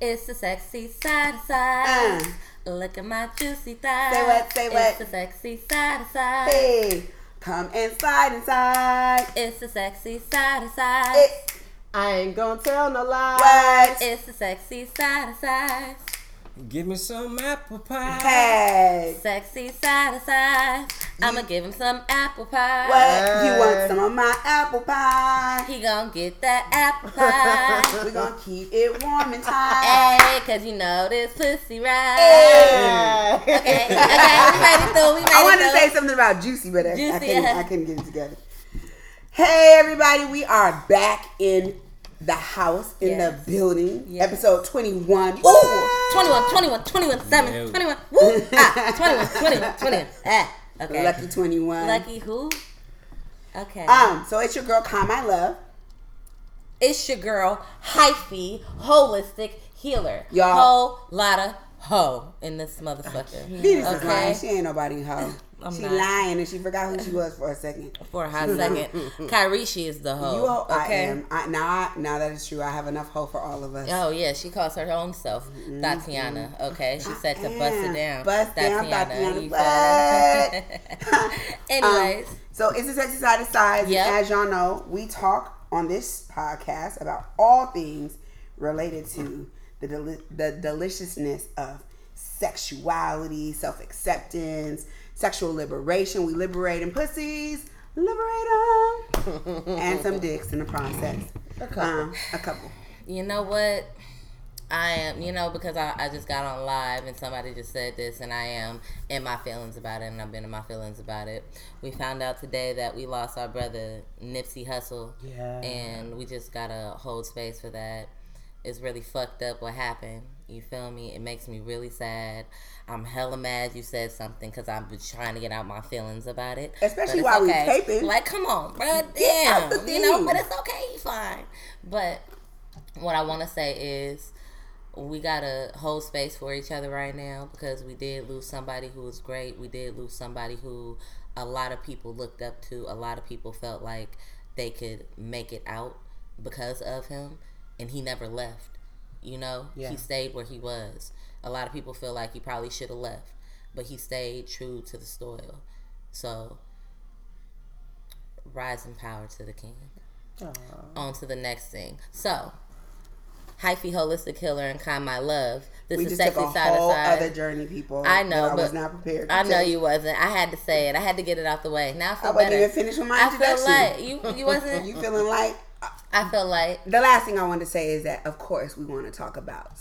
It's the sexy side to side. Uh. Look at my juicy thighs. Say what, say what? It's the sexy side side. Hey, come and slide inside. It's the sexy side side. It, I ain't gonna tell no lies. what? It's the sexy side side. Give me some apple pie. Hey, Sexy side side. I'ma give him some apple pie. what? You want some of my apple pie? He gon' get that apple pie. We're gonna keep it warm and tight. hey, cause you know this pussy right. Hey. Okay, okay, we made it through. We made I it wanted to say something about juicy, but I, I, couldn't, uh-huh. I couldn't get it together. Hey, everybody, we are back in the house, in Yes. the building. Yes. Episode 21. Woo! 21, 21, 21, 7, No. 21, woo, ah, 21, 21, 21, ah, okay. Lucky 21. Lucky who? Okay. Um, so it's your girl, Calm My Love. it's your girl, Hyphy, holistic healer. Y'all- Whole lot of hoe in this motherfucker. Okay. lying. She ain't nobody hoe. I'm she not. lying and she forgot who she was for a second. For a hot second. Kyrishi is the hoe. You hoe, okay. I am. I, now, I, now that is true. I have enough hope for all of us. Oh yeah, she calls her own self Tatiana. Mm-hmm. Okay, she said to bust it down. Bust down, Tatiana, you what? feel? Um, Anyways, So it's a sexy side to size. Yep. As y'all know, we talk on this podcast about all things related to the deli- the deliciousness of sexuality, self acceptance, sexual liberation. We liberating pussies, liberate them, and some dicks in the process. A couple. Um, a couple. you know what? I am, you know, because I, I just got on live and somebody just said this, and I am in my feelings about it, and I've been in my feelings about it. We found out today that we lost our brother Nipsey Hussle, Yeah. and we just gotta hold space for that. It's really fucked up what happened. You feel me? It makes me really sad. I'm hella mad you said something because I've been trying to get out my feelings about it. Especially while we taping. Like, come on, bro. Damn. You know, but it's okay. Fine. But what I want to say is we gotta hold space for each other right now because we did lose somebody who was great. We did lose somebody who a lot of people looked up to. A lot of people felt like they could make it out because of him, and he never left. You know, Yeah. he stayed where he was. A lot of people feel like he probably should have left, but he stayed true to the soil. So, rise in power to the king on to the next thing. So, hyphy holistic healer and kind my love. This We is just took sexy a side whole side. other journey, people. I know, I was not prepared. To I know you wasn't. I had to say it. I had to get it out the way. Now I feel I wasn't better. even finished with my I feel introduction. like you. You wasn't. You feeling like I feel like the last thing I want to say is that, of course, we want to talk about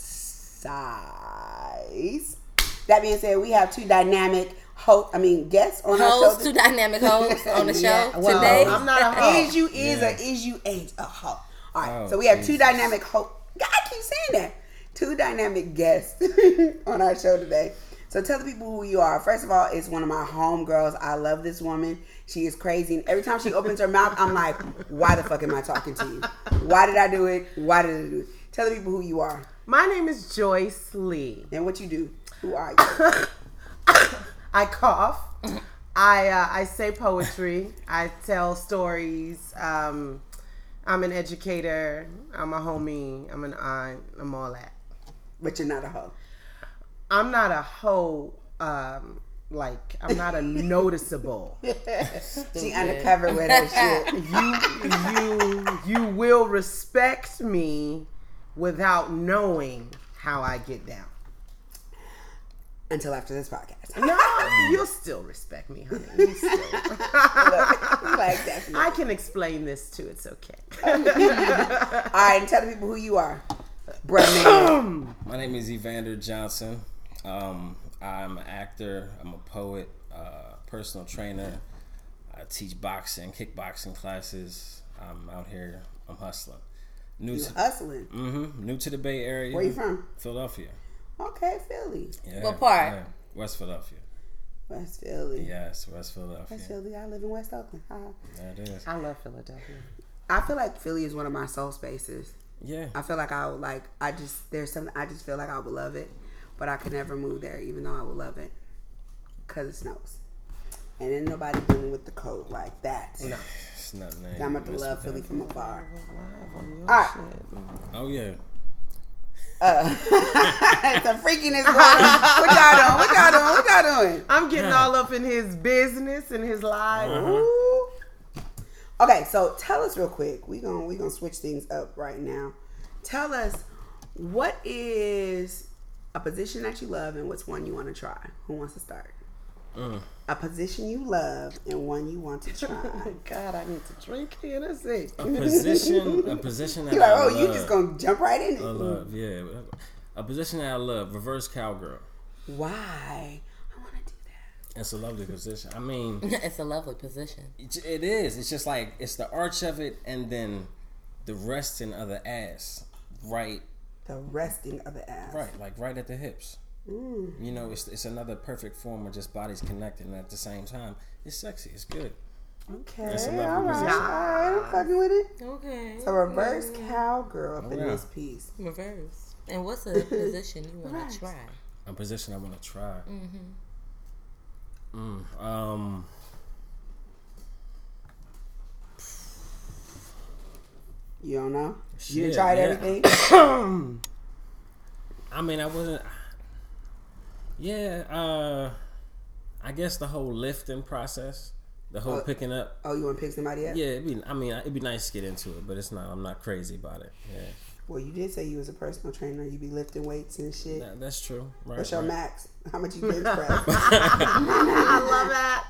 size. That being said, we have two dynamic host. I mean, guests on our hosts, show. two dynamic hosts on the show Yeah, well, today. I'm not a hoe. Is you is Yeah. or is you ain't a hoe? All right, Oh, so we have two Jesus. dynamic hosts. I keep saying that. Two dynamic guests on our show today. So tell the people who you are. First of all, it's one of my homegirls. I love this woman. She is crazy. And every time she opens her mouth, I'm like, why the fuck am I talking to you? Why did I do it? Why did I do it? Tell the people who you are My name is Joyce Lee. and what you do. Who are you? I cough. I uh, I say poetry. I tell stories. Um, I'm an educator. I'm a homie. I'm an aunt. I'm all that. But you're not a hoe. I'm not a hoe. Um, like I'm not a noticeable. She undercover with her shit. You you you will respect me without knowing how I get down. Until after this podcast. No, you'll still respect me, honey. You still. Look, like definitely. I can explain this too. It's okay. All right, and tell the people who you are. Bruh. My name is Evander Johnson. Um, I'm an actor. I'm a poet, uh, personal trainer. I teach boxing, kickboxing classes. I'm out here. I'm hustling. New You to hustling. hmm new to the Bay Area. Where you from? Philadelphia. Okay, Philly. Yeah, What part? yeah. West Philadelphia. West Philly. Yes, West Philadelphia. West Philly. I live in West Oakland. Haha. There it is. I love Philadelphia. I feel like Philly is one of my soul spaces. Yeah. I feel like I would like. I just there's something I just feel like I would love it, but I could never move there, even though I would love it, cause it snows, and then nobody dealing with the cold like that. No. It's nothing. I'm about to love Philly from afar. Live on your All right. Oh yeah. Uh, some freakiness going on. What y'all doing? What y'all doing? What y'all doing? I'm getting all up in his business and his life. Ooh. Okay, so tell us real quick. We gonna we gonna switch things up right now. Tell us what is a position that you love and what's one you want to try. Who wants to start? A position you love and one you want to try. God, I need to drink Hennessy. A position, a position that you like, I oh, love. you just gonna jump right in I it. love, yeah. A position that I love, reverse cowgirl. Why? I want to do that. It's a lovely position. I mean, it's a lovely position. it it is. It's just like it's the arch of it, and then the resting of the ass, right, The resting of the ass. right, like right at the hips. Mm. You know, it's it's another perfect form of just bodies connecting at the same time. It's sexy. It's good. Okay. That's a lovely all right. position. All right. I'm fucking with it. Okay. So reverse cowgirl up in yeah. this piece. Reverse. And what's a position you want Right. to try? A position I want to try. Mm, hmm. Mm. um. You don't know? You done tried yeah. everything? I mean, I wasn't. Yeah, uh, I guess the whole lifting process, the whole Uh, picking up. oh, you want to pick somebody up? Yeah, it'd be. I mean, it'd be nice to get into it, but it's not. I'm not crazy about it. Yeah, Well, you did say you was a personal trainer. You'd be lifting weights and shit. that, that's true. Right. What's your right. max? How much you bench press? I love that.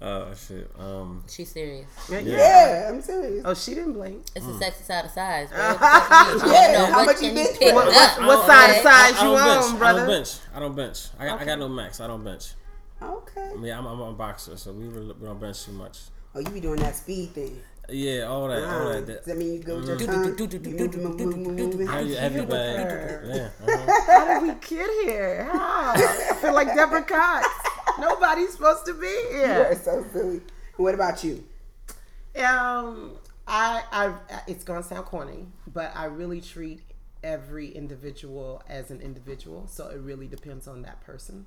Oh shit. Um. She's serious. Yeah. yeah, I'm serious. Oh, she didn't blink. It's Mm. a sexy side of size, bro. What the fuck you mean? Yeah, know how much you can bench pick press? up? What side of size I you don't bench. on, I don't bench. I don't bench. I got, I got no max. I don't bench. Okay. I mean, I'm, I'm a boxer, so we, re- we don't bench too much. Oh, you be doing that speed thing. Yeah, all that, all Ah, that. Does that that mean you go with your Mm. tongue? Do, You heavy, bag. Yeah. uh-huh. How did we get here? How? I feel like Deborah Cox. Nobody's supposed to be here. You are here. so silly. What about you? Um, I, I, it's gonna sound corny, but I really treat every individual as an individual. So it really depends on that person.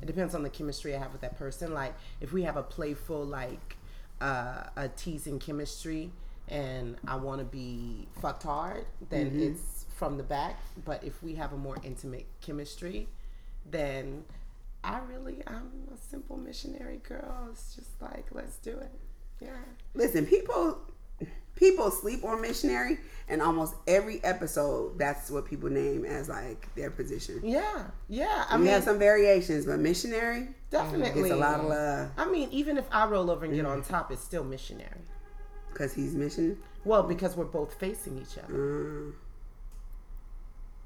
It depends on the chemistry I have with that person. Like if we have a playful, like uh, a teasing chemistry, and I want to be fucked hard, then it's from the back. But if we have a more intimate chemistry, then I really I'm a simple missionary girl. It's just like let's do it. Yeah. Listen, people people sleep on missionary, and almost every episode, that's what people name as like their position. Yeah, yeah. I we mean, have some variations, but missionary definitely. gets a lot of love I mean, even if I roll over and get on top, it's still missionary. because he's mission. Well, because we're both facing each other. Mm.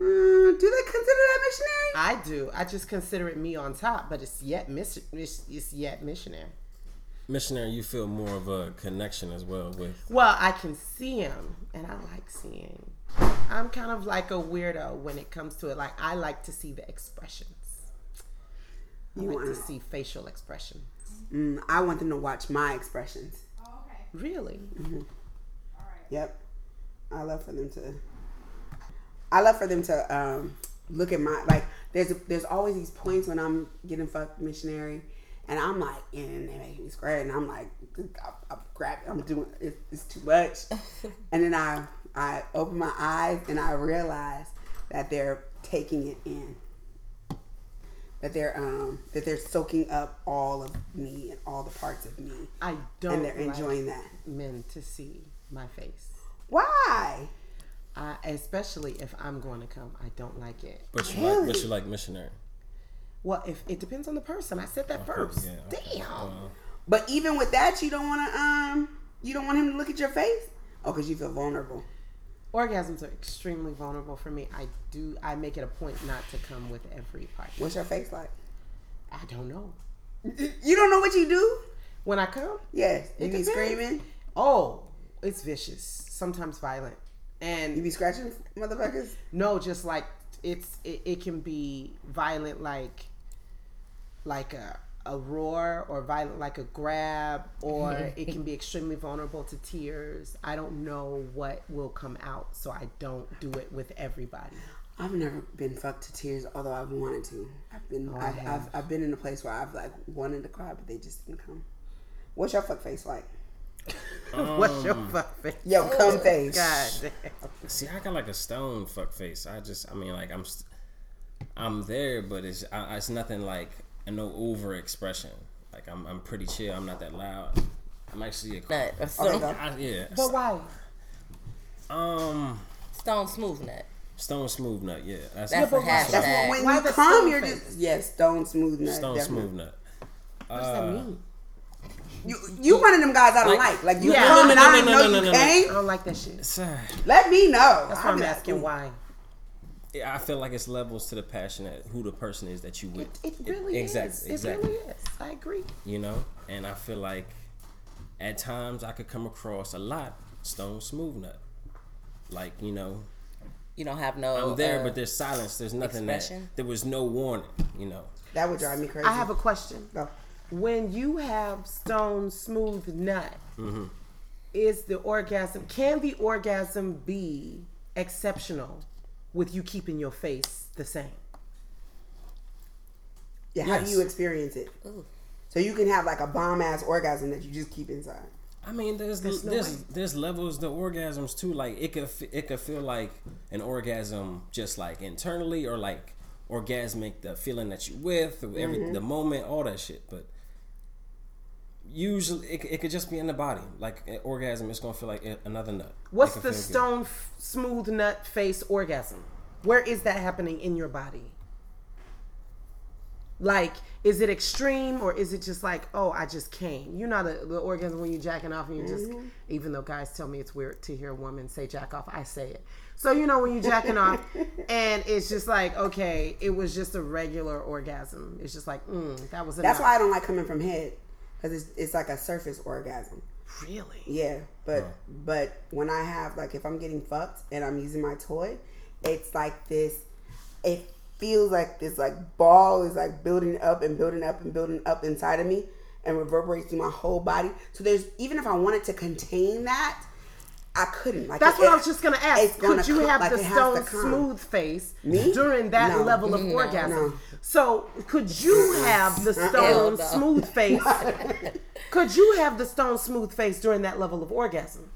Mm, do they consider that missionary? I do. I just consider it me on top, but it's yet miss. It's it's yet missionary. Missionary, you feel more of a connection as well with. Well, I can see him, and I like seeing. I'm kind of like a weirdo when it comes to it. Like I like to see the expressions. I You like want to see facial expressions. Mm, I want them to watch my expressions. Okay. Really? Yep. I love for them to. I love for them to um, look at my like. There's there's always these points when I'm getting fucked missionary, and I'm like, and they make me scared, and I'm like, I, I grab, I'm doing it's, it's too much, and then I I open my eyes and I realize that they're taking it in. That they're um that they're soaking up all of me and all the parts of me, I don't. and they're like enjoying that. men to see my face. Why? I, especially if I'm going to come, I don't like it. But you like, but you like missionary. Well, if it depends on the person, I said that first. yeah, okay. Damn. Uh, But even with that, you don't want to um, you don't want him to look at your face. Oh, because you feel vulnerable. Orgasms are extremely vulnerable for me. I do. I make it a point not to come with every partner. What's your face like? I don't know. You don't know what you do? When I come, Yes, you It be screaming. oh, it's vicious. Sometimes violent, and You be scratching motherfuckers. No, just like it's it, it can be violent like like a a roar or violent like a grab or mm-hmm. it can be extremely vulnerable to tears. I don't know what will come out, so I don't do it with everybody. I've never been fucked to tears, although I've wanted to. I've been, oh, I I've. I've, I've been in a place where I've like wanted to cry, but they just didn't come. What's your fuck face like? What's your fuck face? Yo, come face. God damn. See, I got like a stone fuck face. I just, I mean, like I'm, st- I'm there, but it's, I, it's nothing like no over expression. Like I'm, I'm pretty chill. I'm not that loud. I'm actually a. Nut. Okay, Stone, go. I, yeah. But why? Um, stone smooth nut. stone smooth nut. Yeah, that's, That's but a why- That's what, when Why you come, you're face? just yes, stone smooth nut. stone definitely. smooth nut. What does that mean? You you one of them guys I don't Like- like. Like you Yeah. come No, and no, I no, didn't know no, you no, no, no. I don't like that shit. Sir, Let me know. That's I'll why I'm be like, asking ooh. why. I feel like it's levels to the passion that who the person is that you with. It, it really exactly, is. exactly. It really is. I agree. you know and i feel like at times i could come across a lot stone smooth nut like you know You don't have no. i'm there uh, but there's silence there's nothing expression? that there was no warning you know That would drive me crazy. I have a question. Go. When you have stone smooth nut, Mm-hmm. is the orgasm? Can the orgasm be exceptional with you keeping your face the same? Yeah, how do you experience it? Ooh. So you can have like a bomb ass orgasm that you just keep inside. i mean there's There's there's there's levels to orgasms too like it could it could feel like an orgasm just like internally or like orgasmic the feeling that you with or every Mm-hmm. the moment all that shit but usually it, it could just be in the body like an orgasm it's gonna feel like another nut What's the stone f- smooth nut face orgasm? Where is that happening in your body? Like, is it extreme or is it just like, oh, I just came? You know the, the orgasm when you're jacking off and you just, even though guys tell me it's weird to hear a woman say jack off, I say it. So you know when you're jacking off and it's just like, okay, it was just a regular orgasm. It's just like, mm, that was enough. That's why I don't like coming from head because it's, it's like a surface orgasm. Really? Yeah, but but when I have like if I'm getting fucked and I'm using my toy, it's like this. It feels like this like ball is like building up and building up and building up inside of me and reverberates through my whole body. So there's even if I wanted to contain that, I couldn't. Like That's it- what I was just gonna ask. it's gonna Could you come- have like the stone smooth face Me? during that No. level of No. orgasm? No. So could you have the stone no. smooth face? could you have the stone smooth face during that level of orgasm?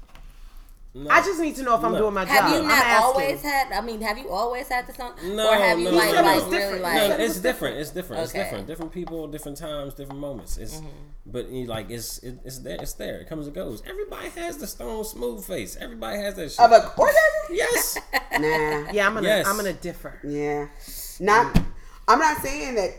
No. I just need to know if I'm No. doing my Have job. Have you I'm not always had? I mean, have you always had the song? No, or have you no, like no, no. like It's really different. like? No, it's different. It's different. It's different. Different people, different times, different moments. It's mm-hmm. but you like it's it, it's there. It's there. It comes and goes. Everybody has the stone smooth face. Everybody has that shit. of a orgasm. yes. Nah. Yeah, I'm gonna Yes. I'm gonna differ. Yeah. Not mm. I'm not saying that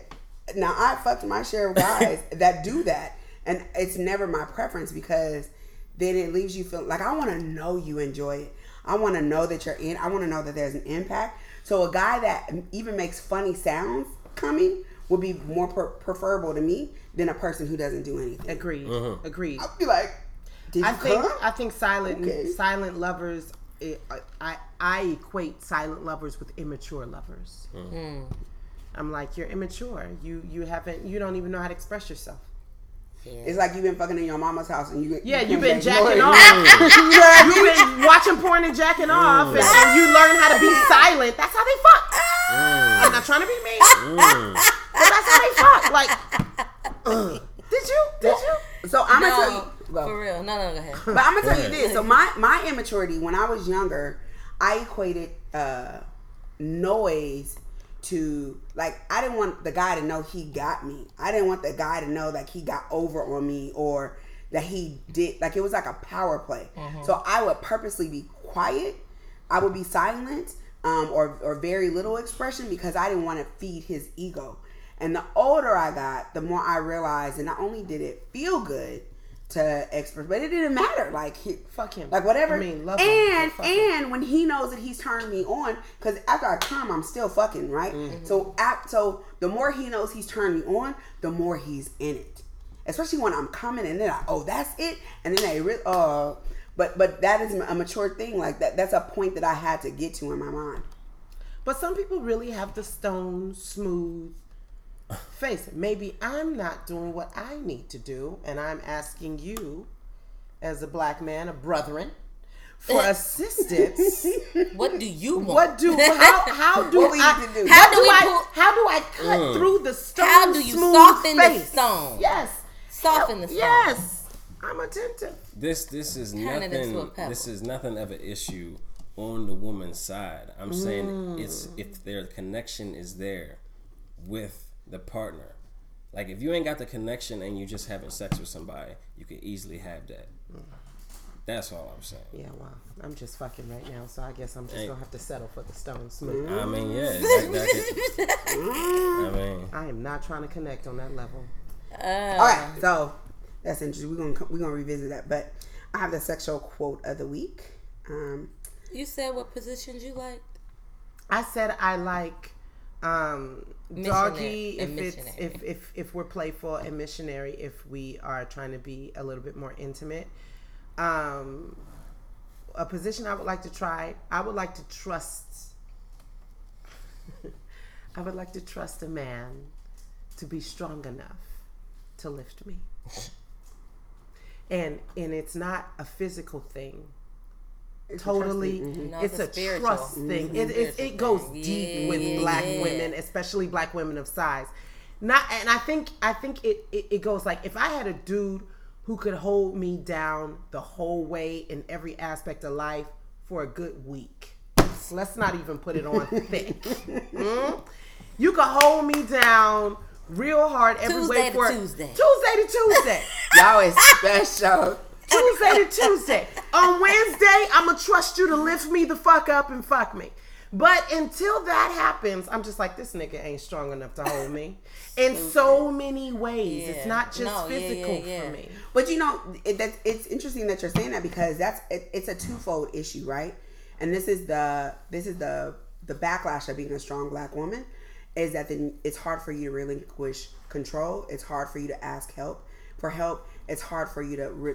now I fucked my share of guys that do that. And it's never my preference because then it leaves you feeling like I want to know you enjoy it. I want to know that you're in. I want to know that there's an impact. So a guy that even makes funny sounds coming would be more pre- preferable to me than a person who doesn't do anything. Agreed. Uh-huh. Agreed. I'd be like, did you I think come? I think silent Okay. silent lovers. It, I I equate silent lovers with immature lovers. Mm. I'm like you're immature. You you haven't you don't even know how to express yourself. It's like you've been fucking in your mama's house and you Yeah, you you've been jacking off. you've been watching porn and jacking off, and, and you learn how to be silent. That's how they fuck. I'm not trying to be mean, but that's how they fuck. Like, uh, did you? Did you? So I'm no, gonna tell you. go. for real. No, no, go ahead. But I'm gonna tell you this. So my my immaturity when I was younger, I equated uh, noise to like I didn't want the guy to know he got me. I didn't want the guy to know like he got over on me or that he did like it was like a power play. So I would purposely be quiet. I would be silent um, or or very little expression because I didn't want to feed his ego. And the older I got, the more I realized, and not only did it feel good to experts, but it didn't matter. Like he, Fuck him. like whatever. I mean, love him, and him. and when he knows that he's turned me on, because after I come, I'm still fucking right. So at, so the more he knows he's turned me on, the more he's in it. Especially when I'm coming and then I, oh that's it, and then they re- uh, but but that is a mature thing. Like that that's a point that I had to get to in my mind. But some people really have the stone smooth face. Maybe I'm not doing what I need to do, and I'm asking you, as a black man, a brethren, for eh. assistance. What do you want? What do how how do we I need to do? how How do do we I pull- how do I cut mm. through the stone How do you smooth soften the face? stone? Yes, Soften the stone. yes. I'm attentive. This this is Turn a nothing. This is nothing of an issue on the woman's side. I'm saying mm. it's if their connection is there with the partner. Like if you ain't got the connection and you just having sex with somebody, you could easily have that. That's all I'm saying. Yeah, wow. I'm just fucking right now, so I guess I'm just Hey. gonna have to settle for the stone smooth. I mean, yeah. That, that could, I mean, I am not trying to connect on that level. Uh, All right, so that's interesting. We're gonna we're gonna revisit that, but I have the sexual quote of the week. Um, You said what positions you liked? I said I like um Missionary doggy if it's if, if if we're playful and missionary if we are trying to be a little bit more intimate. Um a position I would like to try, I would like to trust I would like to trust a man to be strong enough to lift me. And and it's not a physical thing. It's Totally, interesting. It's it's a a spiritual. trust thing. It, it, it goes thing. deep with Yeah, black yeah. women, especially black women of size. Not, and I think I think it, it it goes like if I had a dude who could hold me down the whole way in every aspect of life for a good week. Let's not even put it on thick. Mm? You could hold me down real hard every Tuesday way to for Tuesday. Tuesday to Tuesday. Y'all is special. Tuesday to Tuesday. On Wednesday, I'm gonna trust you to lift me the fuck up and fuck me. But until that happens, I'm just like this nigga ain't strong enough to hold me. In so many ways, it's not just No, yeah, physical yeah, yeah. for me. But you know, it, that, it's interesting that you're saying that because that's it, it's a twofold issue, right? And this is the this is the the backlash of being a strong black woman is that then it's hard for you to relinquish control. It's hard for you to ask help for help. It's hard for you to re,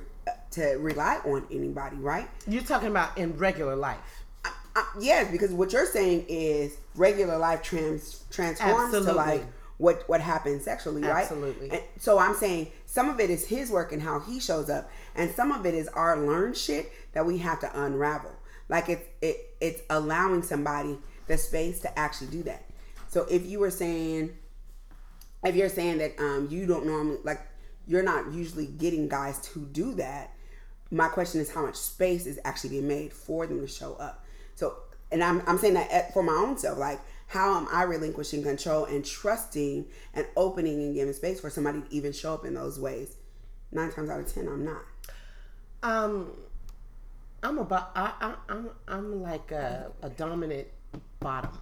to rely on anybody, right? You're talking about in regular life. Uh, yes, because what you're saying is regular life trans transforms to like what what happens sexually, right? Absolutely. And so I'm saying some of it is his work and how he shows up, and some of it is our learned shit that we have to unravel. Like it's it it's allowing somebody the space to actually do that. So if you were saying, if you're saying that um you don't normally like you're not usually getting guys to do that, my question is how much space is actually being made for them to show up. So, and I'm, I'm saying that for my own self, like how am I relinquishing control and trusting and opening and giving space for somebody to even show up in those ways? Nine times out of ten, I'm not. Um, I'm about. I, I, I'm. I'm like a, a dominant bottom.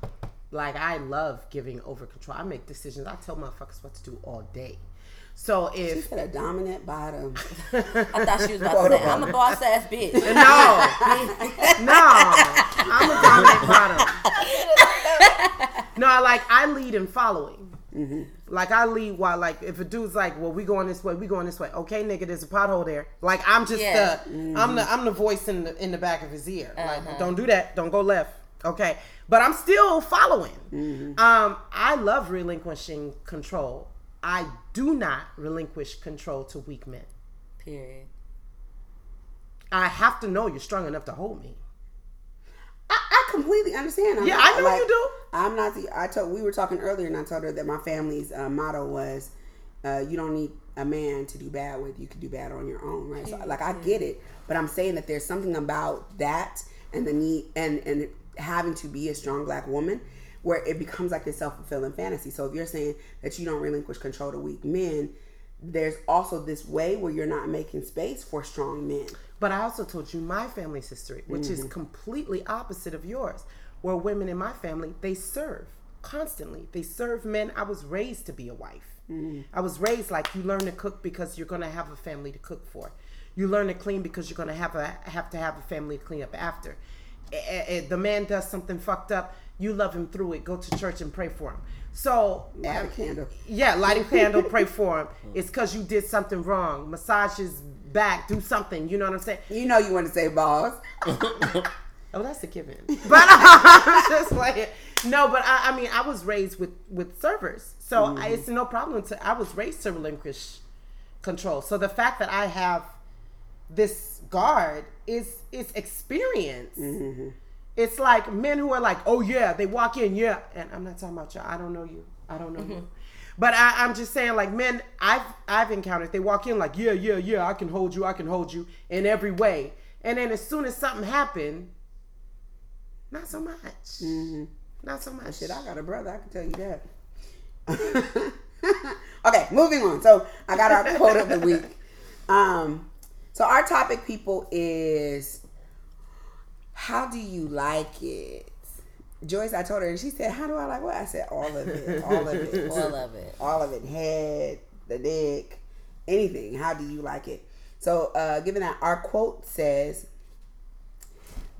Like I love giving over control. I make decisions. I tell motherfuckers what to do all day. So if She said a dominant bottom. I thought she was about to say, I'm a boss ass bitch. no, no, I'm a dominant bottom. No, I like I lead in following. Mm-hmm. Like I lead while like if a dude's like, well, we going this way, we going this way. Okay, nigga, there's a pothole there. Like I'm just Yeah. the I'm the I'm the voice in the in the back of his ear. Like uh-huh. don't do that. Don't go left. Okay, but I'm still following. Mm-hmm. Um, I love relinquishing control. I do not relinquish control to weak men. Period. I have to know you're strong enough to hold me. I, I completely understand. I'm Yeah, not- I know you do. I'm not the. I told we were talking earlier, and I told her that my family's uh, motto was, uh, "You don't need a man to do bad with. You can do bad on your own." Right. So, like, I get it, but I'm saying that there's something about that and the need and and having to be a strong black woman where it becomes like this self fulfilling fantasy. So if you're saying that you don't relinquish control to weak men. There's also this way where you're not making space for strong men. But I also told you my family's history, which is mm-hmm. completely opposite of yours, where women in my family, they serve constantly. They serve men. I was raised to be a wife. Mm-hmm. I was raised like you learn to cook because you're going to have a family to cook for. You learn to clean because you're going to have a have to have a family to clean up after. The man does something fucked up, you love him through it. Go to church and pray for him. So Light a candle. yeah, light a candle, pray for him. It's because you did something wrong. Massage his back, do something. You know what I'm saying? You know you want to say balls. Oh, that's a given. But I'm just like, no, but I, I mean, I was raised with with servers, so I, it's no problem to. I was raised to relinquish control. So the fact that I have this guard is is experience. Mm-hmm. It's like men who are like, oh yeah, they walk in, yeah, and I'm not talking about y'all. I don't know you. I don't know you. But I, I'm just saying, like men, I've I've encountered. They walk in like, yeah, yeah, yeah, I can hold you, I can hold you in every way. And then as soon as something happened, Not so much. Mm-hmm. Not so much. Shit, I got a brother. I can tell you that. okay, moving on. So I got our quote of the week. Um, so our topic, people, is how do you like it? Joyce, I told her, and she said, "How do I like what?" I said, "All of it, all of it, All of it. all of it. Head, the dick, anything. How do you like it?" So, uh, given that our quote says,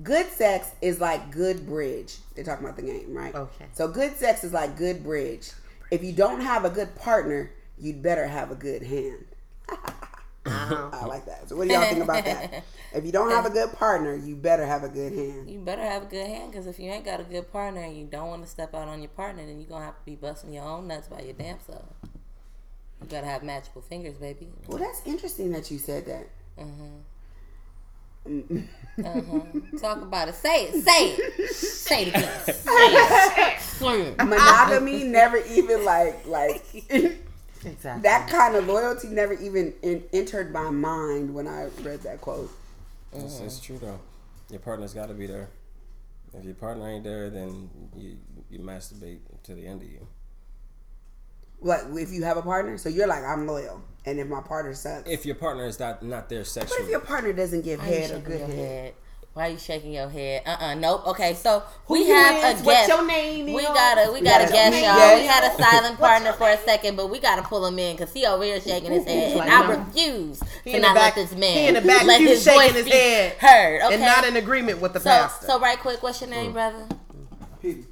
"Good sex is like good bridge." They're talking about the game, right? Okay. So, good sex is like good bridge. If you don't have a good partner, you'd better have a good hand. I like that. So, what do y'all think about that? If you don't have a good partner, you better have a good hand. You better have a good hand because if you ain't got a good partner and you don't want to step out on your partner, then you're going to have to be busting your own nuts by your damn self. You got to have magical fingers, baby. Well, that's interesting that you said that. Mm-hmm. Mhm. Talk about it. Say it. Say it. Say it again. Say it. Monogamy never even like like Exactly. that kind of loyalty never even in, entered my mind when I read that quote. It's, it's true though. Your partner's got to be there. If your partner ain't there, then you you masturbate to the end of you. Like if you have a partner, so you're like I'm loyal, and if my partner sucks, If your partner is not not there what sexually, if your partner doesn't give Why you head or good head? head? Why are you shaking your head? Uh uh Nope. Okay, so we you have is? a What's guest. your name, We yo? got a we We got got a a guest, name, y'all. yes. We had a silent partner for a second, but we got to pull him in because he over here shaking his head, and Like, I refuse He to in the not back- let this man he in the back let his shaking voice his be head heard. Okay. And not in agreement with the so pastor. so right quick, what's your name, brother? Petey.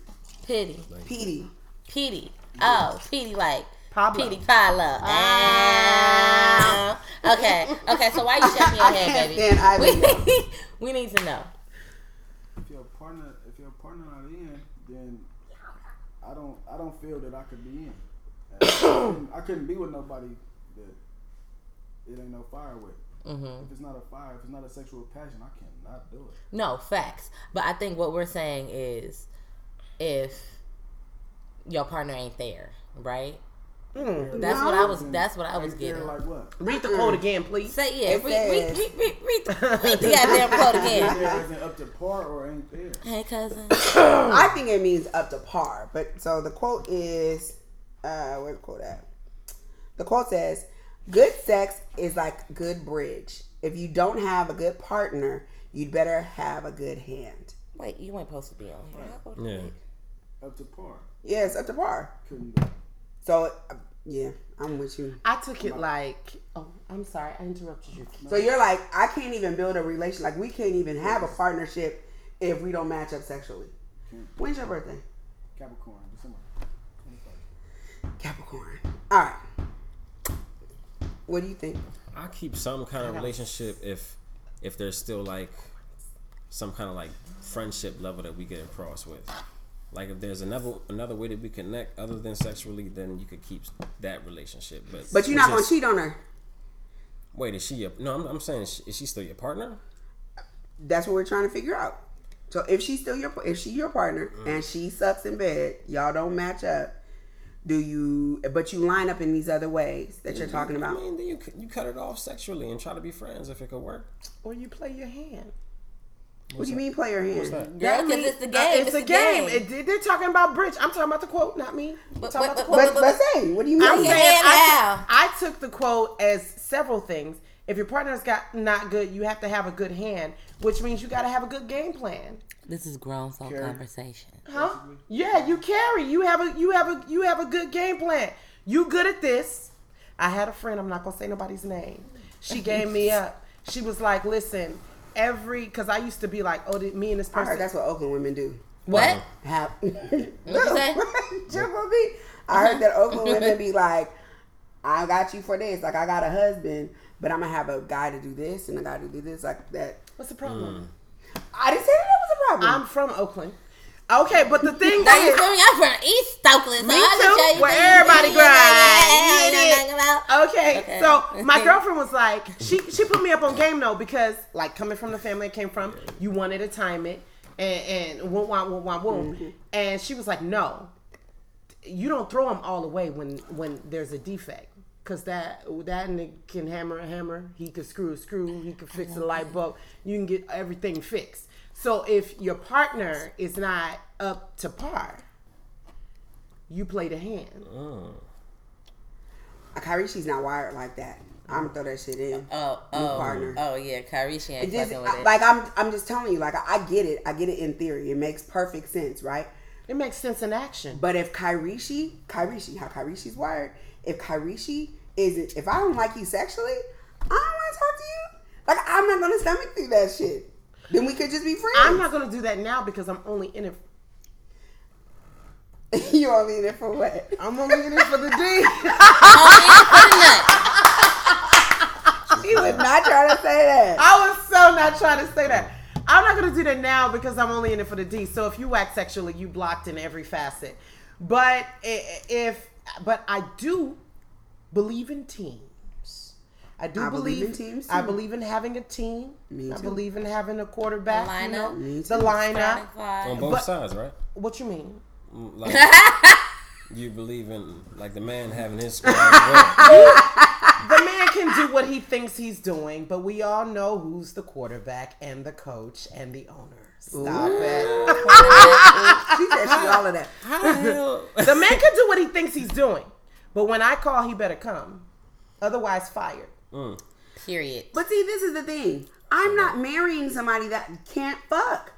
Pity. Petey, Petey. Oh, Petey like Pablo. Petey Pablo. Ah. Okay. Okay. So why you shaking your I head, baby? stand either We, we need to know. If your partner, if your partner not in, then I don't, I don't feel that I could be in. I, couldn't, I couldn't be with nobody that it ain't no fire with. Mm-hmm. If it's not a fire, if it's not a sexual passion, I cannot do it. No facts, but I think what we're saying is, if your partner ain't there, right? Mm. That's what I was. That's what I was getting. Like what? Read the quote again, please. Say yeah. It Read, read, read, read, read, the, read the goddamn quote again. there isn't up to par or ain't there? Hey cousin. I think it means up to par. But so the quote is, uh, where's the quote at? The quote says, "Good sex is like good bridge. If you don't have a good partner, you'd better have a good hand." Wait, you ain't supposed to be on here. How old Yeah. Up to par. Yeah, up to par. Couldn't do it. So uh, yeah, I'm with you. I took it like, oh, I'm sorry, I interrupted you. So you're like, I can't even build a relation. Like we can't even have a partnership if we don't match up sexually. When's your birthday? Capricorn, December 25th. Capricorn. All right. What do you think? I keep some kind of relationship if if there's still like some kind of like friendship level that we get across with. Like if there's another another way that we connect other than sexually, then you could keep that relationship. But But you're not it's gonna cheat on her. Wait, is she your? No, I'm, I'm saying is she, is she still your partner? That's what we're trying to figure out. So if she's still your if she your partner Mm. and she sucks in bed, y'all don't match up. Do you? But you line up in these other ways that you're talking about. I about. mean, then you you cut it off sexually and try to be friends if it could work. Or you play your hand. What do you mean, player your hand? that? Girl, because it's the uh, game. it's, a game. It- they're talking about bridge. I'm talking about the quote, not me. I'm But- talking but- about the but- quote. But but say, what do you mean? I'm saying I, out. I took the quote as several things. If your partner's got not good, you have to have a good hand, which means you got to have a good game plan. This is grown folk conversation. Huh? Yeah, you carry. You have a you have a you have a good game plan. You good at this. I had a friend, I'm not gonna say nobody's name. She gave me up. She was like, listen, every because I used to be like, oh, did me and this I person heard that's what Oakland women do. What? Have What you say? Jump on me. I heard that Oakland women be like, I got you for this. Like I got a husband, but I'm gonna have a guy to do this and a guy to do this, like that. What's the problem? Mm. I didn't say that, that was a problem. I'm from Oakland. Okay, but the thing you is? I'm from East Oakland, so Me I too, where everybody you grind. ain't You know get it? nothing about. Okay, Okay. so my girlfriend was like, she she put me up on game though because like coming from the family I came from, you wanted to time it and and whoom wah whoom wah whoom, and she was like, no, you don't throw them all away when when there's a defect. Cause that that nigga can hammer a hammer, he could screw a screw, he could fix a light bulb. You can get everything fixed. So if your partner is not up to par, you play the hand. Oh. Kyrie, she's not wired like that. I'm gonna throw that shit in. Oh, New oh, partner. oh yeah, Kyrie, she ain't It just fucking with it. like I'm I'm just telling you, like I, I get it. I get it in theory. It makes perfect sense, right? It makes sense in action. But if Kyrishi, Kyrishi, how Kyrishi's wired, if Kyrishi isn't, if I don't like you sexually, I don't want to talk to you. Like I'm not gonna stomach through that shit. Then we could just be friends. I'm not gonna do that now because I'm only in it. you only in it for what? I'm only in it for the D. He was not trying to say that. I was so not trying to say that. I'm not gonna do that now because I'm only in it for the D. So if you act sexually, you blocked in every facet. But if, but I do believe in teams. I do I believe, believe in teams, I believe in having a team. Me I believe in having a quarterback. A you know, lineup. Me the lineup. On both But- sides, right? What you mean? Mm, Like you believe in like the man having his squad. The man can do what he thinks he's doing, but we all know who's the quarterback and the coach and the owner. Stop it. She said she all of that. How the hell? The man can do what he thinks he's doing, but when I call, he better come. Otherwise, fired. Period. But see, this is the thing. I'm not marrying somebody that can't fuck.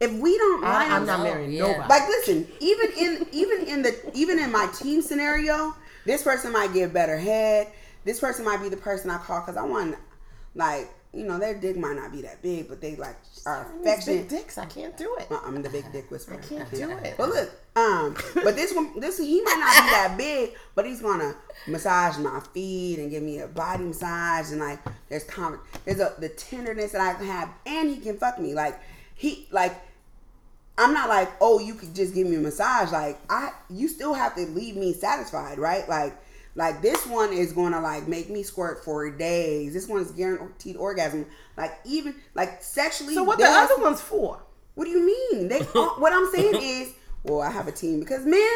If we don't line I, I'm not No, marrying yeah. nobody. like listen, even in even in the even in my team scenario, this person might give better head. This person might be the person I call because I want, like, you know, their dick might not be that big, but they like are These big dicks, I can't do it. I'm in the big dick whisperer. I can't do it. But look, um, but this one, this he might not be that big, but he's gonna massage my feet and give me a body massage and like there's con- there's a the tenderness that I have, and he can fuck me like he like. I'm not like, oh, you could just give me a massage. Like I, you still have to leave me satisfied, right? Like, like this one is gonna like make me squirt for days. This one's guaranteed orgasm. Like even like sexually. So what the other one's for? what do you mean? They uh, what I'm saying is, well, I have a team because men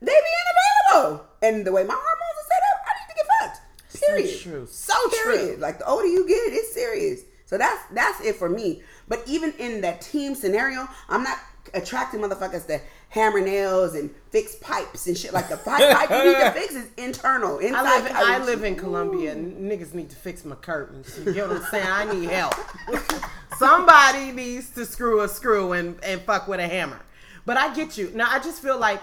they be unavailable, and the way my hormones are set up, I need to get fucked. Period. So true. So Period. true. Like the older you get, it's serious. So that's that's it for me. But even in that team scenario, I'm not attracting motherfuckers to hammer nails and fix pipes and shit. Like the pipe, pipe you need to fix is internal. Inside, I live, I was- live in Colombia. and Niggas need to fix my curtains. You know what I'm saying? I need help. Somebody needs to screw a screw and, and fuck with a hammer. But I get you. Now I just feel like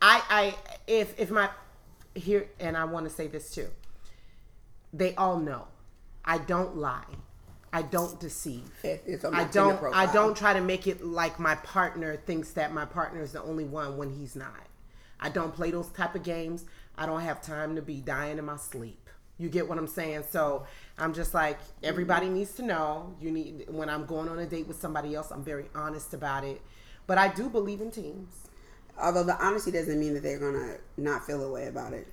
I I if if my here and I want to say this too. They all know. I don't lie. I don't deceive. It- it's on I don't I don't try to make it like my partner thinks that my partner is the only one when he's not. I don't play those type of games. I don't have time to be dying in my sleep. You get what I'm saying? So I'm just like mm-hmm. everybody needs to know. You need when I'm going on a date with somebody else, I'm very honest about it. But I do believe in teams. Although the honesty doesn't mean that they're gonna not feel a way about it.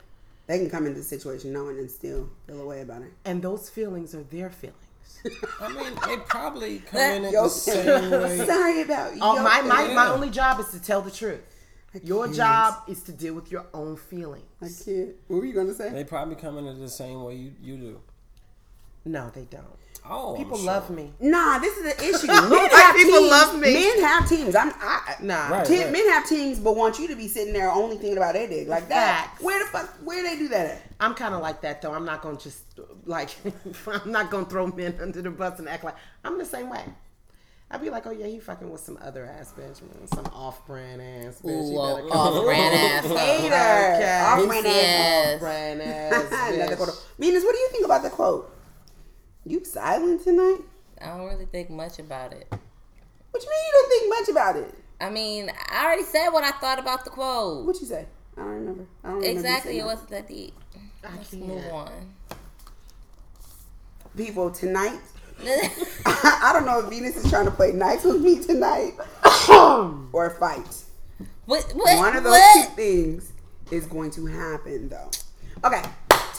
They can come into the situation knowing and still feel a way about it. And those feelings are their feelings. I mean, they probably come in at Yo, the same way. sorry about you. Oh, my, my, my only job is to tell the truth. Your job is to deal with your own feelings. I can't. What were you gonna say? They probably come in at the same way you, you do. No, they don't. Oh, People sure. love me. Nah, this is an issue. Men have People teams. love me. Men have teams. I'm. I, Nah. Right. Te- Men have teams, but want you to be sitting there only thinking about their dick like that. Facts. Where the fuck? Where they do that at? I'm kind of like that though. I'm not gonna just like I'm not gonna throw men under the bus and act like I'm the same way. I'd be like, oh yeah, he fucking with some other ass bitch, man, some off-brand ass bitch. Ooh, You better come- off-brand ass. Hater. Off-brand ass. Yes. Off-brand ass Another bitch. quote. Venus, what do you think about the quote? You silent tonight? I don't really think much about it. What you mean you don't think much about it? I mean, I already said what I thought about the quote. What you say? I don't remember. I don't remember Exactly, saying it wasn't that deep. I Let's can't. move on. People tonight. I don't know if Venus is trying to play nice with me tonight or fight. what, what, One of those what? two things is going to happen, though. Okay,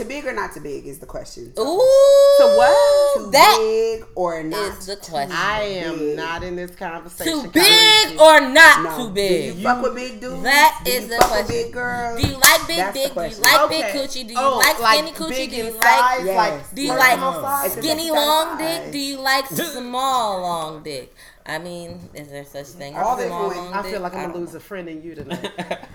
too big or not too big is the question. Ooh. So what? Too That big or not? is the question. I am big. not in this conversation. too big or not No. too Do big? you fuck with big dudes? That Do is you the fuck with question. big girls? Do you like big That's dick? Do you like Okay. big coochie? Do you Oh, like skinny like coochie? Do you in like Yes. like Do you like size? Skinny long size. dick? Do you like small long dick? I mean, is there such thing All as they small long I feel like I'm gonna lose a friend in you tonight.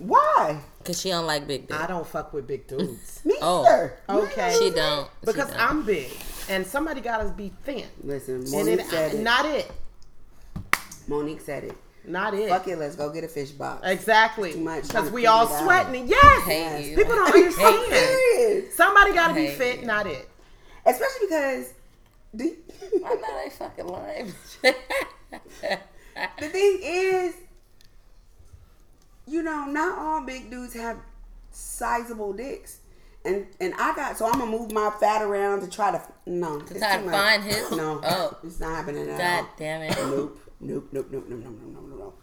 Why? Cause she don't like big dudes. I don't fuck with big dudes. Me Oh. either. Okay. She don't. She Because don't. I'm big, and somebody gotta be thin. Listen, And Monique it, said it. not it, Monique said it. not it. Fuck it, let's go get a fish box. Exactly. Too much Because we all figure it sweating. it. Yes. Hate you. People don't understand. serious. Somebody gotta be fit, you. not it. Especially because the, I know they fucking lying. the thing is, you know, not all big dudes have sizable dicks. And and I got so I'm gonna move my fat around to try to no to try to find his- no oh. it's not happening at all. God all. damn it. Nope nope nope nope nope nope nope nope nope nope.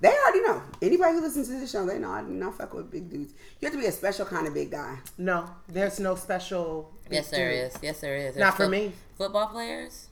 They already know. Anybody who listens to this show, they know I do not fuck with big dudes. You have to be a special kind of big guy. No, there's no special. Yes, there is. Yes, there is. Not for There's me. Football players.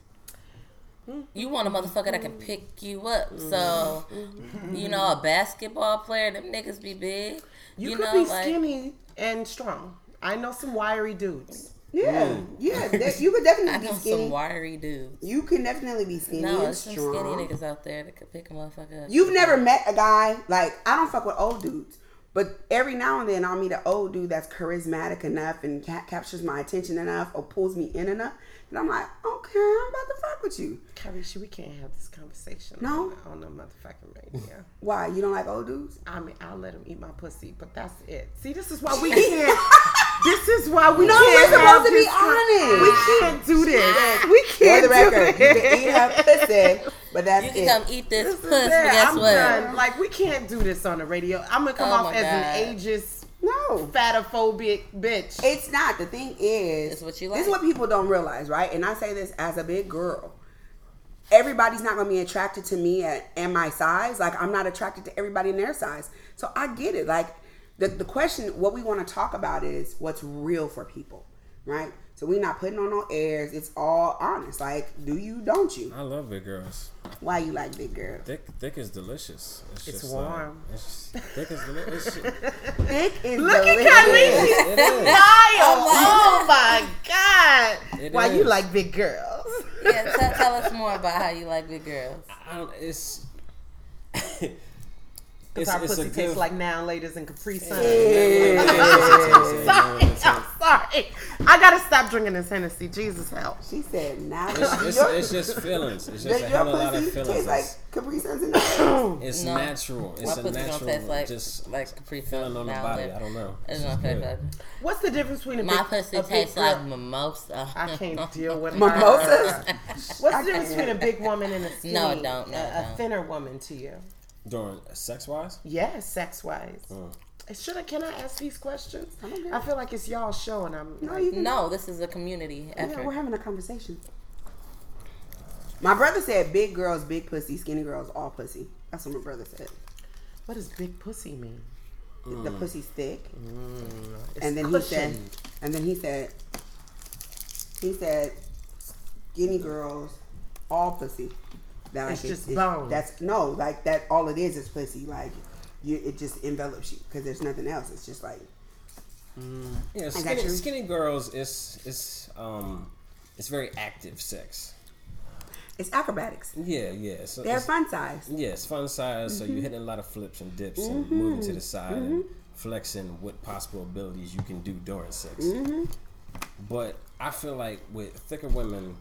You want a motherfucker that can mm-hmm. pick you up. So, mm-hmm. you know, a basketball player, them niggas be big. You, You, could know, be like skinny and strong. I know some wiry dudes. Yeah, mm. yeah. that- you could I definitely know be skinny. some wiry dudes. You can definitely be skinny No, and there's some skinny niggas out there that could pick a motherfucker up. You've never met a guy like I don't fuck with old dudes, but every now and then I'll meet an old dude that's charismatic enough and ca- captures my attention enough or pulls me in enough, and I'm like, okay, I'm about to fuck with you. Karisha, we can't have this conversation. No? on, on the motherfucking radio. Why you don't like old dudes? I mean, I'll let them eat my pussy, but that's it. See, this is why we can't. This is why we No, can't. we're supposed have to be con- honest. We can't do this. We can't the do record, you this. can eat her pussy, but that's You can it. come eat this, This is puss, but guess I'm what? done. Like we can't do this on the radio. I'm gonna come Oh off as God. an ageist, no, fatophobic bitch. It's not. The thing is, It's what you This is what people don't realize, right? And I say this as a big girl. Everybody's not gonna be attracted to me at and my size. Like I'm not attracted to everybody in their size. So I get it. Like the the question, what we want to talk about is what's real for people, right? So we're not putting on no airs. It's all honest. Like, do you? Don't you? I love big girls. Why you like big girls? Thick, thick is delicious. It's, It's just, warm. Uh, it's just, thick is delicious. Thick is Look at delicious. Khaleesi. it is. Oh my god! It Why you like big girls? Yeah, tell, tell us more about how you like big girls. I don't, it's. Because our pussy tastes like now ladies and Capri Sun. Sorry. Sorry, I'm sorry. I gotta stop drinking this Hennessy. Jesus help. She said, "Now It's, your, it's just feelings. It's just a hell of a lot of feelings. taste like It's- Capri Suns in there?" It's No. natural. It's My a natural. taste like just like Capri Sun feeling on the body. and I don't know. It's It's not good. What's the difference between a my big, pussy a big tastes girl- like mimosa. I can't deal with Mimosas? What's the difference between a big woman and a skinny, No, don't. No, a, a thinner woman to you? During sex wise, Yes, sex wise. Mm. Should I? Can I ask these questions? okay. I feel like it's y'all show, and I'm. No, like, you No, this is a community Yeah, effort. we're having a conversation. My brother said big girls, big pussy, skinny girls, all pussy. That's what my brother said. what does big pussy mean? The pussy's thick. It's And then he said and then he said he said skinny girls, all pussy. That It's like, just bone. That's no, like that all it is is pussy. Like you it just envelops you because there's nothing else. It's just like yeah, got skinny, skinny girls. It's it's um, it's very active sex. it's acrobatics. Yeah, yeah. So They're fun size. Yeah, it's fun size. So Mm-hmm. you're hitting a lot of flips and dips and moving to the side and flexing what possible abilities you can do during sex. Mm-hmm. But I feel like with thicker women,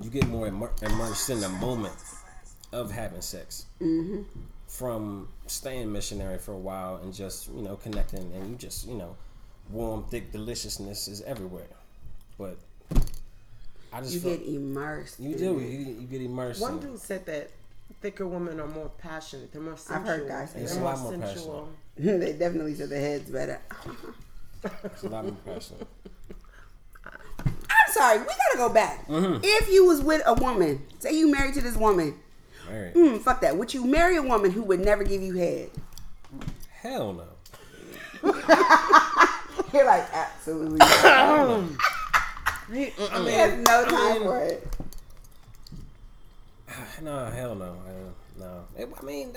you get more immer- immersed in the moment of having sex. Mm-hmm. From staying missionary for a while and just you know connecting and you just you know warm thick deliciousness is everywhere. But I just You feel, get immersed. you do you, you get immersed. One dude said that thicker women are more passionate. They're more I've sensual. heard guys say They're more a lot more sensual. they definitely said their heads better. It's a lot more passionate. Sorry, we gotta go back. Mm-hmm. If you was with a woman, say you married to this woman, Married. mm, fuck that. Would you marry a woman who would never give you head? Hell no. You're like absolutely. I There's mean, no time for it. no, hell no. No. I mean,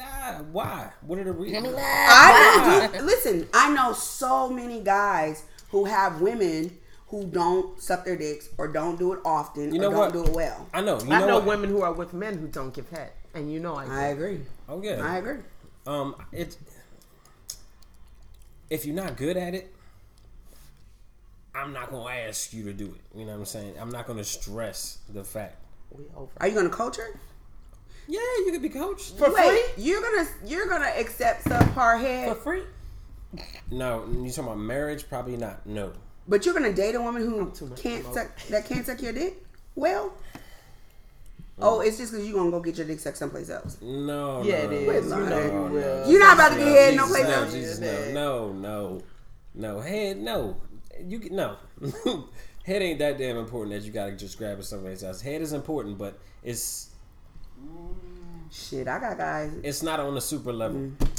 why? What are the reasons? I know, dude, listen. I know so many guys who have women who don't suck their dicks or don't do it often You or don't what? do it well. I know. You I know, know women who are with men who don't give head, and you know I. Do. I agree. Oh yeah. I agree. Um, it. If you're not good at it, I'm not gonna ask you to do it. You know what I'm saying? I'm not gonna stress the fact. we over. Are you gonna coach her? Yeah, you could be coached. For Wait, free? you're gonna you're gonna accept subpar For head, For free. No, you talking about marriage? Probably not. No. But you're gonna date a woman who can't suck that can't suck your dick? Well, mm. oh, it's just because you gonna go get your dick sucked someplace else. No. Yeah, no, it Quit is. You know you will. You're not about to get head no place no, else. Jesus, no, no, no, no. Head, no. You get no. head ain't that damn important that you gotta just grab it somebody's else. Head is important, but it's Shit, I got guys. it's not on a super level. Mm.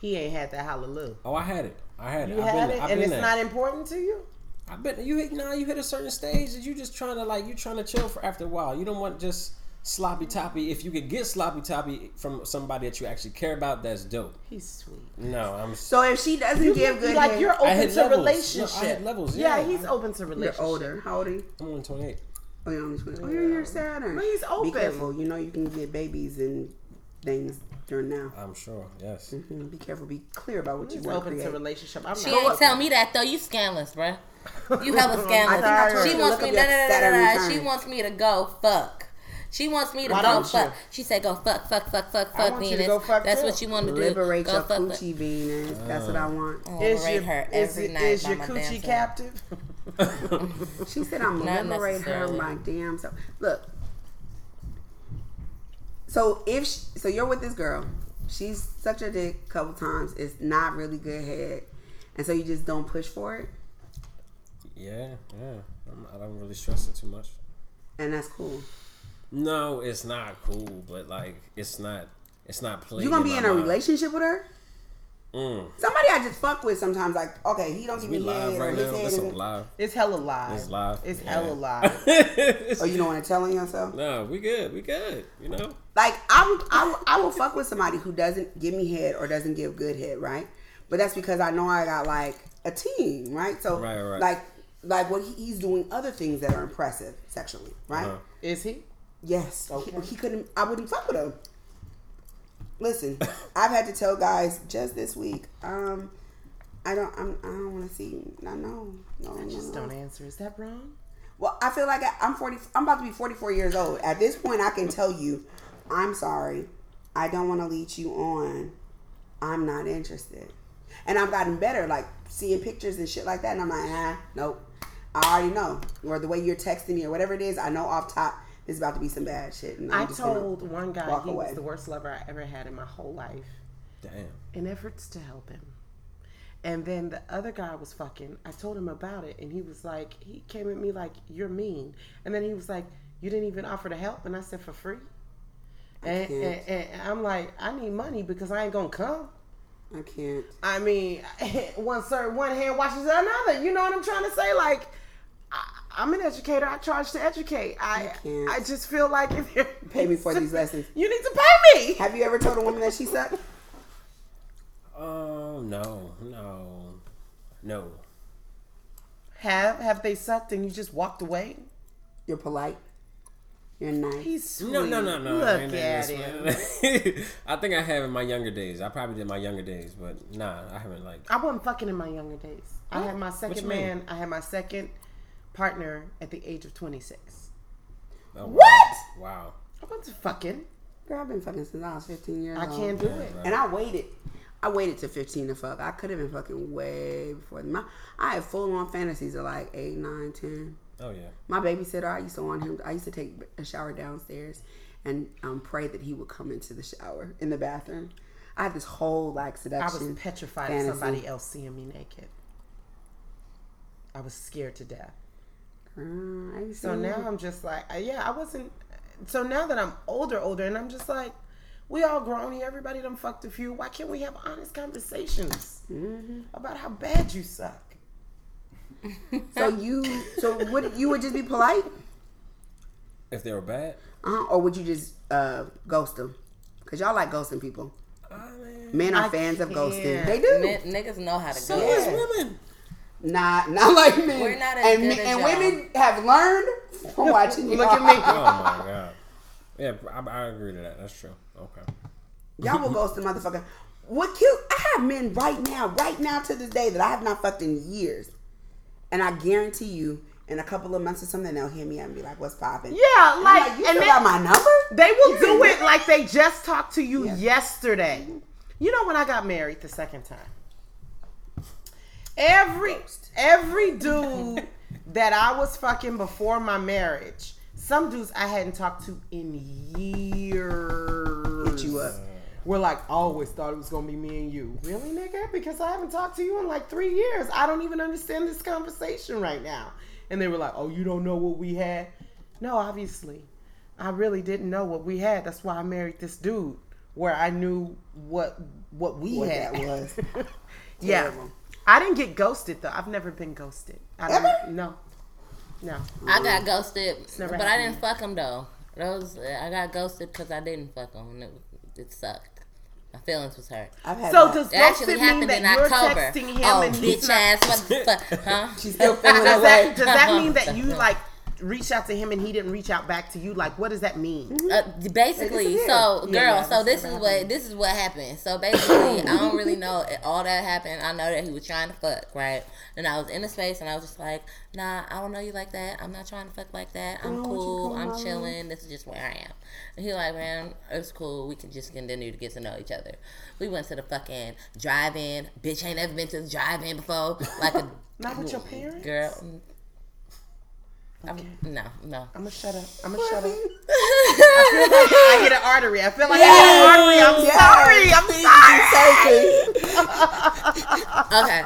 He ain't had that hallelujah. Oh, I had it. I had it. You I've had been, it, I've and it's there. not important to you. I bet you hit now you hit a certain stage that you just trying to like you trying to chill for after a while. You don't want just sloppy toppy. If you could get sloppy toppy from somebody that you actually care about, that's dope. He's sweet. No, I'm So if she doesn't give good like head, you're I open had to levels. relationship. No, I had levels, Yeah, yeah. he's open to you're relationship. older. How old are you? I'm only 28. Oh, you're only 20. Oh, you're your Saturn. But he's Be careful. You know you can get babies and things during now. I'm sure. Yes. Mhm. Be careful. Be clear about what you He's want to open to relationship. I'm She not ain't open. tell me that though. You scandalous, bruh. You hella I think scandalous. She wants me. up Da, your da, da, da, Saturn da, return. She wants me to go fuck. She wants me to Why go fuck. you? She said go fuck, fuck, fuck, fuck, I fuck want you to Venus. go fuck That's too. what you want to do. Liberate go your fuck, fuck. coochie Venus. That's what I uh. want. I wanna Is your, her is, every it- night is by your my coochie damn self. captive? She said I'm gonna liberate her my damn self. Look. So if sh so you're with this girl, she's sucked your dick a couple times. It's not really good head, and so you just don't push for it, Yeah. Yeah. I'm, I don't really stress it too much. and that's cool. No, it's not cool, but like it's not. It's not playing. You gonna be my in a mind. relationship with her? Mm. Somebody I just fuck with sometimes. Like, okay, he don't give me live head or right his now. head. Isn't- live. It's hella live. It's live. It's Yeah. hella live. Oh, you don't want to tell on yourself? no, we good. We good. You know. Like I would, I would, I will fuck with somebody who doesn't give me head or doesn't give good head, right? But that's because I know I got like a team, right? So Right, right. like, like what he, he's doing other things that are impressive sexually, right? Uh-huh. Is he? Yes. Okay. He, he couldn't. I wouldn't fuck with him. Listen, I've had to tell guys just this week. Um, I don't. I'm, I don't want to see. No, no, no, no. Just no. don't answer. Is that wrong? Well, I feel like I, I'm 40. I'm about to be 44 years old. At this point, I can tell you, I'm sorry. I don't want to lead you on. I'm not interested. And I've gotten better, like seeing pictures and shit like that. And I'm like, ah, nope. I already know. Or the way you're texting me or whatever it is, I know off top there's about to be some bad shit. And I'm I told one guy he away. was the worst lover I ever had in my whole life Damn. in efforts to help him. And then the other guy was fucking. I told him about it, and he was like, he came at me like, "You're mean." And then he was like, "You didn't even offer to help," and I said, "For free." And, and, can't. and I'm like, I need money because I ain't gonna come. I can't. I mean, one sir, one hand washes another. You know what I'm trying to say? Like, I, I'm an educator. I charge to educate. I can't. I just feel like if you're Pay me for these lessons. you need to pay me. Have you ever told a woman that she sucked? Oh no, no, no. Have have they sucked and you just walked away? You're polite. You're nice. He's sweet. No, no, no, no. Look I at him. I think I have in my younger days. I probably did my younger days, but nah, I haven't like. I wasn't fucking in my younger days. I had my you second mean? man. I had my second partner at the age of 26. Oh, What? Wow. I wasn't fucking. Girl, I've been fucking since I was 15 years I old. can't do it. And I waited. I waited to 15 to fuck. I could have been fucking way before. My, I had full on fantasies of like 8, 9, 10. Oh yeah. My babysitter, I used to want him. I used to take a shower downstairs and um, pray that he would come into the shower in the bathroom. I had this whole like seduction. I was petrified fantasy. of somebody else seeing me naked. I was scared to death. Uh, I used So now I'm just like, uh, yeah, I wasn't. So now that I'm older, older, and I'm just like, we all grown here. Everybody done fucked a few. Why can't we have honest conversations Mm-hmm. about how bad you suck? So you, so would you would just be polite, If they were bad, uh-huh, or would you just uh, ghost them? Cause y'all like ghosting people. I mean, Men are I fans of ghosting. They do. N- niggas know how to so go. is women. Not not like men. We're not as and good men- as and y'all. women have learned from watching you. Look at me. Oh my god. Yeah, I, I agree to that. That's true. Okay. Y'all will ghost the motherfucker. What kill? I have men right now, right now to this day that I have not fucked in years, and I guarantee you, in a couple of months or something, they'll hear me up and be like, "What's popping?" Yeah, I'm like, like, you and still they, got my number? they will You're do it like they just talked to you Yeah. yesterday. You know when I got married the second time, every every dude that I was fucking before my marriage, some dudes I hadn't talked to in years. Hit you up. We're like, always thought it was gonna be me and you. Really, nigga? Because I haven't talked to you in like three years. I don't even understand this conversation right now. And they were like, Oh, you don't know what we had? No, obviously. I really didn't know what we had. That's why I married this dude, where I knew what what we What had. that was. yeah. Terrible. I didn't get ghosted though. I've never been ghosted. I don't, Ever? No. No. I got ghosted, never but I didn't fuck him though. Those I got ghosted because I didn't fuck him. It, it sucked. My feelings was hurt. I've had So that. does It actually mean happened that in you're October. texting him oh, and he's bitch not ass motherfucker, huh? She's still feeling does that, does that mean that you like reached out to him and he didn't reach out back to you? Like, what does that mean? Uh, basically, so girl, Yeah, yeah, so this what is what this is what happened. So basically, I don't really know all that happened. I know that he was trying to fuck, right? And I was in the space, and I was just like, Nah, I don't know you like that. I'm not trying to fuck like that. I'm don't want you to cool. I'm over." chilling. This is just where I am. And he like, man, it's cool. We can just continue to get to know each other. We went to the fucking drive-in. Bitch ain't ever been to the drive-in before. Like a Not with your parents? girl. I'm, no, no. I'm gonna shut up. I'm gonna shut up. I hit an artery. I feel like I hit an artery. I'm Yes. sorry. I'm sorry. Surgery. okay,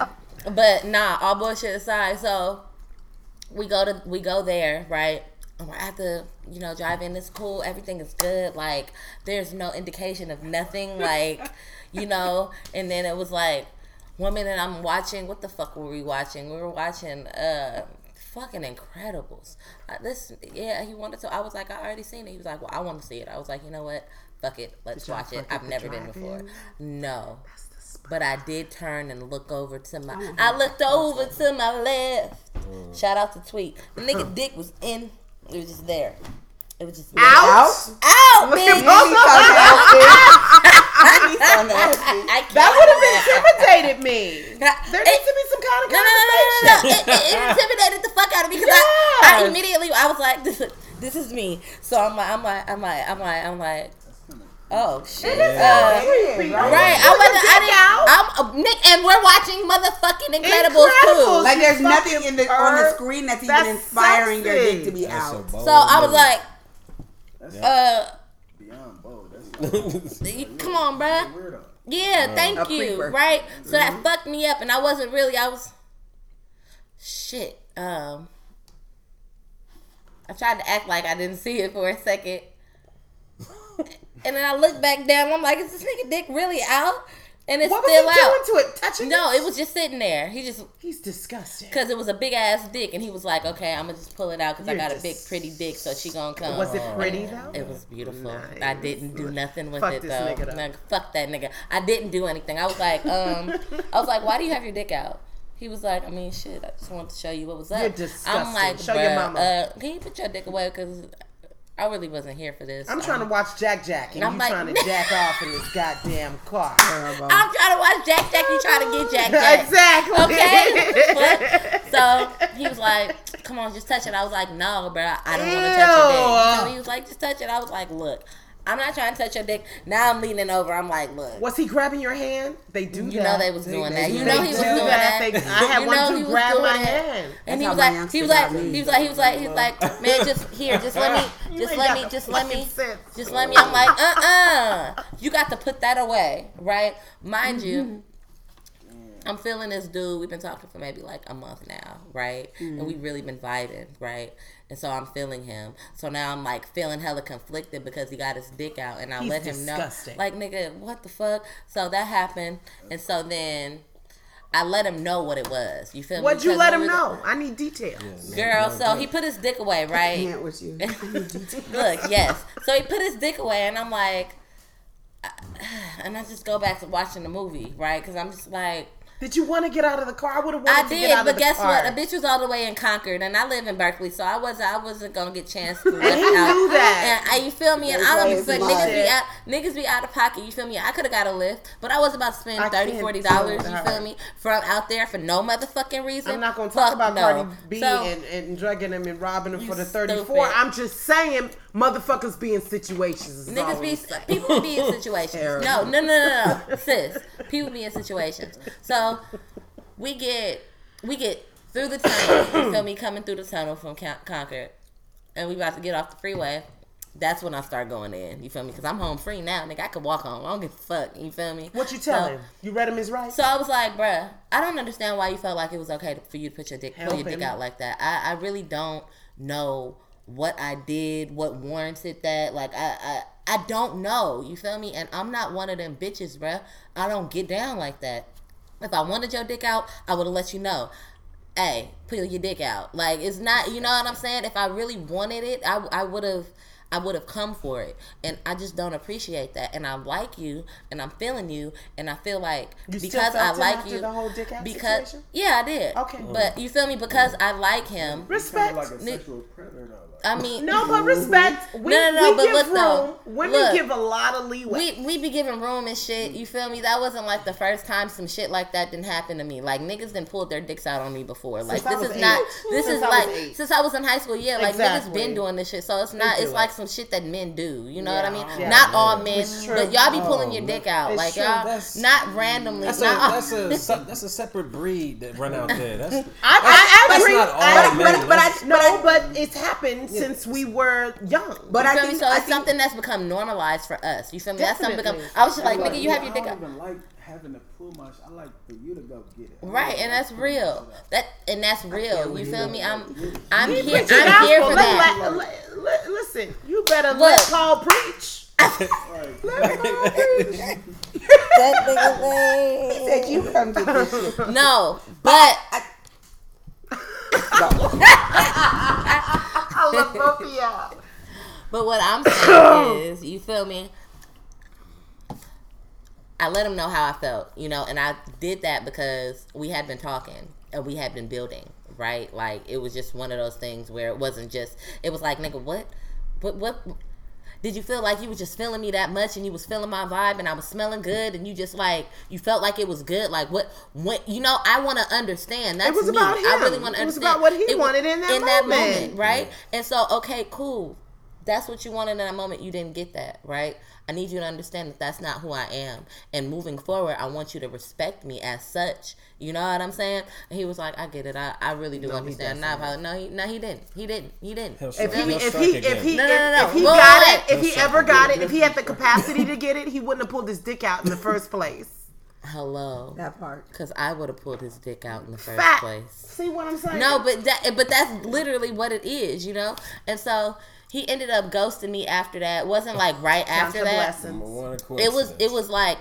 but nah, all bullshit aside. So we go to we go there, right? And we're at the you know drive in. It's cool. Everything is good. Like there's no indication of nothing. Like you know. And then it was like one minute I'm watching. What the fuck were we watching? We were watching. uh Fucking Incredibles. This, yeah, he wanted to. I was like, I already seen it. He was like, Well, I want to see it. I was like, you know what? Fuck it. Let's y'all watch it. I've never been before. No. But I did turn and look over to my. I looked over to my left. Shout out to Tweet. The nigga dick was in. It was just there. It was just there. Out. Out, Look at both of He's so nasty. I That would have intimidated me. There needs to be some kind of no, no, no, no, no, no. It, it, it intimidated the fuck out of me because I, I immediately I was like, this, this is me. So I'm like, I'm like, I'm like, I'm like, I'm like, oh shit. Uh, Period, Right, I wasn't. I didn't. I'm uh, Nick, and we're watching motherfucking Incredibles, Incredibles. too. Like there's nothing in the on the screen that's, That's even inspiring your dick to be That's out. bold. So I was like, That's uh, beyond bold. That's like, you- come on, bruh. Yeah, thank A you. creeper. Right. So that fucked me up, and I wasn't really. I was. Shit. Um. I tried to act like I didn't see it for a second. And then I looked back down. I'm like, is this nigga dick really out? And it's What was still he out. doing to it? Touching No, it? was just sitting there. He just He's disgusting. because it was a big ass dick, and he was like, "Okay, I'm gonna just pull it out because I got a big pretty dick, so she gonna come." Was it pretty though? It was beautiful. Nice. I didn't do nothing with Fuck it this though. nigga, though. Like, fuck that nigga. I didn't do anything. I was like, um, I was like, why do you have your dick out? He was like, I mean, shit. I just wanted to show you what was up. You're disgusting. I'm like, Show your mama." Uh, can you put your dick away? Because I really wasn't here for this. I'm trying to Um, watch Jack Jack, and I'm you like- trying to jack off in this goddamn car. Terrible. I'm trying to watch Jack Jack. You trying to get Jack Jack? exactly. Okay. so he was like, "Come on, just touch it." I was like, "No, bro, I don't want to touch your dick." Ew. So he was like, "Just touch it." I was like, "Look, I'm not trying to touch your dick." Now I'm leaning over. I'm like, "Look." Was he grabbing your hand? They do You that. know they was They- doing they that. You that. know he was doing that. They- I had You one know dude he was grab my that. hand. And he That's was how my like, he was like, me. he was like, he was like, he's like, man, just here, just let me, just let me, just let me, just let me. I'm like, uh, uh you got to put that away, right? Mind you. I'm feeling this dude. We've been talking for maybe like a month now, right? And we've mm. really been vibing, right? And so I'm feeling him. So now I'm like feeling hella conflicted because he got his dick out, and I He's let him disgusting. know, like nigga, what the fuck? So that happened, and so then I let him know what it was. You feel me? What'd you Because let him we- know? I need details. Girl, so he put his dick away, right? Can't with you. Look, yes. So he put his dick away, and I'm like, and I just go back to watching the movie, right? Because I'm just like, Did you want to get out of the car? I would have wanted I to get did, out but of the car. I did, but guess what? A bitch was all the way in Concord, and I live in Berkeley, so I wasn't. I wasn't gonna get chance to. And he knew that. And I, you feel me? And I it's but niggas be out, niggas be out of pocket. You feel me? I could have got a lift, but I was about to spend I 30 can't 40 deal dollars. You feel me? From out there for no motherfucking reason. I'm not gonna talk Fuck about no. Cardi B So, and, and drugging him and robbing him for the 34. stupid. I'm just saying, motherfuckers be in situations. Niggas be saying. people be in situations. No, no, no, no, no, sis. People be in situations. So we get we get through the tunnel. You feel me? Coming through the tunnel from Con- Concord, and we about to get off the freeway. That's when I start going in. You feel me? Because I'm home free now, nigga. I could walk home. I don't give a fuck. You feel me? What you tell So- him? You read him his right. So I was like, bruh, I don't understand why you felt like it was okay to, for you to put your dick pull your Help dick out like that. I, I really don't know what I did, what warranted that. Like I, I I don't know. You feel me? And I'm not one of them bitches, bruh. I don't get down like that. If I wanted your dick out, I would have let you know. Hey, pull your dick out. Like it's not. You know what I'm saying? If I really wanted it, I I would have. I would have come for it, and I just don't appreciate that. And I like you, and I'm feeling you, and I feel like You because I like after you, the whole dick out because situation? yeah, I did. Okay. but you feel me? Because I like him. Respect. Kind of like a sexual predator though. Like, I mean, no, but respect. We, No, no, no, we but give look, room. though. Women Look. give a lot of leeway. we we be giving room and shit. You feel me? That wasn't like the first time some shit like that didn't happen to me. Like niggas didn't pull their dicks out on me before. Like I this was is eight. not. This Since is I like since I was in high school. Yeah, like niggas Exactly. been doing this shit. So it's not. do It's it. like some shit that men do. You know what I mean? Yeah. Not all men, It's true. but y'all be Oh, pulling your dick out. Like true. y'all That's- not randomly. That's a that's a that's a separate breed that run out there. That's I, I agree. not all men. but, but I, no, but it's happened since we were young. but You I feel me? think, So I it's think something that's become normalized for us. You feel me? That's something become. Definitely. I was just like, Like, nigga, you have your I dick don't out. even like having to pull my. sh- I like for you to go get it. I Right, don't and that's real. shit. That and that's real. You feel me? I'm I'm here. I'm here for Let- that. let- let- let- listen, you better Look. let Paul preach. Right. That nigga he said you come get this shit. No, but I love both of y'all. but what I'm saying is, you feel me? I let him know how I felt, you know, and I did that because we had been talking and we had been building, right? Like it was just one of those things where it wasn't just. It was like, nigga, what, what, what? Did you feel like you was just feeling me that much and you was feeling my vibe and I was smelling good and you just like you felt like it was good? Like what? What? You know, I want to understand. That's was me. about I him. really want to It was understand. about what he It was- wanted in that moment. right? And so, okay, cool. That's what you wanted in that moment. You didn't get that, right? I need you to understand that that's not who I am. And moving forward, I want you to respect me as such. You know what I'm saying? And he was like, I get it. I, I really do understand. Now, if no, he, no, he didn't. He didn't. He didn't. He'll If he, he'll if he, if he, No, no, no, no. if, if he got wait, it, if he ever got again. it, if he had the capacity to get it, he wouldn't have pulled his dick out in the first place. Hello. That part. Because I would have pulled his dick out in the first Fact. place. See what I'm saying? No, but that, but that's literally what it is, you know. And so he ended up ghosting me after that. It wasn't like right after that. Number one It was it was like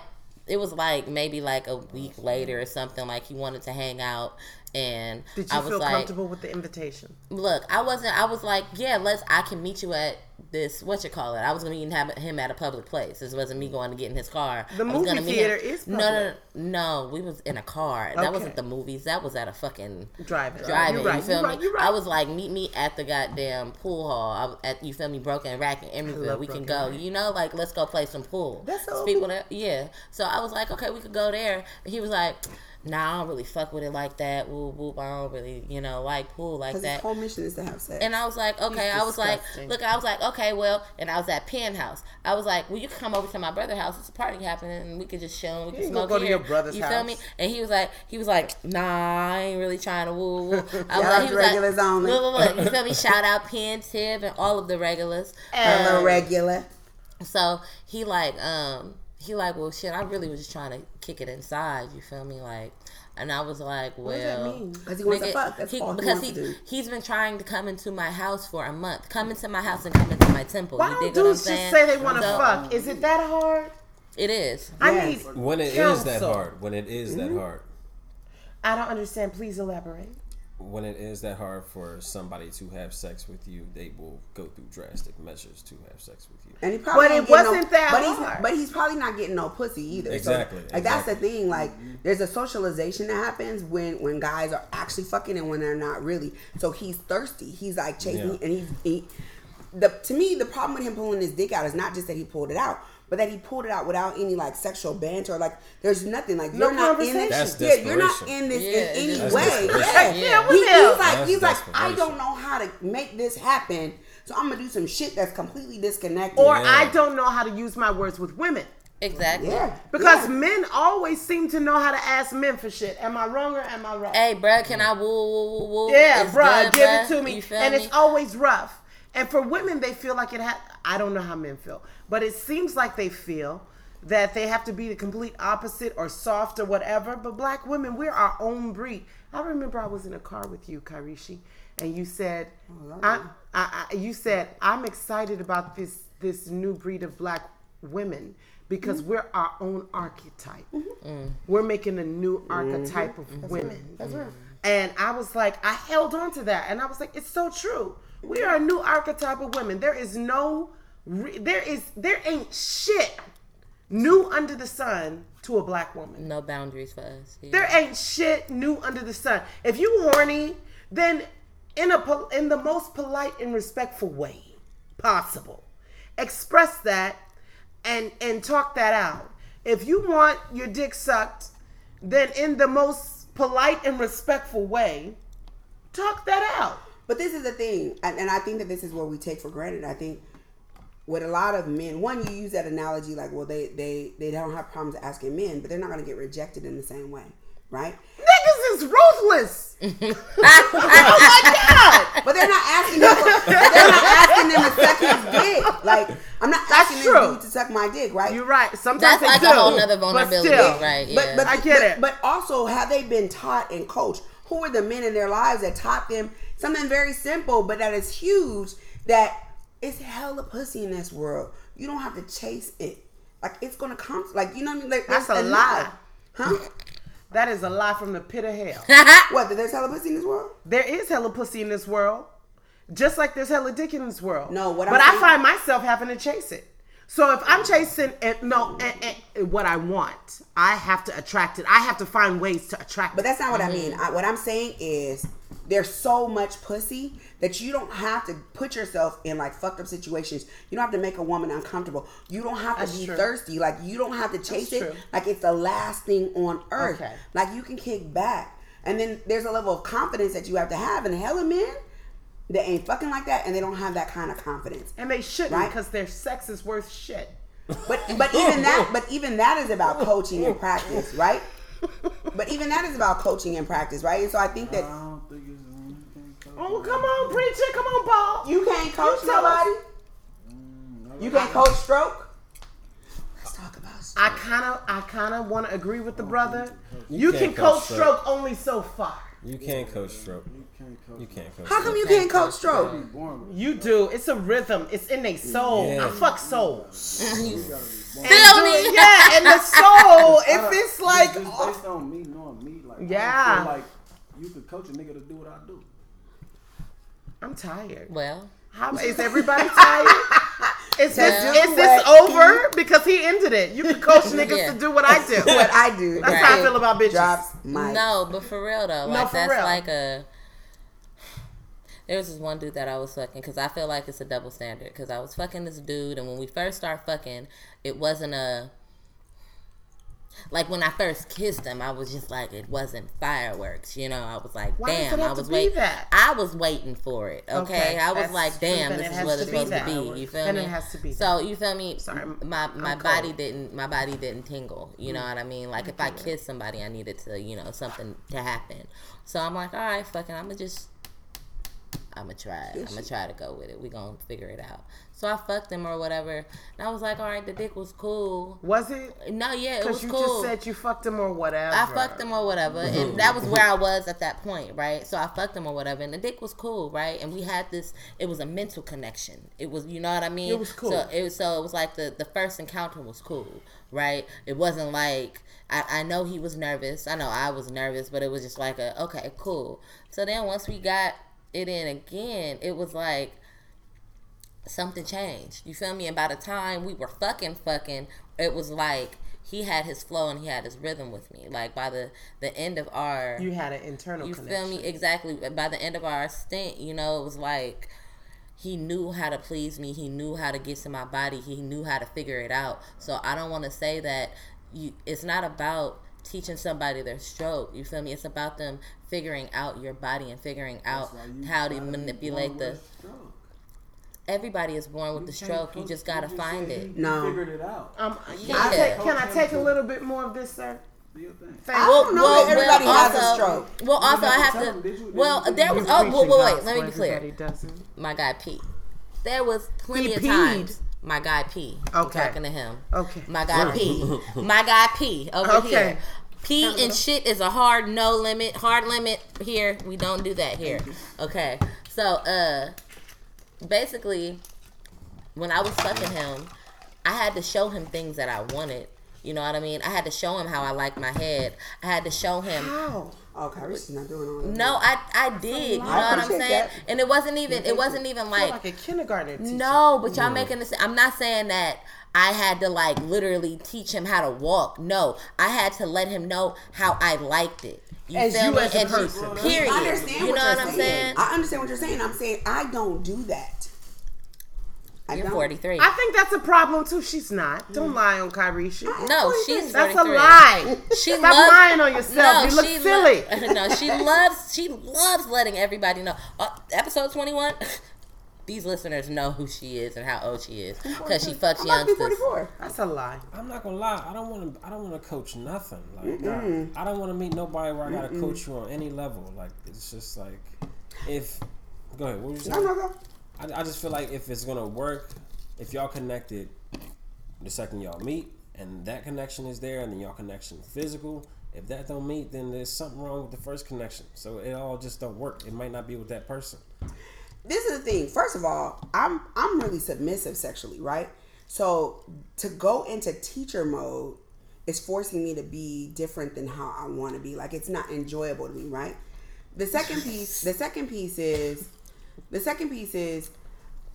it was like maybe like a week later or something. Like he wanted to hang out, and Did I you was feel like, comfortable with the invitation? look, I wasn't. I was like, yeah, let's. I can meet you at this. What you call it? I was gonna meet him, him at a public place. This wasn't me going to get in his car. The I movie theater is no, no, no, no. We was in a car. Okay. That wasn't the movies. That was at a fucking Driving. driving. Right. You feel you're me? right. Right. I was like, meet me at the goddamn pool hall. I at you feel me, Broken Rack in Emeryville. We can go. Rack. You know, like let's go play some pool. That's so with it. Yeah. So I was like, okay, we could go there. He was like, Nah, I don't really fuck with it like that. Whoop whoop. I don't really, you know, like pool like that. his whole mission is to have sex. And I was like, okay. I was like, look, I was like, okay, well, and I was at Penthouse. I was like, well, you can come over to my brother's house. It's a party happening, and we could just chill. and We can smoke go to your brother's you feel me? And he was like, he was like, nah, I ain't really trying to woo woo. I was like, he was regulars like, only. look, look, look. You feel me? Shout out Penn, Tib, and all of the regulars. Hello, Um, regular. so he like, um, he like, well, shit. I really was just trying to kick it inside. You feel me? Like, and I was like, well, does that mean? 'Cause he wants to fuck. That's all he because wants to do. he's been trying to come into my house for a month. Come into my house and come into my temple. Why you don't what I'm dudes just saying? say they want to So, fuck? Is it that hard? It is. I Yes. need. when it is that hard. When it is that mm-hmm. hard. I don't understand. Please elaborate. When it is that hard for somebody to have sex with you, they will go through drastic measures to have sex with you. And he probably But it wasn't that but hard. He's, but he's probably not getting no pussy either. So, Exactly, like that's the thing. Like there's a socialization that happens when when guys are actually fucking and when they're not really. So he's thirsty. He's like chasing Yeah. and he's he. The to me the problem with him pulling his dick out is not just that he pulled it out. But that he pulled it out without any like sexual banter, like there's nothing like No you're not in this. That's Yeah, you're not in this Yeah, in any way. desperation. Yeah, Yeah, He- with he's like That's he's like I don't know how to make this happen, so I'm gonna do some shit that's completely disconnected. Or Yeah. I don't know how to use my words with women. Exactly. Yeah. Because Yeah. men always seem to know how to ask men for shit. Am I wrong or am I right? Hey, bruh, can I woo woo woo woo? yeah, It's bruh, good, give bruh. it to me. And me? it's always rough. And for women, they feel like it ha I don't know how men feel, but it seems like they feel that they have to be the complete opposite or soft or whatever. But black women, we're our own breed. I remember I was in a car with you, Karishi, and you said, I, I, I, you said, I'm excited about this this new breed of black women because mm-hmm. we're our own archetype. Mm-hmm. Mm. We're making a new mm-hmm. archetype of women. That's right. And I was like, I held on to that, and I was like, it's so true. We are a new archetype of women. There is no, re- there is, there ain't shit new under the sun to a black woman. no boundaries for us. Yeah. There ain't shit new under the sun. If you horny, then in a pol- in the most polite and respectful way possible, express that and and talk that out. If you want your dick sucked, then in the most polite and respectful way, talk that out. But this is the thing, and, and I think that this is what we take for granted. I think with a lot of men, one you use that analogy like, well, they they they don't have problems asking men, but they're not going to get rejected in the same way, right? Niggas is ruthless. Oh my god! But they're not asking them. For, they're not asking them to suck his dick. Like I'm not That's asking true. this dude to suck my dick, right? You're right. Sometimes That's they like do, a whole nother but vulnerability, still. right? Yeah. But but I get but, it. But also, have they been taught and coached? Who are the men in their lives that taught them something very simple, but that is huge? That it's hella pussy in this world. You don't have to chase it. Like it's gonna come. Like you know what I mean? Like That's a lie. Huh? That is a lie from the pit of hell. what? That there's hella pussy in this world? There is hella pussy in this world, just like there's hella dick in this world. No, what I'm but I find myself having to chase it. So if I'm chasing it, no, eh, eh, what I want, I have to attract it. I have to find ways to attract. But that's not what I mean. I, what I'm saying is there's so much pussy that you don't have to put yourself in like fucked up situations. You don't have to make a woman uncomfortable. You don't have to That's be true. thirsty. Like you don't have to chase That's it. true. Like it's the last thing on earth. Okay. Like you can kick back. And then there's a level of confidence that you have to have. And hella men, they ain't fucking like that and they don't have that kind of confidence. and they shouldn't Right. because their sex is worth shit. But but even that but even that is about coaching and practice, right? But even that is about coaching and practice, right? And so I think that I don't think it's. you can't coach Oh, come on, preacher, come on, Paul. You can't coach You tell us. nobody. Mm, You can't coach stroke. Let's talk about stroke. I kind of, I kind of want to agree with the brother. You, You can coach coach stroke. stroke. only so far. You can't coach stroke. You can't coach. You. How come you can't coach stroke? born with it. You do. It's a rhythm. It's in their soul. Yeah. I fuck souls. You gotta be born. Feel Do me? it, yeah, and the soul. If it's like, just based on me knowing me, like I Yeah. feel like you could coach a nigga to do what I do. I'm tired. well, How is everybody tired? Is this To is this what over? Because he ended it. You can coach niggas Yeah. to do what I do. What I do. That's how I feel about bitches. Drops my. no, but for real though, No, like for that's real. like a. There was this one dude that I was fucking because I feel like it's a double standard. Because I was fucking this dude, and when we first started fucking, it wasn't a. Like when I first kissed him, I was just like, it wasn't fireworks, you know. I was like, Why damn, I was waiting. I was waiting for it. Okay, Okay, I was like, damn, this is what it's supposed that. to be. You feel Then me? it has to be So you feel me? Sorry, I'm- my my I'm body cold. didn't my body didn't tingle. You know mm. what I mean? Like if I kissed somebody, I needed to you know something to happen. So I'm like, all right, fucking, I'm gonna just I'ma try it. I'ma try to go with it. We gonna figure it out. So I fucked him or whatever. And I was like, all right, the dick was cool. Was it? No, yeah, it Because was you cool. just said you fucked him or whatever. I fucked him or whatever, and that was where I was at that point, right? So I fucked him or whatever, and the dick was cool, right? And we had this. It was a mental connection. It was, you know what I mean? It was cool. So it was, so it was like the the first encounter was cool, right? It wasn't like I, I know he was nervous. I know I was nervous, but it was just like a okay, cool. So then once we got it in again, it was like something changed. You feel me? And by the time we were fucking fucking, it was like he had his flow and he had his rhythm with me. Like by the the end of our You had an internal you connection. feel me? Exactly. By the end of our stint, you know, it was like he knew how to please me. He knew how to get to my body. He knew how to figure it out. So I don't want to say that you. It's not about teaching somebody their stroke. You feel me? It's about them figuring out your body and figuring out That's why you how to manipulate the. stroke. Everybody is born with the can't stroke. You just gotta you find it. you No. figured it out. Um, Yeah. I take, can I take a little bit more of this, sir? Do thing. I you. don't know that everybody has a stroke. Well, also I have to have tell to. him, did you- did well, you- there was. Oh, Preaching wait, wait, wait. Let me be clear. My guy P. There was plenty He of peed. times. My guy P. I'm Okay. talking to him. Okay. My guy P. My guy P. Over Okay. here. P and shit is a hard no limit. Hard limit here. We don't do that here. Okay. So uh basically when I was fucking him, I had to show him things that I wanted. You know what I mean? I had to show him how I like my head. I had to show him How? Oh, Kyrie's not doing all that. no, I I did. You know I what I'm saying? that. And it wasn't even it wasn't even Like, like like a kindergarten teacher. no, but y'all making this. I'm not saying that I had to like literally teach him how to walk. No, I had to let him know how I liked it. You As feel you me? as a And person. Period. I understand you what know you're what I'm saying. saying? I understand what you're saying. I'm saying I don't do that. I You're don't. 43. I think that's a problem too. She's not. Don't lie on Kyrie. She, no, she's 43. that's a lie. She Stop loves, lying on yourself. you look she silly. lo- no, she loves she loves letting everybody know. Uh, episode 21. These listeners know who she is and how old she is because she fucks I'm about to be youngsters. 44. That's a lie. I'm not gonna lie. I don't want to. I don't want to coach nothing. Like I don't want to meet nobody where I gotta coach you on any level. Like it's just like if. Go ahead. What were you No, no, no. I, I just feel like if it's gonna work, if y'all connected, the second y'all meet and that connection is there, and then y'all connection physical. If that don't meet, then there's something wrong with the first connection. So it all just don't work. It might not be with that person. This is the thing. First of all, I'm I'm really submissive sexually, right? So to go into teacher mode is forcing me to be different than how I want to be. Like it's not enjoyable to me, right? The second piece, the second piece is, the second piece is,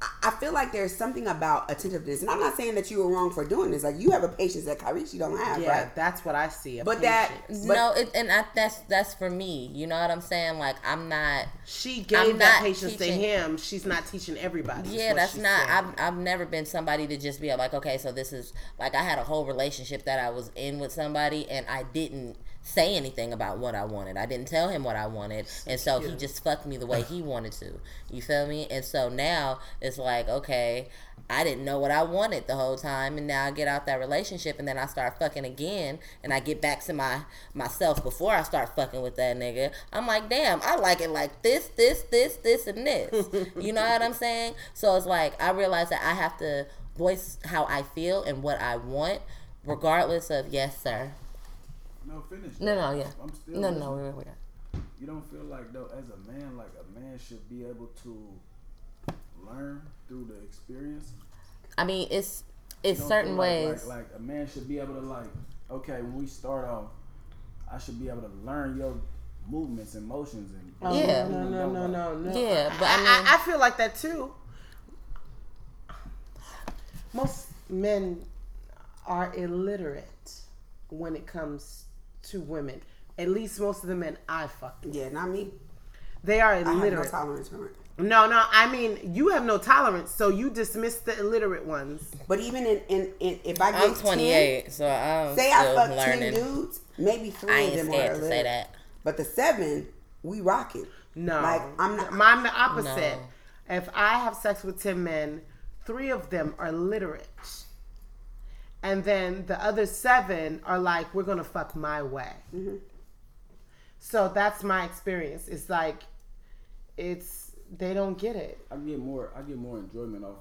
I- I feel like there's something about attentiveness, and I'm not saying that you were wrong for doing this. Like you have a patience that Karishi don't have, Yeah, right? that's what I see. a But that, but no, it, and I, that's that's for me. You know what I'm saying? Like I'm not. she gave I'm that not patience to him. She's not teaching everybody. Yeah, that's not. saying. I've I've never been somebody to just be like, okay, so this is like I had a whole relationship that I was in with somebody, and I didn't say anything about what I wanted. I didn't tell him what I wanted, and so he just fucked me the way he wanted to. You feel me? And so now it's like, okay, I didn't know what I wanted the whole time, and now I get out that relationship, and then I start fucking again, and I get back to my myself before I start fucking with that nigga. I'm like, damn, I like it like this, this, this, this, and this. you know what I'm saying? So it's like I realize that I have to voice how I feel and what I want, regardless of yes, sir. No, finish. No, no, yeah. I'm still No, listening. no, we're, we're, You don't feel like though, as a man, like a man should be able to learn through the experience. I mean, it's it's certain like- ways. Like, like a man should be able to like, okay, when we start off, I should be able to learn your movements and motions and Oh, Yeah. No, no, no, no, no. Yeah, but I I, mean- I, I feel like that too. Most men are illiterate when it comes to women. At least most of the men I fuck. yeah, not me. They are I have no illiterate. tolerance for it. No, no, I mean you have no tolerance, so you dismiss the illiterate ones. But even in, in, in if I get I'm 28, so I'm 10, say I fuck learning. ten dudes, maybe three I of ain't them are scared to say illiterate. that. But the seven, we rock it. No, Like, I'm not- I'm the opposite. No. If I have sex with ten men, three of them are literate, and then the other seven are like, "We're gonna fuck my way." Mm-hmm. So that's my experience. It's like, it's they don't get it. I get more. I get more enjoyment off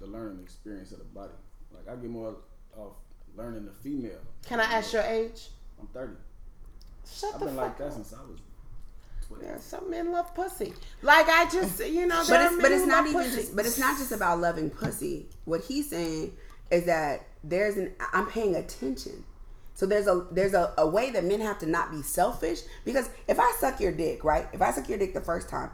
the learning experience of the body. Like I get more off learning the female. Can I ask your age? I'm 30. Shut I've the been fuck like that up. since I was 12. Yeah, some men love pussy. Like I just, you know, but it's but it's not even pussy. just but it's not just about loving pussy. What he's saying is that there's an I'm paying attention. So there's a there's a, a way that men have to not be selfish because if I suck your dick, right? If I suck your dick the first time,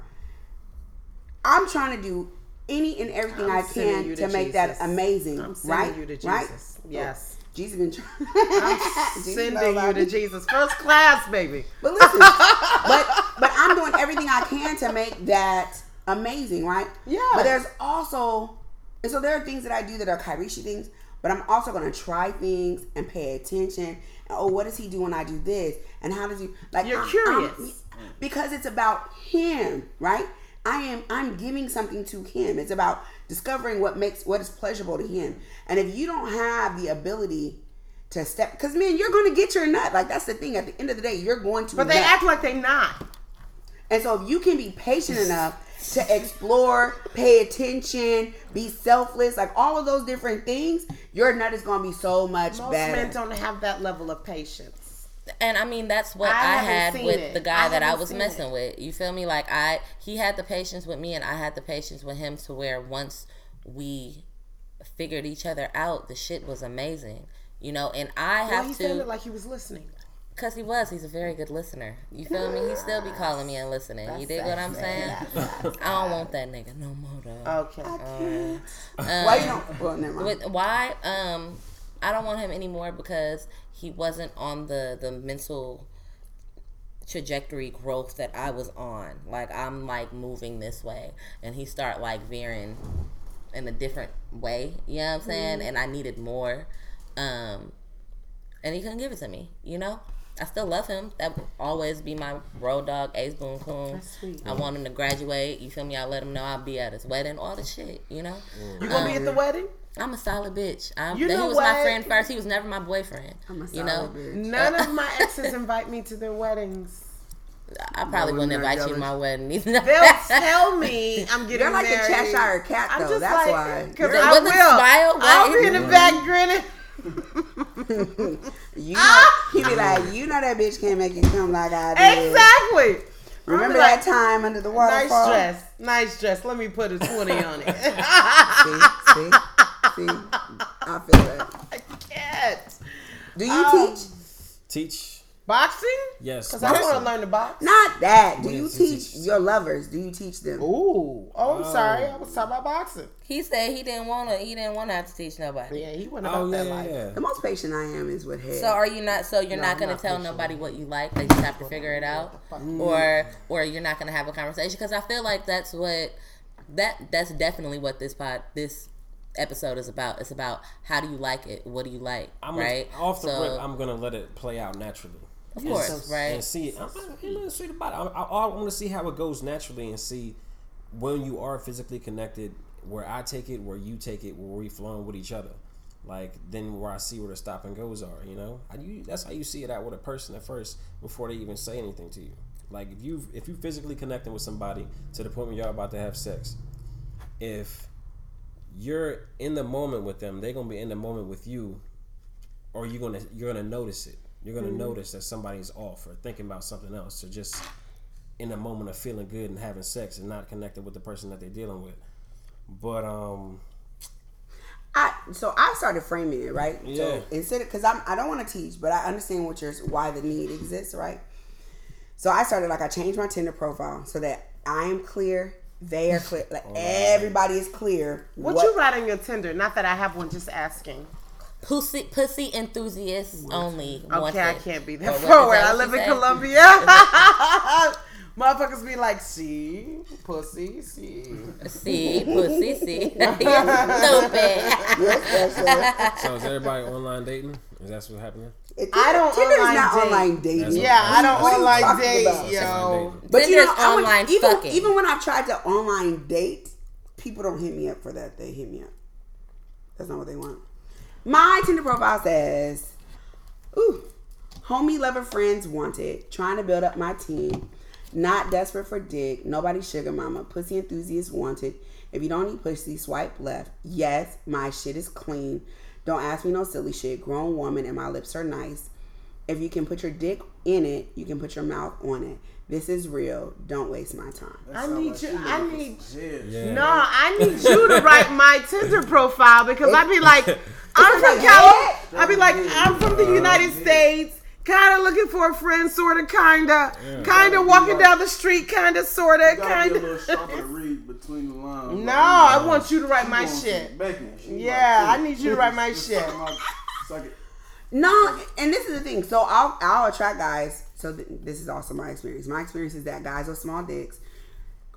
I'm trying to do any and everything I'm I can to, to make that amazing, I'm sending right? you to Jesus. Right? Yes. Jesus been trying. I'm sending you to Jesus. First class, baby. But listen, but but I'm doing everything I can to make that amazing, right? Yeah. But there's also, and so there are things that I do that are Kairishi things, but I'm also gonna try things and pay attention. And, oh, what does he do when I do this? And how does he like? You're I'm- curious. I'm- because it's about him, right? I am I'm giving something to him. It's about discovering what makes what is pleasurable to him. And if you don't have the ability to step because man, you're gonna get your nut. Like that's the thing. At the end of the day, you're going to But they nut. act like they not. And so if you can be patient enough to explore, pay attention, be selfless, like all of those different things, your nut is gonna be so much Most better. men don't have that level of patience. And I mean that's what I I, had with it. the guy I that I was messing it. with. You feel me? Like I he had the patience with me and I had the patience with him to where once we figured each other out, the shit was amazing. You know, and I Well, have he to sounded like he was listening. Cause he was, he's a very good listener. You feel me? He still be calling me and listening. You dig what I'm saying? I don't want that nigga no more though. Okay. Why you don't? Well, never mind. With, why? Um, I don't want him anymore because he wasn't on the the mental trajectory growth that I was on. Like I'm like moving this way, and he start like veering in a different way. You know what I'm saying? And I needed more, um, and he couldn't give it to me. You know. I still love him. That will always be my road dog, Ace Boone Coon. That's sweet. I want him to graduate. You feel me? I let him know I'll be at his wedding. All the shit, you know. You gonna be at the um, wedding? I'm a solid bitch. I'm, You he know was my friend first. He was never my boyfriend. I'm a you know, solid bitch. None of my exes invite me to their weddings. I probably No, wouldn't I'm not invite you to my wedding either. They'll tell me I'm getting You're like the married. Cheshire cat, I'm just That's like, why. Because I will. smile, I'll be in the back grinning. You know, he be like, you know that bitch can't make you come like I did. Exactly. Remember I'll be that time under the water? Nice dress. Nice dress. Let me put a 20 on it. See, see, see. I feel that. I can't. Do you Um, teach? Teach. Boxing? Yes. Because I want to learn to box. Not that. Do Yes, you you teach teach. your lovers? Do you teach them? Ooh. Oh, I'm Oh. sorry. I was talking about boxing. he said he didn't want to. He didn't want to have to teach nobody. Yeah, he went oh, about Oh yeah, that yeah, life. yeah. The most patient I am is with head. So are you not? So you're No, not gonna tell pushing. nobody what you like. They just have to figure it out, mm. or or you're not gonna have a conversation. Because I feel like that's what that that's definitely what this pod this episode is about. It's about how do you like it? What do you like? I'm right? gonna, off the So, rip. I'm gonna let it play out naturally. Of course, right? and see. I'm, I'm see about it. I, I, I want to see how it goes naturally and see when you are physically connected, where I take it, where you take it, where we flowing with each other. Like then where I see where the stop and goes are. You know, I, you, that's how you see it out with a person at first before they even say anything to you. Like if you if you physically connecting with somebody to the point where y'all about to have sex, if you're in the moment with them, they're gonna be in the moment with you, or you're gonna you're gonna notice it. You're gonna notice that somebody's off or thinking about something else, or just in a moment of feeling good and having sex and not connected with the person that they're dealing with. But um, I so I started framing it right. Yeah. So instead, because I'm I don't want to teach, but I understand what your why the need exists, right? So I started like I changed my Tinder profile so that I am clear, they are clear, like everybody is clear. What, you write on your Tinder? Not that I have one, just asking. Pussy, pussy enthusiasts only. Okay, wanted. I can't be Or that what- is forward. I live in? Colombia. Motherfuckers be like, see, pussy, see. See, pussy, see. You're stupid. so is everybody online dating? Is that what's happening? It, I don't Tinder is online not date. online dating. That's Yeah, I don't What online talking date, about? yo. Online dating. But you Tinder's know, I would- online even fucking. even when I've tried to online date, people don't hit me up for that. They hit me up. That's not what they want. My Tinder profile says, "Ooh, homie, lover, friends wanted, trying to build up my team. Not desperate for dick. Nobody sugar mama. Pussy enthusiast wanted. If you don't need pussy, swipe left. Yes, my shit is clean. Don't ask me no silly shit. Grown woman and my lips are nice. If you can put your dick in it, you can put your mouth on it. This is real. Don't waste my time. I need like you- I need- some head Yeah. No, I need you to write my Tinder profile because I'd be like, I'm from like, California. I'd be like, I'm from the United States. Kind of looking for a friend, sort of, kind of, kind of walking down the street, kind of, sort of, You gotta kind be a little sharper to of. read between the lines. No, Like, I want you to write my shit. Yeah, like, I need you to write my shit. suck my- suck it. No, and this is the thing. So I'll I'll attract guys. So th- this is also my experience. My experience is that guys with small dicks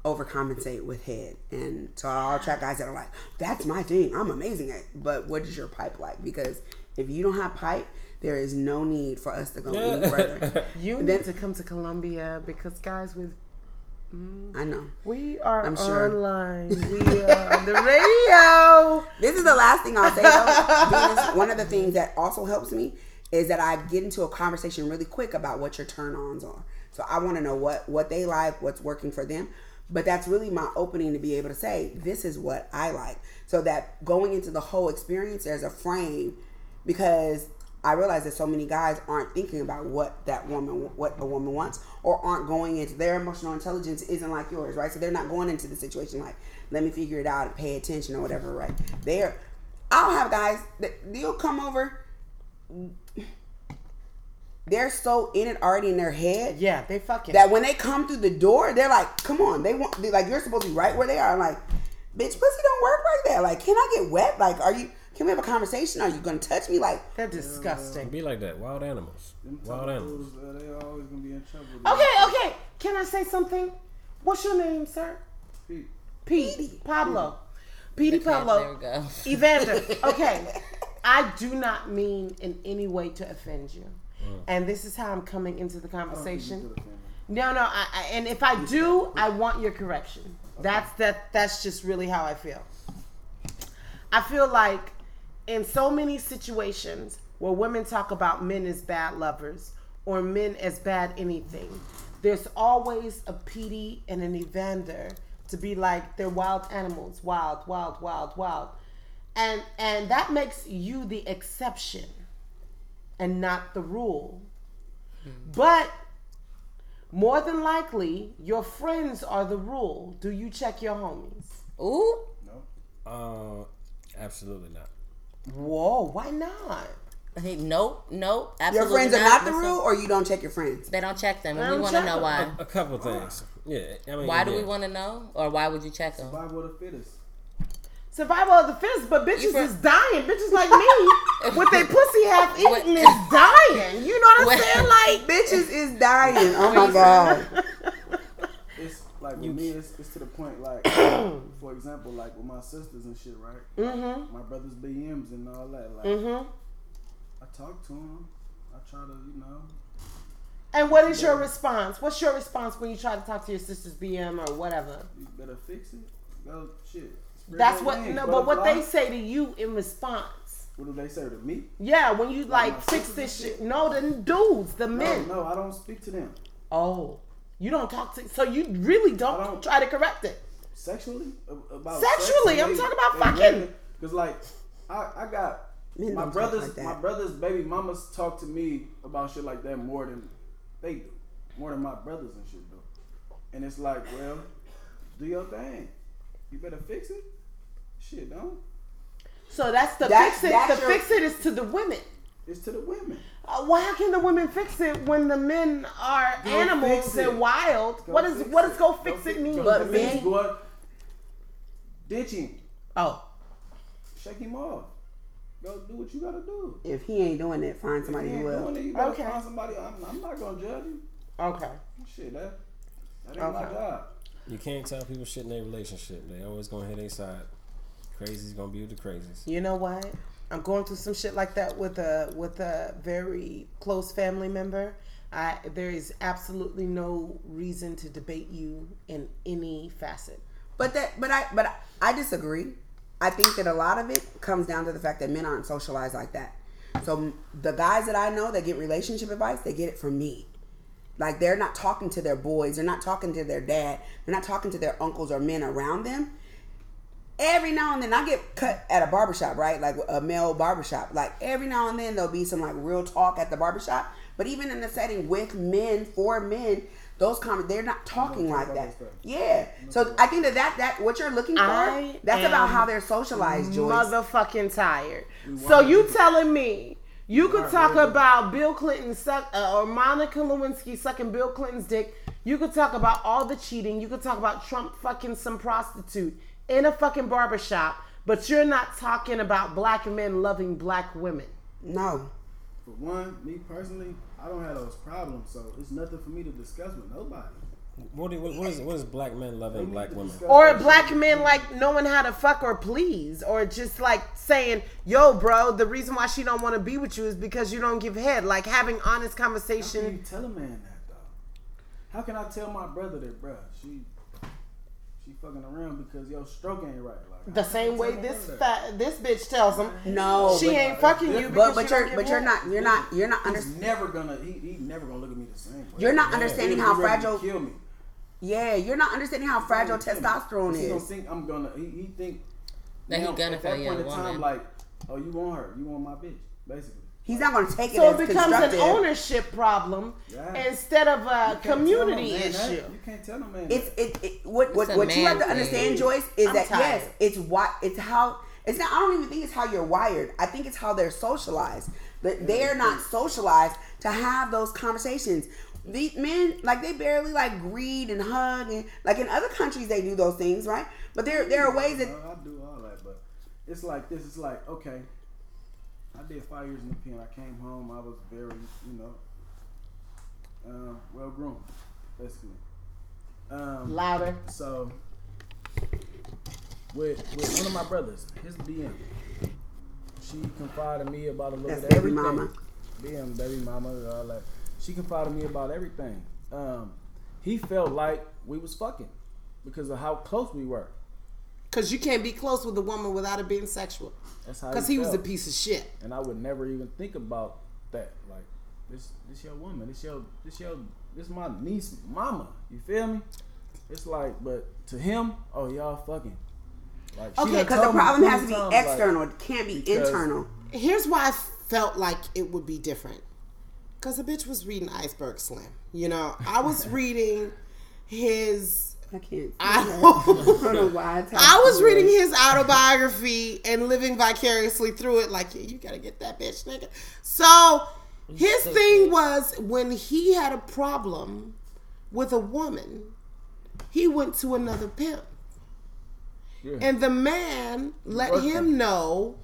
overcompensate with head, and so I'll attract guys that are like, "That's my thing. I'm amazing at." it." But what is your pipe like? Because if you don't have pipe, there is no need for us to go any further. You Then- need to come to Columbia because guys, with I know. Mm, we are I'm sure. online. We are on the radio. This is the last thing I'll say though. Venus, one of the things that also helps me is that I get into a conversation really quick about what your turn ons are. So I want to know what what they like, what's working for them. But that's really my opening to be able to say, this is what I like. So that going into the whole experience, there's a frame because I realize that so many guys aren't thinking about what that woman, what a woman wants, or aren't going into their emotional intelligence isn't like yours, right? So they're not going into the situation like, let me figure it out and pay attention or whatever, right? They're, I'll have guys that they'll come over. They're so in it already in their head Yeah, they fucking. that when they come through the door, they're like, "Come on!" They want like you're supposed to be right where they are. I'm like, bitch, pussy don't work like that. Like, can I get wet? Like, are you? Can we have a conversation? Are you gonna touch me? Like, They're disgusting. Be like that. Wild animals. Them Wild animals. fools, uh, they always gonna be in trouble. Okay, okay. Can I say something? What's your name, sir? Pete, Pete. Pablo. Petey Okay, there Pablo. we go. Evander. Okay. I do not mean in any way to offend you. And this is how I'm coming into the I don't think you conversation. No, no, I, I, and if I do, I want your correction. That's that. That's just really how I feel. I feel like in so many situations where women talk about men as bad lovers or men as bad anything, there's always a Petey and an Evander to be like they're wild animals, wild, wild, wild, wild, and and that makes you the exception and not the rule. But more than likely, your friends are the rule. Do you check your homies? Ooh, No, Uh, absolutely not. Whoa, why not? Hey, nope, nope. your Absolutely friends are not the rule, or you don't check your friends. They don't check them, and we want to know why. A couple things. Yeah. I mean, Why do we want to know, or why would you check them? Bible of the fittest. Survival of the fittest, but bitches from- is dying. Bitches like me, with their pussy half eaten, is dying. You know what I'm What- saying? Like, Bitches is dying. Oh my god. It's like with me, it's, it's to the point like, for example, like with my sisters and shit, right? mm-hmm, My brothers BMs and all that. Like, mm-hmm. I talk to them. I try to, you know, And what is your response? What's your response when you try to talk to your sister's BM or whatever? you better fix it. Go shit. Spread That's what. wings, No, but what butterfly. they say to you in response. What do they say to me? Yeah, when you like my fix this and shit. No, the dudes, the No, men. no, I don't speak to them Oh, you don't talk to. So you really don't, don't- try to correct it. sexually. About Sexually, I'm talking about fucking. Because like, I, I got Men my brothers. like my brothers' baby mamas talk to me about shit like that more than they do, more than my brothers and shit do. And it's like, well, do your thing. You better fix it. Shit, don't. So that's the That's- fix it. that's the your- fix it is to the women. It's to the women. Uh, why can the women fix it when the men are Go animals fix it. and wild? Go what is what does go fix it mean? Go But fix men- it. Go ditching. oh, Shake him off. Go do what you gotta do. If he ain't doing it, find somebody you who ain't will. doing it, you Okay. find somebody. I'm, I'm not gonna judge you. okay. Shit, that that ain't my job. You can't tell people shit in their relationship. They always gonna hit their side. Crazy's gonna be with the crazies. You know what? I'm going through some shit like that with a with a very close family member. I there is absolutely no reason to debate you in any facet. But that, but I, but I, I disagree. I think that a lot of it comes down to the fact that men aren't socialized like that. So the guys that I know that get relationship advice, they get it from me. like they're not talking to their boys, they're not talking to their dad, they're not talking to their uncles or men around them. Every now and then I get cut at a barbershop, right? Like a male barbershop. Like every now and then there'll be some like real talk at the barbershop. But even in the setting with men, for men, those comments they're not talking talk like that. that. Yeah. So I think that, that that what you're looking for, I that's about how they're socialized, Joyce. motherfucking tired. So you telling me you could talk about Bill Clinton suck uh, or Monica Lewinsky sucking Bill Clinton's dick. You could talk about all the cheating. You could talk about Trump fucking some prostitute in a fucking barbershop, but you're not talking about black men loving black women. no. For one, me personally, I don't have those problems, so it's nothing for me to discuss with nobody. What, do, what, what is what is black men loving black women? Or black men like knowing how to fuck or please, or just like saying, "Yo, bro, the reason why she don't want to be with you is because you don't give head." Like having honest How can you conversation. tell a man that though? How can I tell my brother that, bruh, she she fucking around because your stroke ain't right? Like The I same way this brother that? fa- this bitch tells him No. she but- ain't fucking you. But but you don't you're but you're not you're not you're not He's never gonna he, he never gonna look at me the same way. you're not Yeah. understanding how ready to fragile kill me. yeah you're not understanding how fragile He testosterone is. me. He gonna is. think I'm gonna he, he think That he now, gunning at for that point in time woman. like oh you want her you want my bitch basically. He's not going to take it So as it becomes an ownership problem Yeah. instead of a community tell no man that. issue. You can't tell no man. It's it, it what what, It's a what you have to understand, thing. Joyce, is I'm that tired. yes, it's what it's how it's not. I don't even think it's how you're wired. I think it's how they're socialized. But they're not socialized to have those conversations. These men, like they barely like greed and hug and like in other countries they do those things, right? But there there are ways that I, I do all that, but it's like this. It's like okay, I did five years in the pen. I came home. I was very, you know, uh, well groomed, basically. Um, Louder. so with with one of my brothers, his BM, she confided me about a little That's bit baby everything. mama. BM, baby mama, all that. She confided me about everything. Um, he felt like we was fucking because of how close we were. Because you can't be close with a woman without it being sexual. That's how Because he was a piece of shit. and I would never even think about that. Like this, this your woman. This your, this your, this my niece, mama. You feel me? It's like, but to him, oh y'all fucking. Like, she okay, because the problem has to be times, like, external. it can't be internal. Here's why I felt like it would be different. Because the bitch was reading Iceberg Slim. You know, I was reading his. I can't. I I don't know why. I, I was reading his autobiography and living vicariously through it. Like, yeah, you gotta get that bitch, nigga. So his thing was when he had a problem with a woman, he went to another pimp, Yeah. and the man let Working. him know.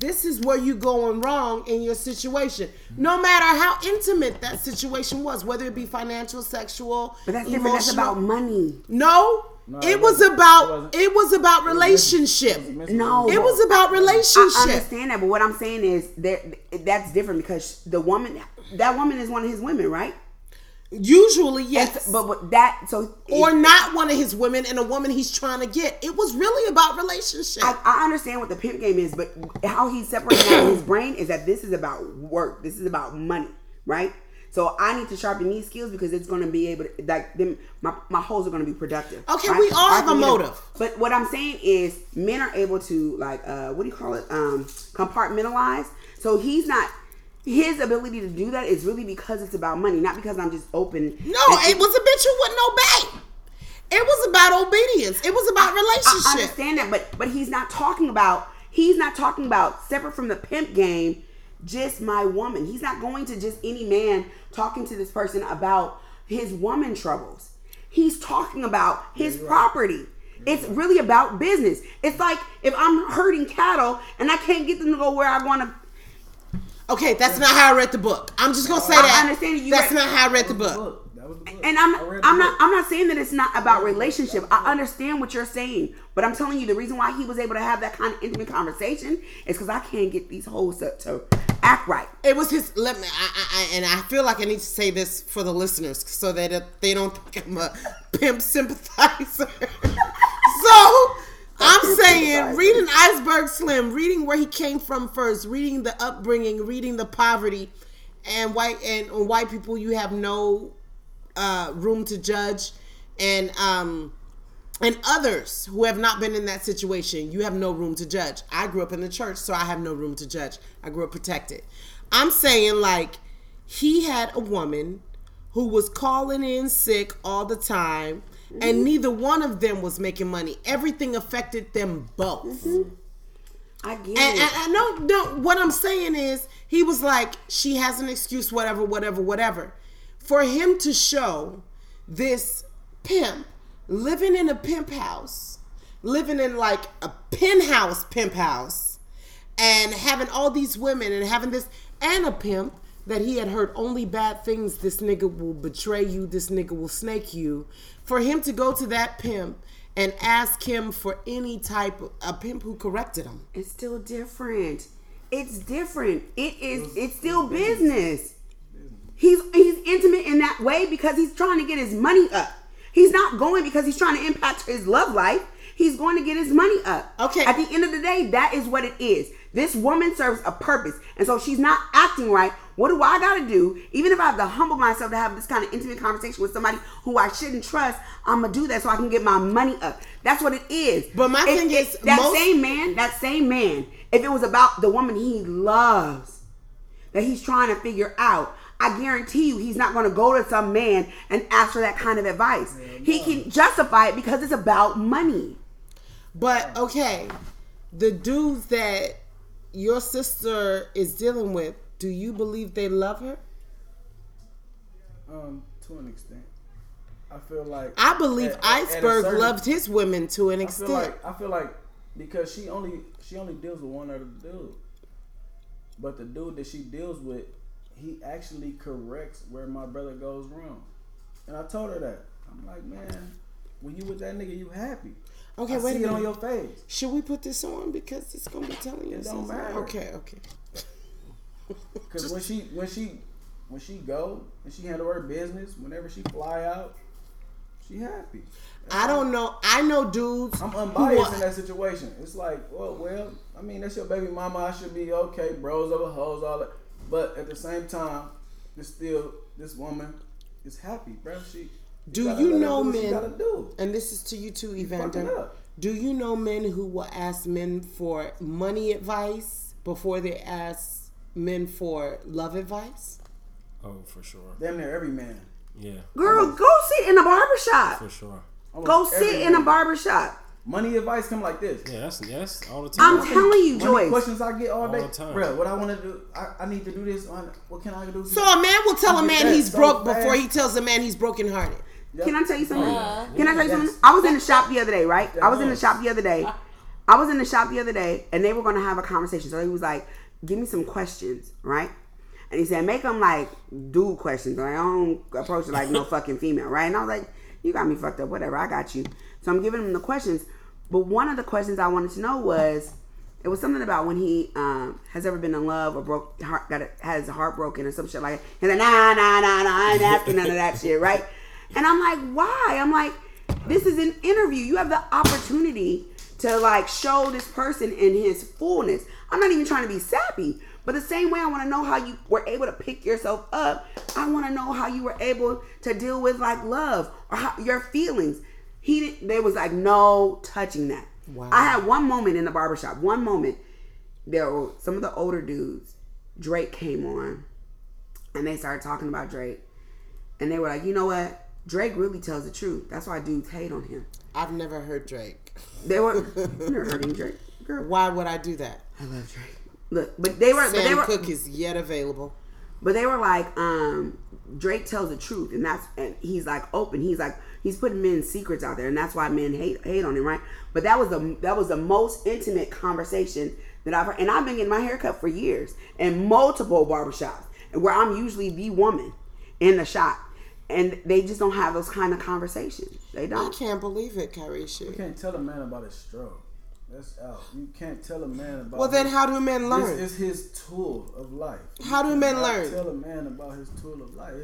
This is where you're going wrong in your situation. No matter how intimate that situation was, whether it be financial, sexual, But that's different. That's about money. No, No, it it was wasn't. It about wasn't. it was about relationship. No. It was about relationship. I relationship. understand that, but what I'm saying is that that's different because the woman, that woman is one of his women, right? Usually, yes, But, but that so or it- not one of his women and a woman he's trying to get. It was really about relationship. I, I understand what the pimp game is, but how he's separating out his brain is that this is about work. This is about money, right? So I need to sharpen these skills because it's going to be able to like them. My my holes are going to be productive. Okay, right? we all have a motive. But what I'm saying is, men are able to like uh, what do you call it? Um, compartmentalize. So he's not. His ability to do that is really because it's about money, not because I'm just open. no, it was a bitch who wouldn't obey. It was about obedience. It was about relationship. I relationship. understand that, but but he's not talking about he's not talking about separate from the pimp game, just my woman. He's not going to just any man talking to this person about his woman troubles. He's talking about his property. It's really about business. It's like if I'm herding cattle and I can't get them to go where I want to. Okay, that's not how I read the book. I'm just gonna say that. I that. understand you That's read- not how I read the That was book. That was the book. And I'm I read the I'm not book. I'm not saying that it's not about relationship. I understand what you're saying, but I'm telling you the reason why he was able to have that kind of intimate conversation is because I can't get these hoes to, to act right. It was his. Let me. I, I, I, and I feel like I need to say this for the listeners so that it- they don't think I'm a pimp sympathizer. so I'm saying, reading Iceberg Slim, reading where he came from first, reading the upbringing, reading the poverty, and white and on white people, you have no uh, room to judge, and um, and others who have not been in that situation, you have no room to judge. I grew up in the church, so I have no room to judge. I grew up protected. I'm saying like he had a woman who was calling in sick all the time, and neither one of them was making money. Everything affected them both. Mm-hmm. I get And, it. and, and no, no, what I'm saying is, he was like, she has an excuse, whatever, whatever, whatever. For him to show this pimp living in a pimp house, living in like a penthouse pimp house, and having all these women and having this, and a pimp that he had heard only bad things. This nigga will betray you, this nigga will snake you. For him to go to that pimp and ask him for any type of a pimp who corrected him. it's still different. It's different. It is. It's still business. He's he's intimate in that way because he's trying to get his money up. He's not going because he's trying to impact his love life. He's going to get his money up. Okay. At the end of the day, that is what it is. This woman serves a purpose, and so she's not acting right. What do I got to do? Even if I have to humble myself to have this kind of intimate conversation with somebody who I shouldn't trust, I'm gonna do that so I can get my money up. That's what it is. But my If- thing is, that most- same man, that same man, if it was about the woman he loves, that he's trying to figure out, I guarantee you he's not going to go to some man and ask for that kind of advice. He can justify it because it's about money. But okay, the dudes that your sister is dealing with, do you believe they love her? Um, to an extent, I feel like I believe at- Iceberg certain- loved his women to an I feel extent. like I feel like because she only she only deals with one other dude, but the dude that she deals with, he actually corrects where my brother goes wrong, and I told her that. I'm like, man, when you with that nigga, you happy. okay, I wait a see it on your face. Should we put this on because it's gonna be telling you? It don't something? matter. Okay, okay. Cause when she when she when she go and she handle her business, whenever she fly out, she happy. I don't know. I know dudes. I'm unbiased in that situation. It's like, well, well, I mean, that's your baby mama. I should be okay, bros over hoes, all that. But at the same time, it's still this woman is happy, bro. She. Do gotta you know do men? gotta do. And this is to you too, fucking Evander. Do you know men who will ask men for money advice before they ask men for love advice? Oh, for sure. Damn near every man. Yeah, Girl, go sit in a barbershop. for sure. Almost Go every sit in a man. barbershop. Money advice come like this. Yeah, that's yes, all the time. I'm telling you, Money Joyce. questions I get all, All day, the time. bro. What I want to do, I, I need to do this. On what can I do? So a man will tell a man he's so broke fast. before he tells a man he's brokenhearted. Yep. Can I tell you something? Uh, Can I tell you something? I was in the shop the other day, right? I was in the shop the other day. I was in the shop the other day, and they were going to have a conversation. So he was like, "Give me some questions, right?" And he said, "Make them like dude questions. Like, I don't approach it like no fucking female, right?" And I was like, "You got me fucked up. Whatever. I got you." So I'm giving him the questions. But one of the questions I wanted to know was, it was something about when he um, has ever been in love or broke heart got a, has a heart broken or some shit like that. He's like, nah, nah, nah, nah, I ain't asking none of that shit, right? And I'm like, why? I'm like, this is an interview. You have the opportunity to like show this person in his fullness. I'm not even trying to be sappy, but the same way I want to know how you were able to pick yourself up, I want to know how you were able to deal with like love or how, your feelings. He there was like no touching that. Wow. I had one moment in the barbershop. One moment. There were some of the older dudes. Drake came on, and they started talking about Drake, and they were like, you know what? Drake really tells the truth. That's why dudes hate on him. I've never heard Drake. They were you never heard Drake, girl. Why would I do that? I love Drake. Look, but they were, but they Sam were, Cooke is yet available. but they were like, um, Drake tells the truth, and that's and he's like open. He's like he's putting men's secrets out there, and that's why men hate hate on him, right? But that was the that was the most intimate conversation that I've heard, and I've been getting my haircut for years in multiple barbershops, and where I'm usually the woman in the shop, and they just don't have those kind of conversations. They don't. I can't believe it, Carrie. You can't tell a man about his stroke. That's out. You can't tell a man about. Well, then his- how do men learn? This is his tool of life. How do men learn? Tell a man about his tool of life.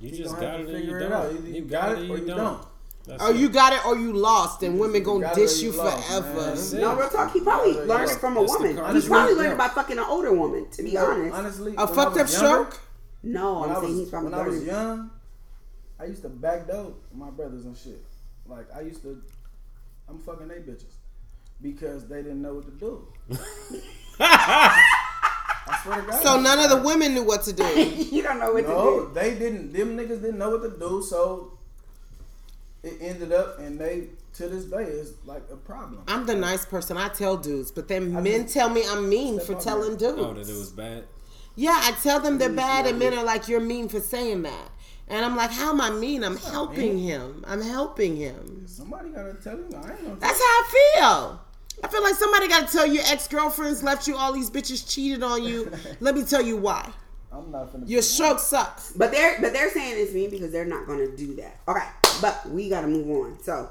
You He just got it to or you figure it don't. out. Either you got it or you don't. That's Oh, it. you got it or you lost, and women gonna got it or dish you you lost, forever. That's it. No, real talk. He probably Yeah, learned yeah. it from a woman. He probably learned it by fucking an older woman. To be honest, honestly, A fucked up younger- stroke? no, I'm saying was, he's probably when I was young, I used to backdoor my brothers and shit. Like I used to, I'm fucking they bitches because they didn't know what to do. I swear to God. So none of the women knew what to do. you don't know what No, to do. they didn't. Them niggas didn't know what to do, so it ended up, and they to this day is like a problem. I'm the nice person. I tell dudes, but then I men just- tell me I'm mean for telling dudes. Oh, that it was bad. Yeah, I tell them they're bad, and men are like, "You're mean for saying that." And I'm like, "How am I mean? I'm helping him. I'm helping him." Somebody gotta tell you. I ain't gonna. That's how I feel. I feel like somebody got to tell your ex girlfriends left you, all these bitches cheated on you. Let me tell you why. I'm not finna. Your be- stroke sucks. But they're but they're saying it's me because they're not going to do that. Okay, but we got to move on. So,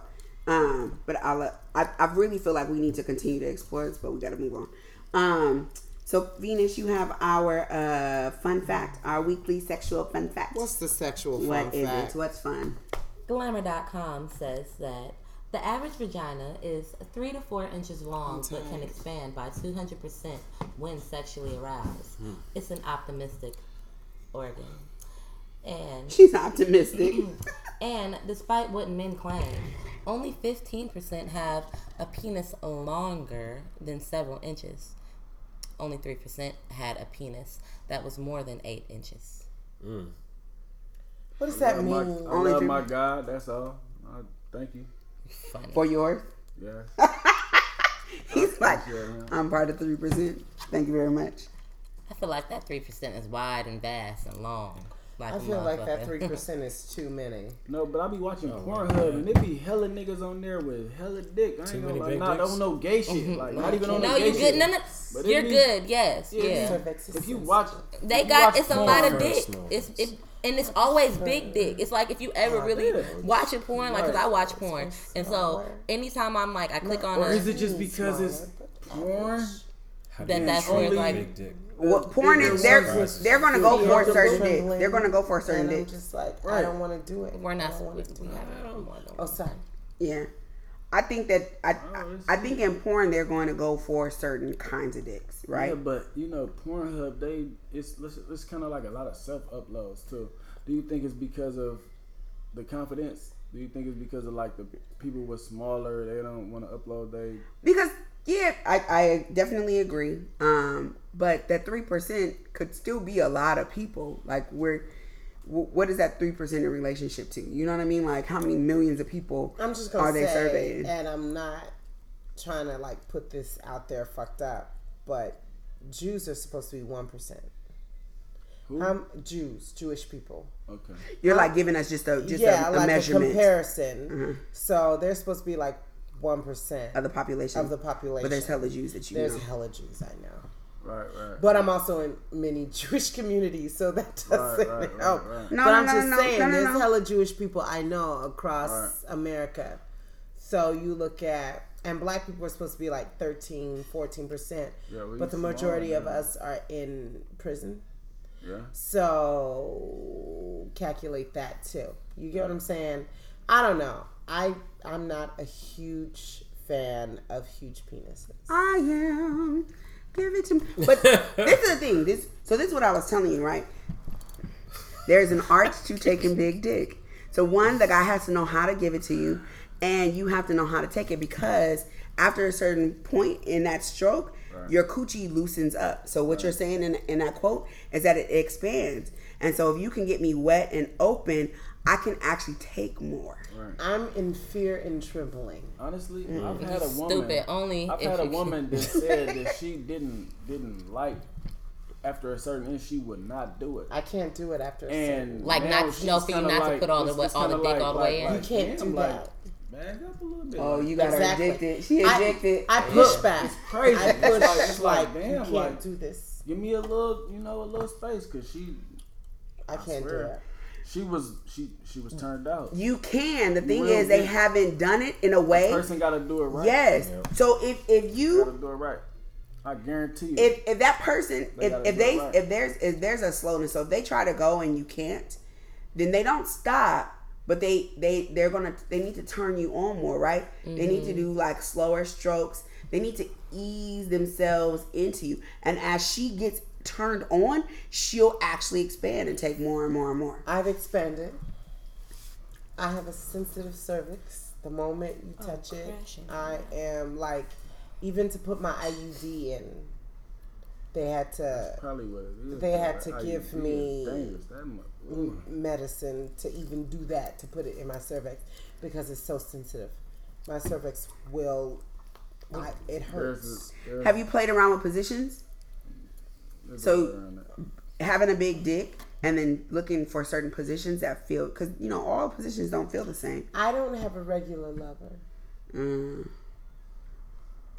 um, but I'll I I really feel like we need to continue to explore this, but we got to move on. Um, so Venus, you have our uh fun fact, our weekly sexual fun fact. What's the sexual fun What is fact? it? What's fun? Glamour.com says that the average vagina is three to four inches long, but can expand by 200% when sexually aroused. It's an optimistic organ. And She's optimistic. and despite what men claim, only 15% have a penis longer than several inches. Only 3% had a penis that was more than 8 inches. Mm. What does that I love mean? my, I Only love three- my God. That's all. I, thank you. Funny. For yours, Yeah. he's like, appreciate. I'm part of three percent. Thank you very much. I feel like that 3% is wide and vast and long. Like I a feel like that three percent is too many. No, but I be watching Oh, Pornhub and it be hella niggas on there with hella dick. I ain't Too gonna many like, big nah, dicks? don't no gay shit. Like, not even on No, no gay you good. shit. No, no, But you're be- good. Yes, Yeah. yeah. If you watch, They you got watch it's a lot of dick. one. It's it, and it's always big dick. It's like if you ever really watch watching porn, like because I watch porn, and so anytime I'm like I click on Or a is it just because it's porn? That- that's treat where, like- big dick? What porn is? They're they're gonna go for a certain dick. They're gonna go for a certain and dick. just like, I don't want to do it. we're not. I don't We, wanna do we it. haven't. Oh, sorry. Yeah. I think that I, Oh, I I think in porn they're going to go for certain kinds of dicks, right? Yeah, but you know, Pornhub, they it's it's, it's kind of like a lot of self uploads too. Do you think it's because of the confidence? Do you think it's because of like the people with smaller, they don't want to upload they Because yeah, I, I definitely agree. Um, but that three percent could still be a lot of people. Like we're what is that three percent in relationship to? You know what I mean? Like how many millions of people I'm just gonna are they say, surveying? and I'm not trying to like put this out there fucked up, but Jews are supposed to be one percent. who? Um, Jews, Jewish people. okay. You're like giving us just a just yeah, a, a like measurement a comparison. Mm-hmm. So they're supposed to be like one percent of the population. of the population. but there's hella Jews that you There's know. hella Jews, I know. Right, right. But I'm also in many Jewish communities, so that doesn't right, right, help. right. No, but no, I'm no, just no, no, saying, no, no, there's no. hella Jewish people I know across America. So you look at, and black people are supposed to be like 13, 14%, Yeah, we but the small, majority of yeah. us are in prison. Yeah. So calculate that too. You get what I'm saying? I don't know. I I'm not a huge fan of huge penises. I am. Give it to me. But this is the thing. This so this is what I was telling you, right? There's an art to taking big dick. So one, the guy has to know how to give it to you, and you have to know how to take it because after a certain point in that stroke, your coochie loosens up. So what you're saying in, in that quote is that it expands. And so if you can get me wet and open, I can actually take more. I'm in fear and trembling. Honestly, Mm. I've had a woman. Stupid. Only I've had a you- woman that said that she didn't didn't like after a certain inch she would not do it. I can't do it after a certain. And Like not- she's no, for you kinda not to put all the it's- all the kinda dick all the way in. You can't damn, do that. Back up a little bit. Oh, you got her Exactly. addicted. She I- addicted. I, push back. It's crazy. I It's push like- it's like, like, damn, you can't like- do this. Give me a little, you know, a little space, cause she, I can't do swear. It. she was, she, she was turned out. You can. The thing will is, they get- haven't done it in a way. Person got to do it right. Yes. So if if got to you do it right. I guarantee you. if if that person They if, if they right. if there's if there's a slowness, so if they try to go and you can't, then they don't stop. But they they they're gonna they need to turn you on more, right? They need to Mm-hmm. do like slower strokes. They need to ease themselves into you, and as she gets turned on, she'll actually expand and take more and more and more. I've expanded. I have a sensitive cervix. The moment you oh, touch it. I am like, even to put my IUD in, they had to Probably what it is. They had to IUD give me- dangerous. That mu- ooh. medicine to even do that to put it in my cervix because it's so sensitive. My cervix will, oh, I, it hurts. There's a- there's- Have you played around with positions? There's a so- way around that. Having a big dick and then looking for certain positions that feel because you know all positions don't feel the same. I don't have a regular lover. Mm.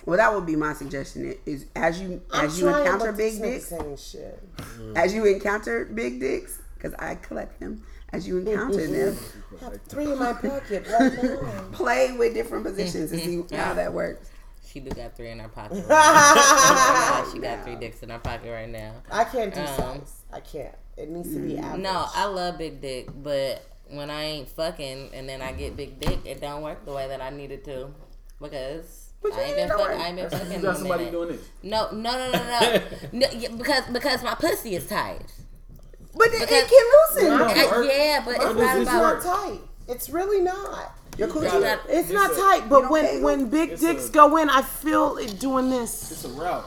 Well, that would be my suggestion. Is as you I'm as you encounter big dicks, nigga shit. as you encounter big dicks, because I collect them. As you encounter them, I have three in my pocket right now. play with different positions and see how that works. She do got three in her pocket. Right now. she got three dicks in her pocket right now. I can't do Um, size. I can't. It needs to be average. No, I love big dick, but when I ain't fucking and then I get big dick, it don't work the way that I need it to because But you I ain't ain't been fucking. way. I ain't been fucking. You got somebody minute. doing this. No, no, no, no, no. no because because my pussy is tight. But it, Because- it can loosen. No. Uh, yeah, but it's not is It's about. not tight. It's really not. Your You gotta- It's It's not a- tight, but when kegel? when big dicks a- go in, I feel it doing this. It's a route.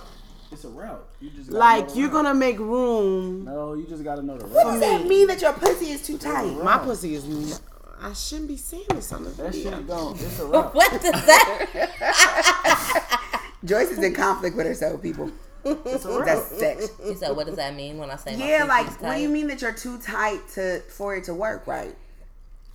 It's a route. You just gotta Like you're route. gonna make room. No, you just gotta know the What route. does that mean that your pussy is too tight? My pussy is. I shouldn't be saying this on the That video. shit don't. It's a route. What does that? Joyce is in conflict with herself, people. It's a route. That's sex. You said, what does that mean when I say my Yeah, pussy's like tight? what do you mean that you're too tight to for it to work right?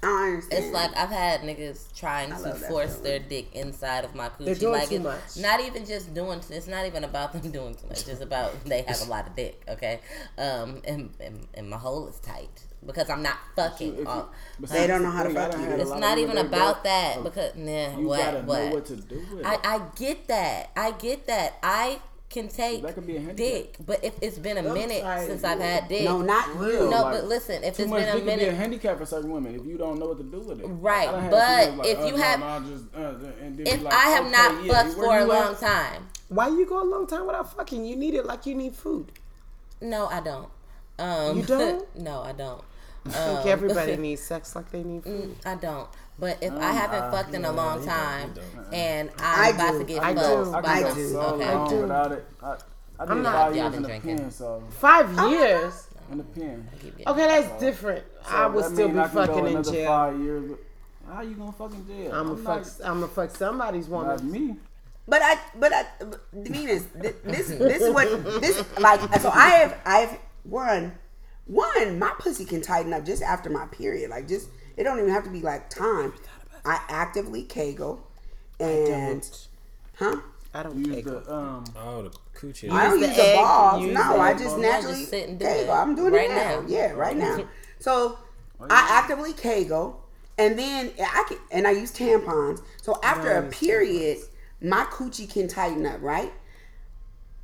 I understand. It's like I've had niggas trying to force feeling. their dick inside of my coochie. They're doing like too it's much. Not even just doing. It's not even about them doing too much. It's about they have a lot of dick. Okay, um, and and, and my hole is tight because I'm not fucking. If you- all- but They don't know how to thing, I fuck done you. it's not even about go, that because nah. You what gotta what? know what to do with it. I I get that. I get that. I can take That could be a dick, but if it's been a minute sorry. since I've had dick, no, not Real. you. no, like, but listen, if Too it's much been a dick could be a handicap for certain women if you don't know what to do with it. Right, I done had but females if uh, you no, have- no, I just, uh, and then if be like, I have okay, not yeah, fucked for a you long time, Why you go a long time without fucking? You need it like you need food. no, I don't. Um, You don't? no, I don't. I think everybody needs sex like they need food. I don't. But if Um, I haven't nah, fucked in a long you time and I I'm about do. to get I fucked do. I by I do. so Okay. long do. without it. I, I I'm not- five Y'all years been in the drinking. pen, so Five years. in the pen. Okay, that's different. I would still be I can go fucking in jail. Five years. How you gonna fucking jail? I'm gonna fuck. I'm gonna fuck somebody's Not woman. me. But I, but I, Venus, th- this, this is what this like. So I have, I've one, one. My pussy can tighten up just after my period. Like just, it don't even have to be like time. I actively kegel, and I huh? I don't Use take the um. Oh, the coochie. I don't the use the egg, balls. use No, the I just balls. naturally Just sit and do kegel. it. I'm doing Right it now. now. Yeah, right now. So I actively kegel, and then I can, and I use tampons. So after a period, my coochie can tighten up. Right.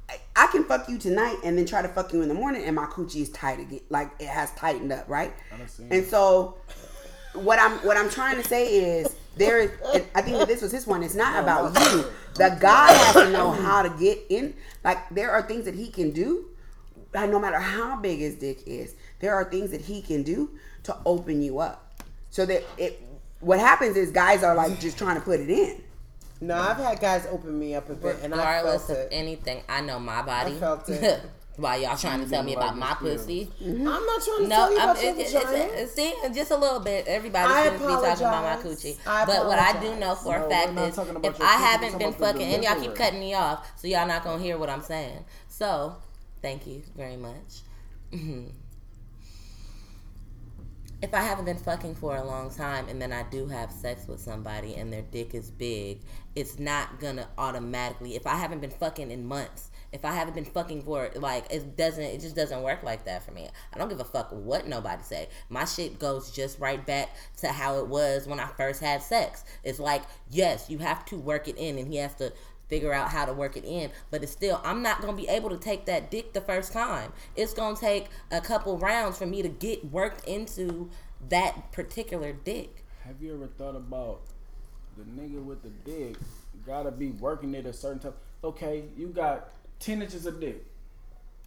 I- I can fuck you tonight and then try to fuck you in the morning, and my coochie is tight again. Like it has tightened up, right? done seen And so, what I'm what I'm trying to say is there is. and I think that this was his one. It's not about you. The guy has to know how to get in. Like there are things that he can do. No matter how big his dick is, there are things that he can do to open you up. So that it. What happens is guys are like just trying to put it in. No, I've had guys open me up a bit, and I regardless of it. anything, I know my body. I felt it. Why y'all trying to tell me about my pussy? Mm-hmm. I'm not trying to No, tell you I'm, about your it, it, vagina. it's, see, just a little bit. Everybody I seems to be talking about my coochie. I but what I do know for No, a fact is, if I haven't been talking about the fucking, and y'all keep cutting me off, so y'all not gonna hear what I'm saying. So, thank you very much. if I haven't been fucking for a long time and then I do have sex with somebody and their dick is big, it's not gonna automatically. If I haven't been fucking in months, if I haven't been fucking for like it doesn't, it just doesn't work like that for me. I don't give a fuck what nobody say. My shit goes just right back to how it was when I first had sex. It's like yes, you have to work it in, and he has to figure out how to work it in. But it's still, I'm not gonna be able to take that dick the first time. It's gonna take a couple rounds for me to get worked into that particular dick. Have you ever thought about the nigga with the dick gotta be working it a certain time? Okay, you got ten inches of dick.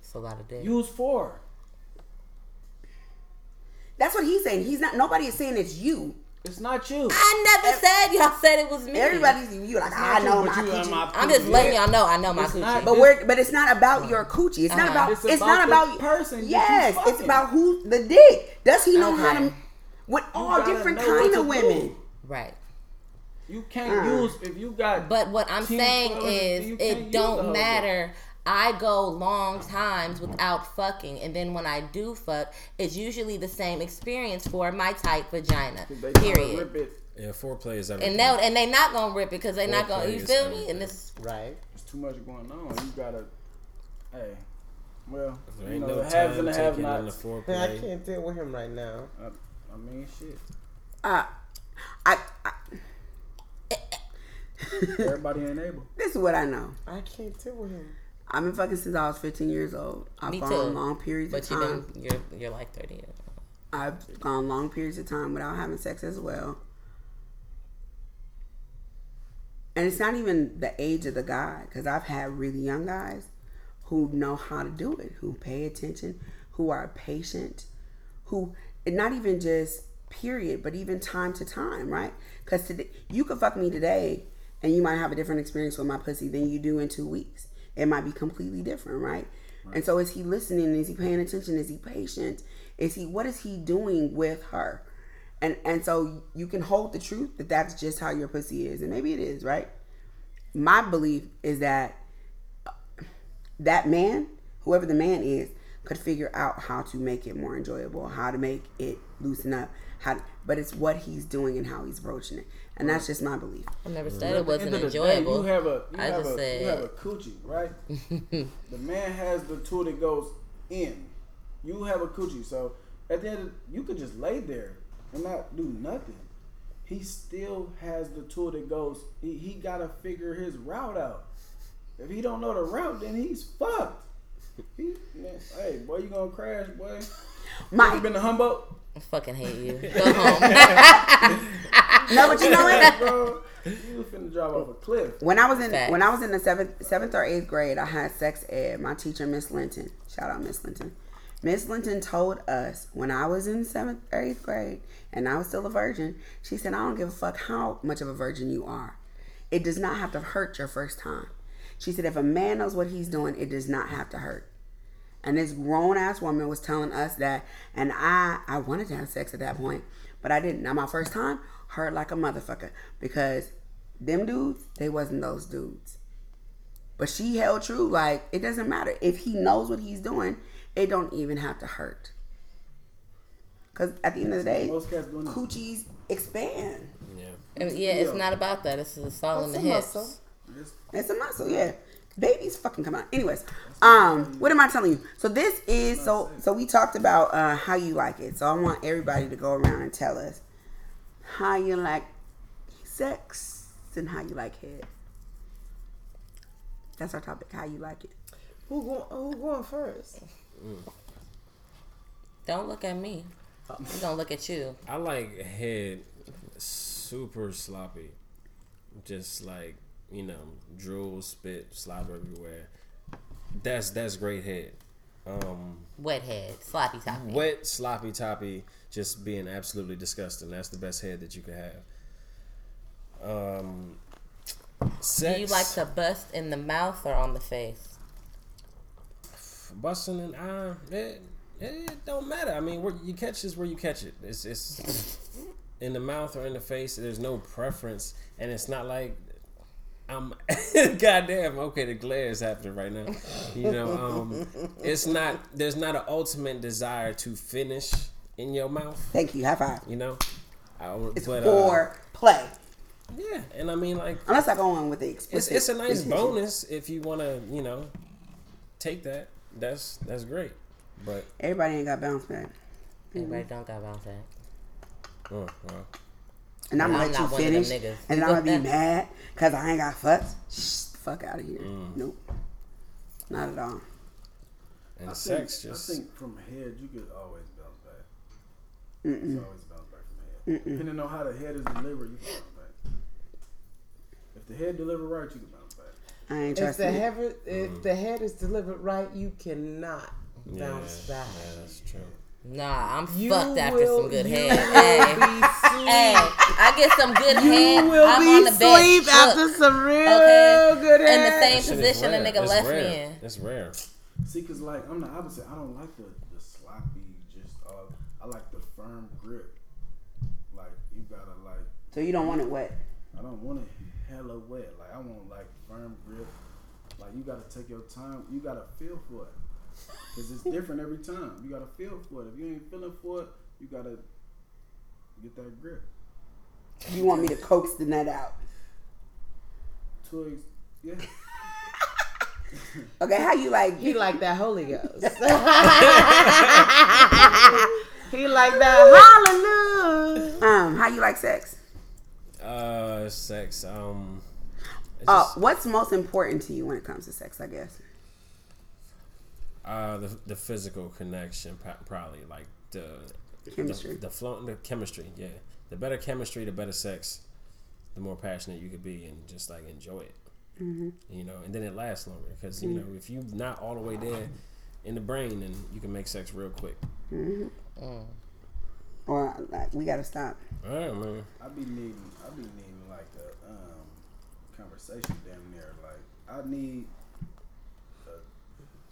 It's a lot of dick. Use four. That's what he's saying. He's not. Nobody is saying it's you. It's not you. I never said y'all said it was me. Everybody's you like I know you, my but you are coochie. my I'm just letting y'all know I know my It's coochie. not- But we're but it's not about your coochie. It's not Uh-huh. about It's it's, about not the about person Yes, it's fucking. about who the dick. Does he know how to with all different know kind of women. do. right. You can't Uh. use if you got. But what I'm saying is, it don't whole matter. I go long times without fucking, and then when I do fuck, it's usually the same experience for my tight vagina. They Period. Rip it. Yeah, foreplay is everything. And they and they not gonna rip it because they not gonna. Foreplay You feel me? everything. And this Right. It's too much going on. You gotta. Hey. Well, If there you know, no the haves and the have taken in the nots. Man, I can't deal with him right now. I, I mean, shit. Uh, I, I Everybody ain't able. this is what I know. I can't deal with him. I've been fucking since I was 15 years old. I've Me gone too. long periods but of you time. been you're you're like 30. years old. I've gone long periods of time without having sex as well. And it's not even the age of the guy, because I've had really young guys who know how to do it, who pay attention, who are patient, who, and not even just period, but even time to time, right? Because today, you could fuck me today and you might have a different experience with my pussy than you do in two weeks. It might be completely different, right? And so is he listening? Is he paying attention? Is he patient? Is he, what is he doing with her? And, and so you can hold the truth that that's just how your pussy is. And maybe it is, right? My belief is that that man, whoever the man is, could figure out how to make it more enjoyable, how to make it loosen up. How, but it's what he's doing and how he's approaching it, and that's just my belief. I never mm. said At it the wasn't end of the day, enjoyable. you have a you I have just a, said- you have a coochie, right? the man has the tool that goes in. You have a coochie, so at the end, of, you could just lay there and not do nothing. He still has the tool that goes. He, he gotta figure his route out. If he don't know the route, then he's fucked. He, man, hey, boy, you gonna crash, boy? My You been to Humboldt? I fucking hate you. Go home. no, but you know what? bro, you finna drive off a cliff. When I was in Facts. when I was in the seventh seventh or eighth grade, I had sex ed. My teacher, Miss Linton, shout out Miss Linton. Miss Linton told us when I was in seventh or eighth grade and I was still a virgin. She said, "I don't give a fuck how much of a virgin you are. It does not have to hurt your first time." She said, "If a man knows what he's doing, it does not have to hurt." And this grown ass woman was telling us that, and I I wanted to have sex at that point, but I didn't. Now my first time hurt like a motherfucker because them dudes they wasn't those dudes. But she held true. Like it doesn't matter if he knows what he's doing. It don't even have to hurt. Cause at the end of the day, Most cats doing it. coochies expand. Yeah. And yeah, it's not about that. It's, it's all in the a hips. muscle. It's a muscle, yeah. Babies fucking come out. Anyways, um, what am I telling you? So this is so so we talked about uh how you like it. So I want everybody to go around and tell us how you like sex and how you like head. That's our topic. How you like it. Who going? Who going first? Don't look at me. I'm gonna look at you. I like head super sloppy. Just like, you know, drool, spit, slobber everywhere. That's that's great head. Um Wet head, sloppy toppy. wet, sloppy toppy, just being absolutely disgusting. That's the best head that you could have. Um sex Do you like to bust in the mouth or on the face? busting an eye, it, it don't matter. I mean, where you catch is where you catch it. It's it's in the mouth or in the face. There's no preference, and it's not like I'm. goddamn, okay, the glare is happening right now. You know, um, it's not. There's not an ultimate desire to finish in your mouth. Thank you. High five. You know, I, would- It's but, uh, for play. yeah, and I mean like Unless I go on with the it's explicit. it's a nice intention. bonus if you want to, you know, take that. That's that's great, but. Everybody ain't got bounce back. Everybody don't got bounce back. Oh, well. And I'm gonna let you not one of them finish, niggas. and then I'm gonna be mad because I ain't got fucked. Shh, fuck out of here. Mm. Nope, not at all. And I sex think, just I think from head you could always bounce back. It's always bounce back from head. Depending on how the head is delivered, you can bounce back. If the head delivered right, you can bounce back. I ain't If trusting the it. head, if the head is delivered right, you cannot yeah, bounce back. Yeah, that's true. Nah, I'm You fucked after will- some good you head. will Hey, be hey, I get some good You head. will I'm be on the bed. asleep shook, after some real okay? good In the head. same Shit is position a nigga It's left rare. me in. It's rare. See, cause like I'm the opposite. I don't like the, the sloppy, just uh, I like the firm grip. Like you gotta like, So you don't want it wet. I don't want it hella wet. Like I want like firm grip. Like you gotta take your time. You gotta feel for it, cause it's different every time. You gotta feel for it. If you ain't feeling for it, you gotta get that grip. You want me to coax the nut out. Toys, yeah. Okay, how you like? He like that Holy Ghost. he like that hallelujah. Um, how you like sex? Uh, sex. Um. Uh, just, what's most important to you when it comes to sex? I guess. Uh, the the physical connection, probably like the Chemistry. the, the flow, the chemistry. Yeah, the better chemistry, the better sex, the more passionate you could be, and just like enjoy it. Mm-hmm. You know, and then it lasts longer because you know if you're not all the way there in the brain, then you can make sex real quick. Or like we gotta stop. All right, man. I be needing, I be needing like a um, conversation damn near. Like I need a,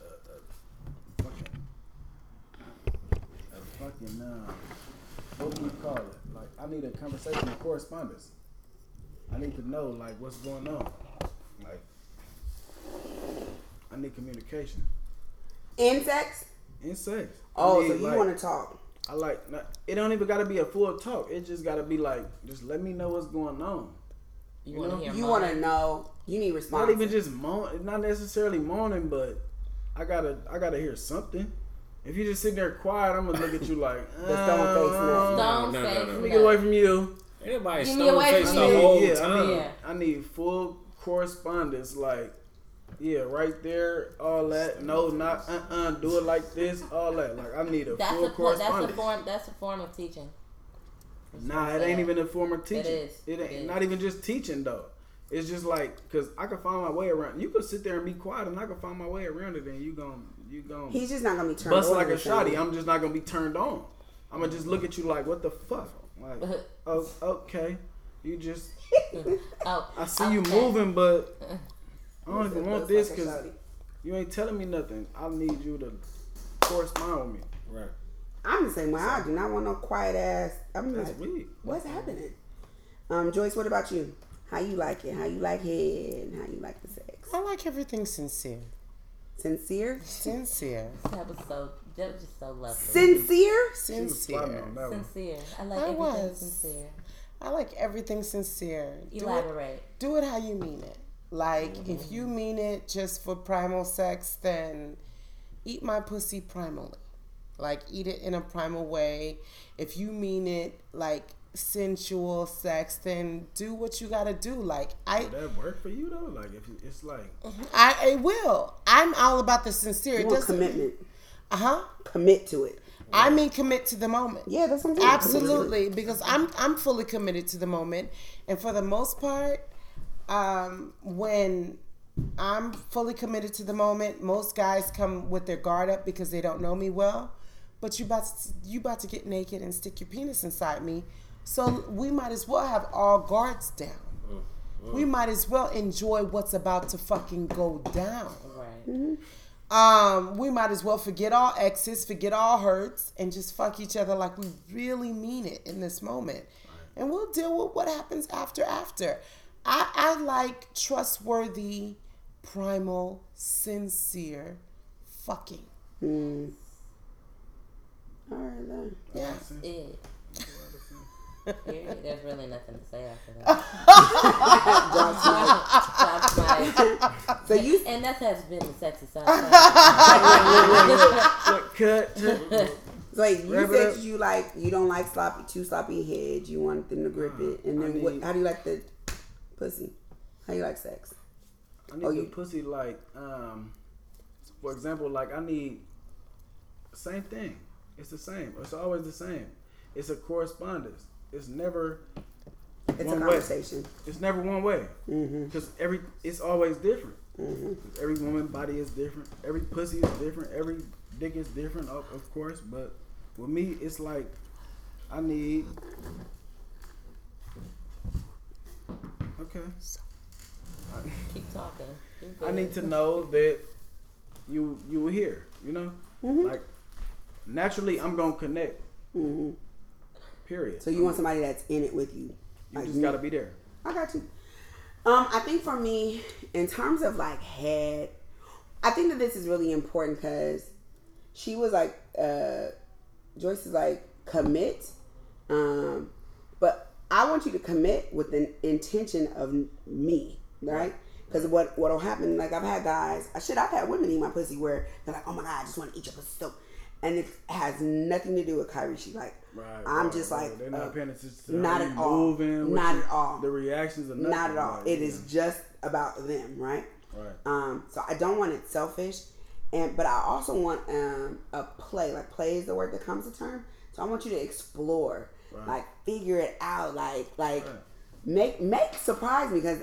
a, a fucking, a fucking um, what do you call it? Like I need a conversation, a correspondence. I need to know like what's going on. Like I need communication Insects? sex? in sex. I Oh, need, so you like- want to talk? I like. It don't even got to be a full talk. It just got to be like, just let me know what's going on. You, You want to hear You want to know? You need response. Not even just moan. Not necessarily moaning, but I gotta. I gotta hear something. If you just sit there quiet, I'm gonna look at you like, The stone face uh, Don't No, no, say no, no. Let me get away from you. Everybody Give me stone away from the whole yeah, time. I need. Yeah. I need full correspondence. Like, yeah, right there, all that. No, not uh, uh Do it like this. All that. Like, I need a That's full a for, that's a form. That's a form of teaching. Nah, it ain't even a form of teaching. is. It ain't It is. not even just teaching though. It's just like because I can find my way around. You could sit there and be quiet, and I can find my way around it, and you gon' you gon' He's just not gonna be turned on. bust on like a or shotty. I'm just not gonna be turned on. I'm gonna just look at you like, what the fuck? Like, oh, okay, you just Oh, I see you moving, but I don't even want this because shotty. you ain't telling me nothing. I need you to correspond with me. Right. I'm the same way. I do not want no quiet ass. I'm That's like, weird. what's happening? Um, Joyce, what about you? How you like it? How you like head? And how you like the sex? I like everything sincere. Sincere? Sincere. That was so. That was just so lovely. Sincere? She was plotting Sincere. on that one. sincere. I like I everything was. sincere. I like everything sincere. Do it, Elaborate. do it how you mean it. Like, if you mean it just for primal sex, then eat my pussy primally. Like, eat it in a primal way. If you mean it like sensual sex, then do what you gotta do. Like, I, Would that work for you though? Like if it's like I, it will. I'm all about the sincere. You want commitment. Uh huh. Commit to it. I mean, commit to the moment. Yeah, that's what I'm saying. Absolutely, because I'm I'm fully committed to the moment, and for the most part, um, when I'm fully committed to the moment, most guys come with their guard up because they don't know me well. But you about to, you about to get naked and stick your penis inside me, so we might as well have all guards down. Mm-hmm. We might as well enjoy what's about to fucking go down. Right. Mm-hmm. Um, we might as well forget all exes, forget all hurts, and just fuck each other like we really mean it in this moment. And we'll deal with what happens after after. I, I like trustworthy, primal, sincere fucking. Mm. All right, then. Yeah. It. Period. There's really nothing to say after that. Drop mic. So you and that has been the sexy side. cut? So wait, you Wrap it said you like you don't like sloppy too sloppy head. You want them to grip it, and I then what? How do you like the pussy? How you like sex? I need Oh, the you- pussy like, um, for example, like I need same thing. It's the same. It's always the same. It's a correspondence. It's never. It's One a way. It's never one way. Mm-hmm. Because every it's always different. Mm-hmm. Every woman body is different. Every pussy is different. Every dick is different, of, of course. But with me, it's like I need. Okay. Keep talking. Keep I need to know that you you were here. You know, Mm-hmm. like naturally, I'm gonna connect. Mhm. Period. So you want somebody that's in it with you. you like just me. gotta be there. I got you. Um, I think for me, in terms of like head, I think that this is really important because she was like, uh, Joyce is like commit, um, but I want you to commit with an intention of me, right? Because what what'll happen? Like I've had guys, I should I've had women eat my pussy where they're like, oh my god, I just want to eat your pussy so, and it has nothing to do with Kyrie. She like, Right. I'm right, just right. like, they're uh, not paying attention to not at all. moving, Not at all. The reactions are nothing. not at all. Like, It yeah. is just about them, right? Right. Um, so I don't want it selfish, and but I also want um, a play. Like play is the word that comes to term. So I want you to explore, Right. like figure it out, like like make make surprise me because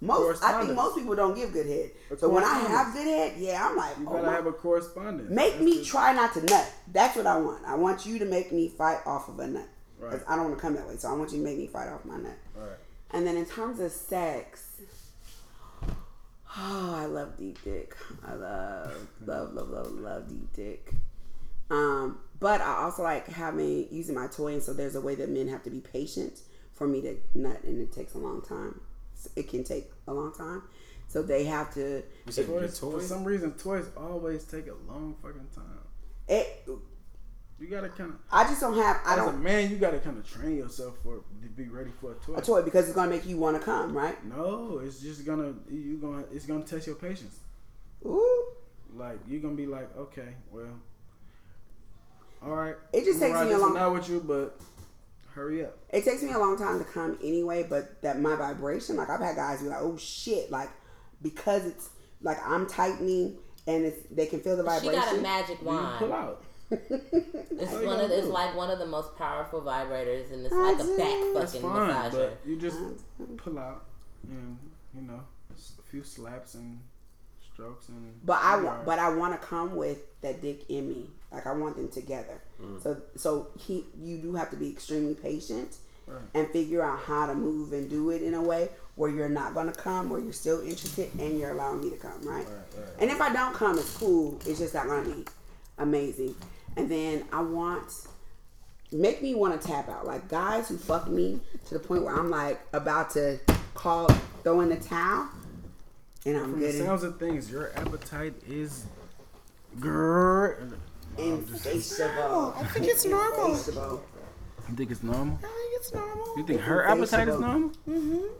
most I think most people don't give good head. So when I have good head, yeah, I'm like, You oh gotta my- have a correspondence. make That's me try not to nut. That's what I want. I want you to make me fight off of a nut. Right. I don't want to come that way. So I want you to make me fight off my nut. Right. And then in terms of sex, oh, I love deep dick. I love, love, love, love, love deep dick. Um, but I also like having using my toy, and so there's a way that men have to be patient for me to nut, and it takes a long time. It can take a long time, so they have to. You said your Toys, for some reason, toys always take a long fucking time. It, You gotta kind of, I just don't have. I as a don't man, you gotta kind of train yourself for to be ready for a toy. a toy because it's gonna make you want to come, right? No, it's just gonna you gonna it's gonna test your patience. Ooh. Like you're gonna be like, okay, well, all right. It just takes me a long- one out with you, but hurry up. It takes me a long time to come anyway, but that my vibration, like I've had guys be like, "Oh shit!" Like because it's like I'm tightening and it's they can feel the vibration. She got a magic You pull wand. out. It's All you one of it's like one of the most powerful vibrators, and it's I like a do. back That's fucking fine, massager. but you just pull out and you know a few slaps and strokes and. But I want, are- but I want to come with that dick in me. Like I want them together. Mm. So, so he, you do have to be extremely patient Right. and figure out how to move and do it in a way where you're not gonna come, where you're still interested, and you're allowing me to come, right? Right, right. And if I don't come, it's cool. It's just not gonna be amazing. And then I want make me want to tap out. Like guys who fuck me to the point where I'm like about to call, throw in the towel, and I'm From the sounds of things, your appetite is great. Insatiable. Oh, I think uh, it's normal. Insatiable. Uh, you think it's normal? I think it's normal. You think her appetite is uh, normal?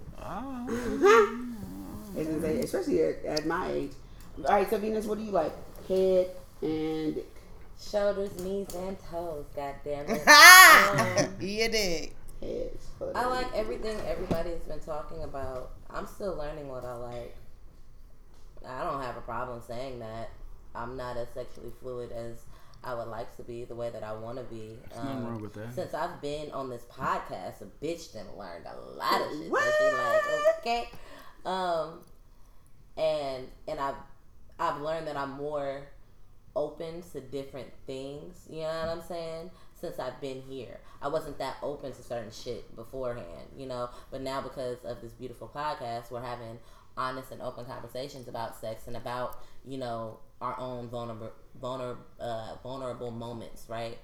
It's insane, especially at, at my age. All right, so Venus, what do you like? Head and dick. Shoulders, knees, and toes. God damn um, it. Ah, you dig. Head. I like everything everybody has been talking about. I'm still learning what I like. I don't have a problem saying that. I'm not as sexually fluid as I would like to be, the way that I want to be. Um, nothing wrong with that. Since I've been on this podcast, a bitch done learned a lot of shit. What? Like, okay. Um, and and I've I've learned that I'm more open to different things. You know what I'm saying? Since I've been here, I wasn't that open to certain shit beforehand. You know, but now because of this beautiful podcast, we're having honest and open conversations about sex and about you know our own vulnerable vulnerable uh, vulnerable moments, right?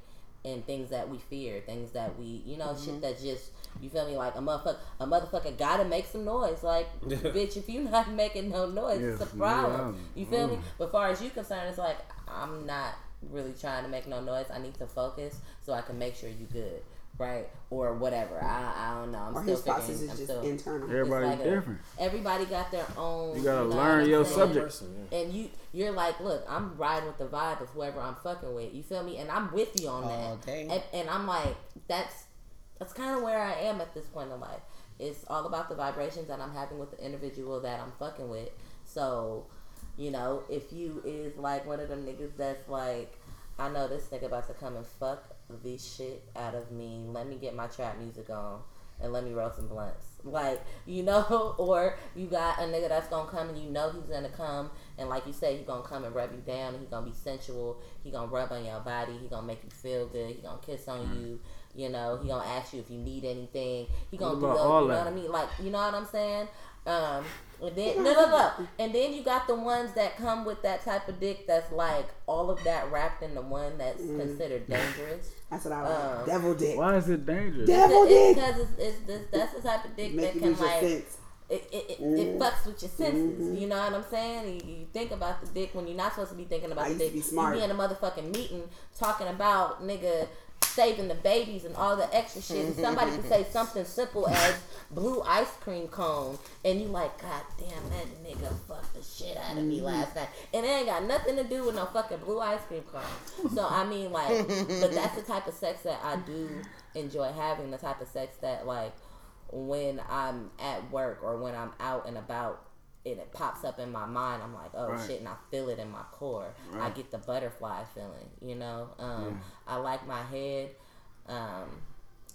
And things that we fear, things that we, you know, shit that just, you feel me, like a motherfucker, a motherfucker gotta make some noise. Like, bitch, if you not making no noise, it's a problem. yeah. You feel me? But far as you concerned, it's like I'm not really trying to make no noise. I need to focus so I can make sure you good, right? Or whatever. I, I don't know. I'm Or still his figuring. process is I'm just still, internal. Everybody's like a- different. Everybody got their own. You gotta know learn your I'm saying? subject. Person, yeah. And you, you're like, look, I'm riding with the vibe of whoever I'm fucking with. You feel me? And I'm with you on All that. day. And, and I'm like, that's that's kind of where I am at this point in life. It's all about the vibrations that I'm having with the individual that I'm fucking with. So, you know, if you is like one of them niggas that's like, I know this nigga about to come and fuck the shit out of me. Let me get my trap music on. and let me roll some blunts. Like, you know, or you got a nigga that's gonna come and you know he's gonna come and like you say, he gonna come and rub you down and he gonna be sensual, he gonna rub on your body, he gonna make you feel good, he gonna kiss on Mm. you, you know, he gonna ask you if you need anything, he gonna do those, all you know that? what I mean? Like, you know what I'm saying? Um, and then no, no, no, and then you got the ones that come with that type of dick that's like all of that wrapped into one that's Mm. considered dangerous. That's what I like. Um, Devil dick. Why is it dangerous? Devil dick. Because it's, it's, this that's the type of dick Make that can lose your like sense. it, it, it, Mm-hmm. it fucks with your senses. You know what I'm saying? You, you think about the dick when you're not supposed to be thinking about I the used to dick. be smart. You be in a motherfucking meeting talking about nigga saving the babies and all the extra shit. And somebody can say something simple as blue ice cream cone, and you like, God damn, that nigga fucked the shit out of me Mm-hmm. last night, and it ain't got nothing to do with no fucking blue ice cream cone. So I mean, like, but that's the type of sex that I do enjoy having. The type of sex that like when I'm at work or when I'm out and about and it pops up in my mind, I'm like, oh Right. shit, and I feel it in my core. I get the butterfly feeling, you know. Um, I like my head. Um,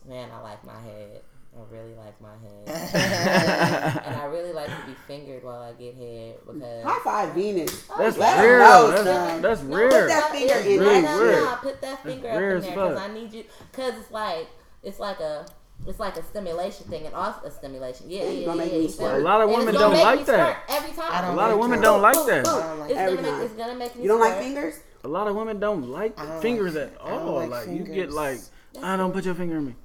man, I like my head. I really like my head, and I really like to be fingered while I get head because High five Venus. That's Let 'em rare. know, That's, son. that's No, rare. Put that finger it's in that nah, shit. nah, put that finger That's up in there because. I need you. Because it's like it's like a it's like a stimulation thing and also a stimulation. Yeah, It's yeah, yeah. make yeah, me squirt. A lot of women don't like that. Every time. A lot of women don't like that. boom. I don't like It's gonna make it's gonna make me You don't like fingers? A lot of women don't like don't fingers like- at all. like Like, you get like, I don't put your finger in me.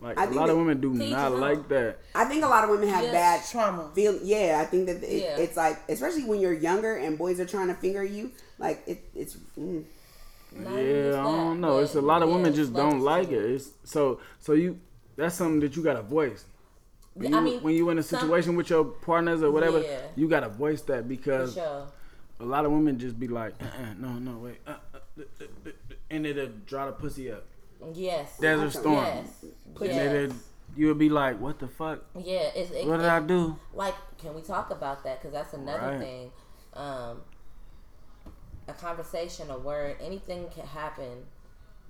Like I a lot of women do not his like that. I think a lot of women have Yeah. bad Trauma. feel. Yeah, I think that it, Yeah. it's like, especially when you're younger and boys are trying to finger you, like it, it's. Mm. Not Yeah, I don't know. It's a lot of yeah, women just don't like it. It's so so you. That's something that you gotta voice. When I you, mean, when you in a some- situation with your partners or whatever, Yeah. you gotta voice that because sure. a lot of women just be like, uh-uh, no, no, wait, uh, uh, uh, uh, and it'll dry the pussy up. Yes. Desert storm. Yes. And Yes. it'll, you'll be like, what the fuck? Yeah. It's, it, What did it- I do? like can we talk about that because that's another Right. thing um a conversation a word anything can happen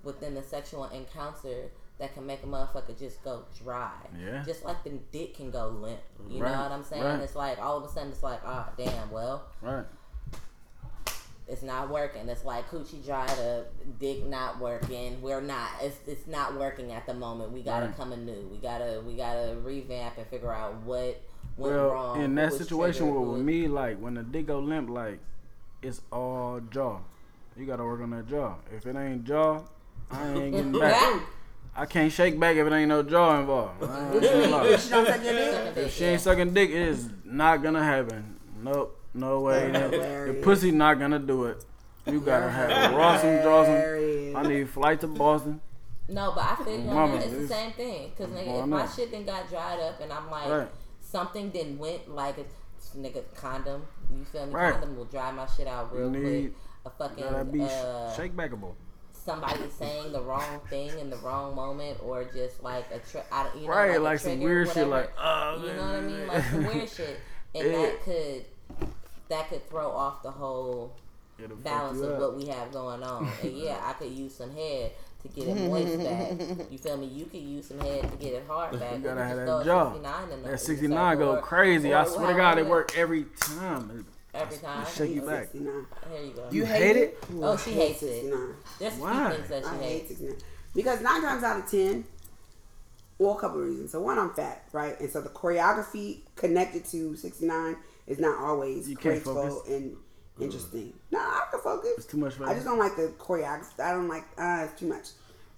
within the sexual encounter that can make a motherfucker just go dry Yeah. just like the dick can go limp you Right, know what i'm saying right. it's like all of a sudden it's like ah damn well Right. it's not working. It's like coochie dry to dick not working. We're not. It's it's not working at the moment. We gotta Right. come anew. We gotta we gotta revamp and figure out what went Well, wrong. in that situation triggered, with, with me, like when the dick go limp, like it's all jaw. You gotta work on that jaw. If it ain't jaw, I ain't getting back. I can't shake back if it ain't no jaw involved. I ain't gonna lie. If she don't dick, If she yeah. ain't sucking dick, it is not gonna happen. Nope, no way. The Hilarious. pussy not gonna do it. You gotta have raw some draw some. I need flight to Boston. No, but I feel you on Mama. It's the same thing. Because nigga, if my know. shit then got dried up and I'm like, Right. something didn't went like a nigga condom. You feel me? Right. Condom will dry my shit out real You quick. A fucking Gotta be uh, shake backable. Somebody saying the wrong thing in the wrong moment, or just like a tri- I, don't- you know, Right, like, like some weird shit, like, oh, you know what I mean, like some weird shit, and Yeah. that could that could throw off the whole It'll balance of up. what we have going on. And yeah, I could use some head to get it moist back. You feel me? You could use some head to get it hard back. You gotta have that job a 69 in the- That 69 go crazy. or I swear to God, it worked every time. Every time. Shake you back. 69. Here you go. You hate hate it? it? oh, she hates it. 69. There's a few Why? things that she I hate hates. 69. Because nine times out of ten, well, a couple of reasons. So one, I'm fat, right? And so the choreography connected to 69 is not always You can't graceful focus. and interesting. No, I can focus. It's too much for I just don't like the choreography. I don't like, uh, it's too much.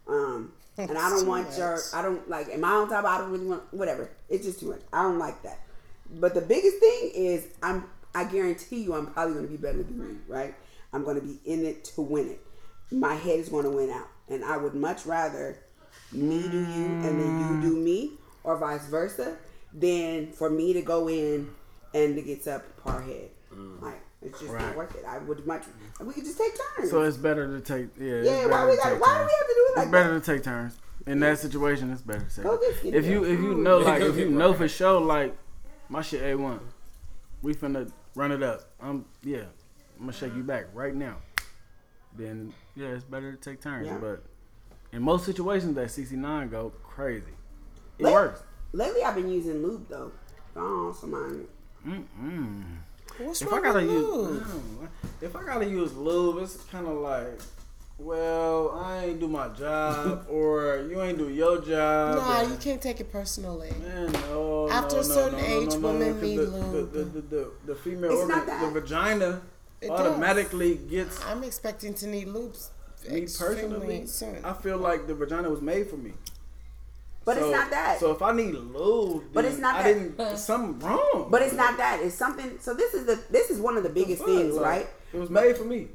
Um, and I don't want much. your, I don't like, am I on top? I don't really want, whatever. It's just too much. I don't like that. But the biggest thing is, I'm, I guarantee you, I'm probably going to be better than you, right? I'm going to be in it to win it. My head is going to win out. And I would much rather me do you and then you do me, or vice versa, than for me to go in and to get up subpar head. Mm. Like, it's just not Right. worth it. I would much, we could just take turns. So it's better to take. Yeah. it's Yeah, better why we to got? take Why do turns. we have to do it like It's better that? to take turns. In that situation, it's better to take. Go get skinny If you if you know like if you know for sure like my shit a one, we finna run it up. I'm yeah, I'm gonna shake you back right now. Then yeah, it's better to take turns. Yeah. But in most situations, that 69 go crazy. It Let- works. Lately, I've been using lube though. Oh, somebody. Mm-mm. What's If I wrong gotta with use, lube? if I gotta use lube, it's kind of like, well, I ain't do my job, or you ain't do your job. Nah, and- you can't take it personally. Man, no. After no, a certain no, no, age, no, no, women 'cause need the, lube. The, the, the, the, the female It's organ, the vagina, It automatically gets. I'm expecting to need loops. Me personally, soon. I feel like the vagina was made for me. But it's not that. So if I need lube, But it's not I that. didn't. Something wrong. But it's not that. It's something. So this is the this is one of the biggest Fuck, things, like, right? It was made for me.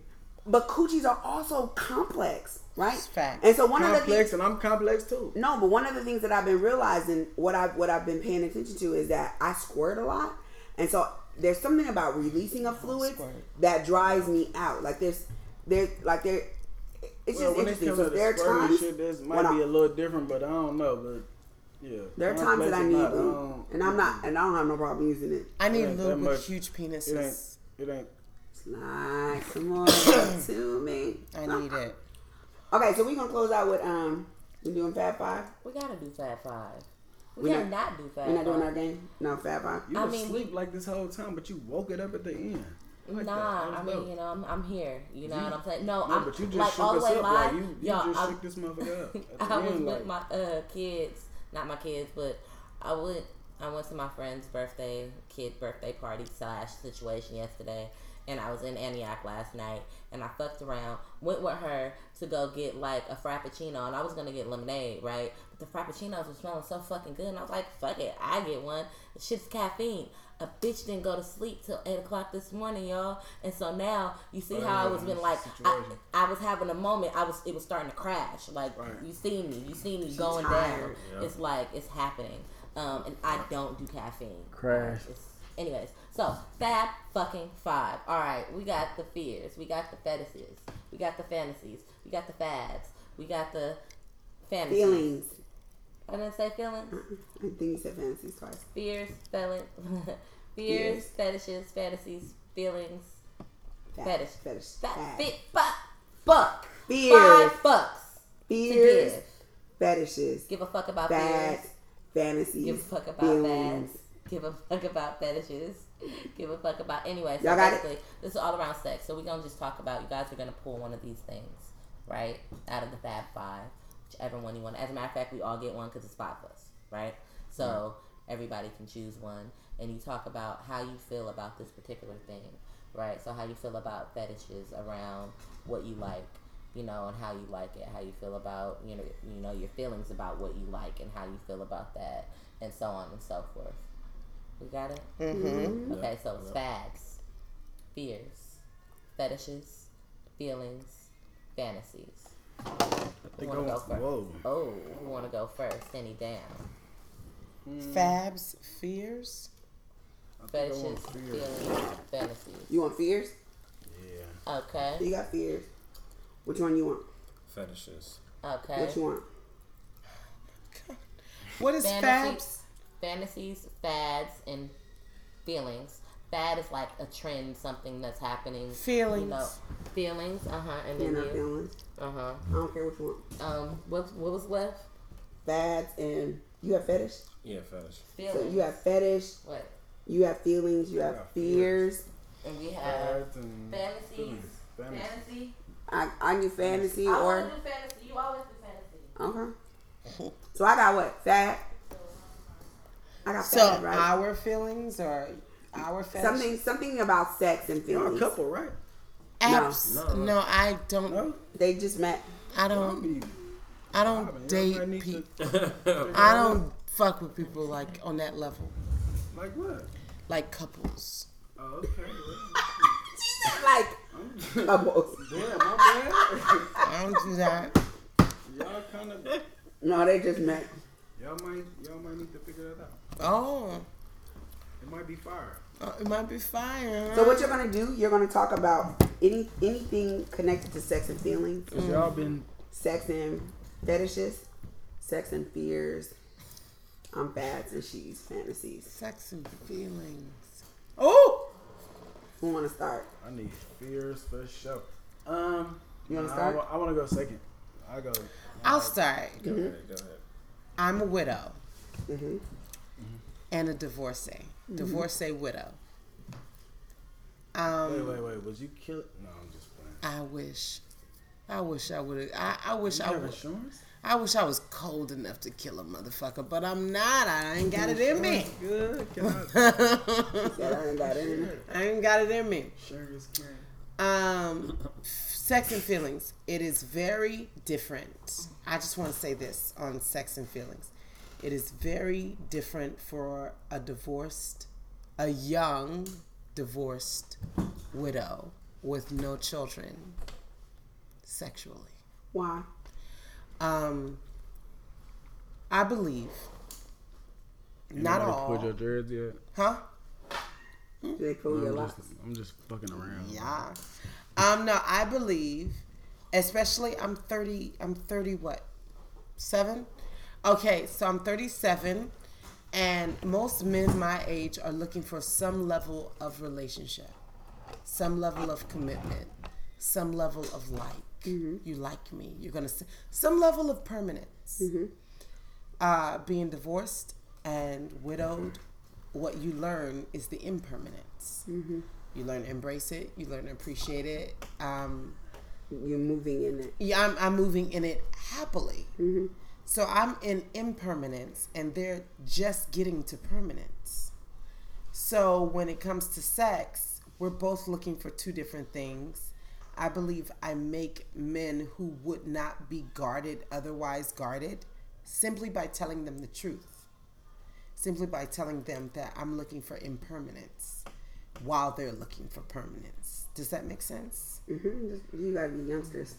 But coochies are also complex, right? It's facts. And so one of the complex, things. and I'm complex too. No, but one of the things that I've been realizing, what I what I've been paying attention to, is that I squirt a lot, and so there's something about releasing a fluid that drives me out. Like there's there like there. It's Well, just when it interesting. comes So there are times shit, this might be a little different, but I don't know. But yeah, there are times that I need not, lube, don't- and I'm not, and I don't have no problem using it. I need ain't that lube with much. huge It ain't. penises. It ain't. Slide some more to me. I need it. Okay, so we're gonna close out with um, we doing Fab Five. We gotta do Fab Five. We, We can't not- not, do Fab We're not doing Five. our game. No Fab Five. You I was mean, asleep like this whole time, but you woke it up at the end. I like. Nah, I mean, dope. you know, I'm, I'm here. You know You- what I'm saying? No, No, I'm but you just like shook all the us way up. live. Like you, you Y'all, just I, shook this motherfucker up. I was end, with like, my uh, kids, not my kids, but I went. I went to my friend's birthday, kid birthday party slash situation yesterday, and I was in Antioch last night, and I fucked around. Went with her to go get like a frappuccino, and I was gonna get lemonade, right? But the frappuccinos were smelling so fucking good, and I was like, "Fuck it, I get one." Shit's caffeine. A bitch didn't go to sleep till eight o'clock this morning, y'all, and so now you see Oh, how I was been like, I. I was having a moment. I was, it was starting to crash. Like Right. you see me, you see me going tired. down. Yeah. It's like it's happening. Um, and I don't do caffeine. Crash. It's, anyways, so fab fucking five. All right, we got the fears, we got the fetishes, we got the fantasies, we got the fads, we got the fantasies. Feelings. I didn't say feelings. Uh-uh. I think you said fantasies twice. Fears, feeling, Fears. fears, fetishes, fantasies, feelings, Fab. fetish, Fetish. Fa- Fab. fit, fuck, fuck, Fears. five fucks Fears. give. Fetishes. Give a fuck about Fads. fears. Fantasies. Give a fuck about feelings. fads. Give a fuck about fetishes. Give a fuck about anyway. So Y'all got it? basically, this is all around sex. So we're gonna just talk about. You guys are gonna pull one of these things, right, out of the Fab Five, whichever one you want. As a matter of fact, we all get one because it's five of us, right? So mm-hmm. everybody can choose one, and you talk about how you feel about this particular thing, right? So how you feel about fetishes around what you like, you know, and how you like it, how you feel about you know, you know, your feelings about what you like, and how you feel about that, and so on and so forth. We got it. Mm-hmm. Okay, so it's fads, fears, fetishes, feelings, fantasies. Who wanna go first? Whoa. Oh, who want to go first? Any down. Fabs, fears. I think I Fetishes, want fear. feelings, fantasies. You want fears? Yeah. Okay, You got fears. Which one you want? Fetishes. okay. What you want? What is Fantasies, fabs? Fantasies, fads, and feelings. Fad is like a trend, something that's happening. Feelings. You know, feelings. Uh huh. And Yeah, then not you. feelings. Uh huh. I don't care which one. Um. What What was left? Fads and you have fetish. Yeah, fetish. Feelings. So you have fetish. what? You have feelings. You have got fears. And we have Fads and fantasies. feelings. Fantasy. Fantasy. I I knew fantasy I or always do fantasy. You always do fantasy. okay. So I got what fat. I got So fat right. our feelings or our fetish? something something about sex and feelings. Y'all a couple, right? Abs- No. no. I don't. No. They just met. I I don't. mean, I I don't mean, date people. to- I don't fuck with people like on that level, Like what? like couples. Oh, okay. Like I'm- couples. Damn, my bad. I don't do that. y'all kind of, No, they just met. y'all might, y'all might need to figure that out. Oh, It might be fire. uh, it might be fire. So what you're gonna do? You're gonna talk about any anything connected to sex and feelings, Cause y'all been sex and fetishes, sex and fears. I'm fads and she's fantasies. Sex and feelings. Oh, Who wanna start? I need fears for sure. Um, You wanna start? I, I want to go second. I go. I'll start. Go ahead. Go ahead. I'm a widow. hmm and a divorcee, divorcee widow. Um, Wait, wait, wait. Was you killed? No, I'm just playing. I wish, I wish I would have. I, I wish You I have would. insurance? I wish I was cold enough to kill a motherfucker, but I'm not. I ain't got it in me. Good. I? Ain't got it in. me. I ain't got it in me. Insurance carrying. Um, sex and feelings. It is very different. I just want to say this on sex and feelings. It is very different for a divorced, a young divorced widow with no children sexually. Why? Um, I believe. Not Nobody all. Pulled your dreads yet? Huh? Do they pull No, your I'm, locks? just, I'm just fucking around. Yeah. Um, no, I believe, especially I'm 30, I'm 30 what? Seven? Okay, so I'm 37 and most men my age are looking for some level of relationship, some level of commitment, some level of like. You like me. You're going to some level of permanence. Uh, being divorced and widowed, what you learn is the impermanence. You learn to embrace it. You learn to appreciate it. Um, You're moving in it. yeah, I'm, I'm moving in it happily. So I'm in impermanence, and they're just getting to permanence. So when it comes to sex, we're both looking for two different things. I believe I make men who would not be guarded otherwise guarded simply by telling them the truth. Simply by telling them that I'm looking for impermanence while they're looking for permanence. Does that make sense? Mm-hmm. You gotta be youngsters.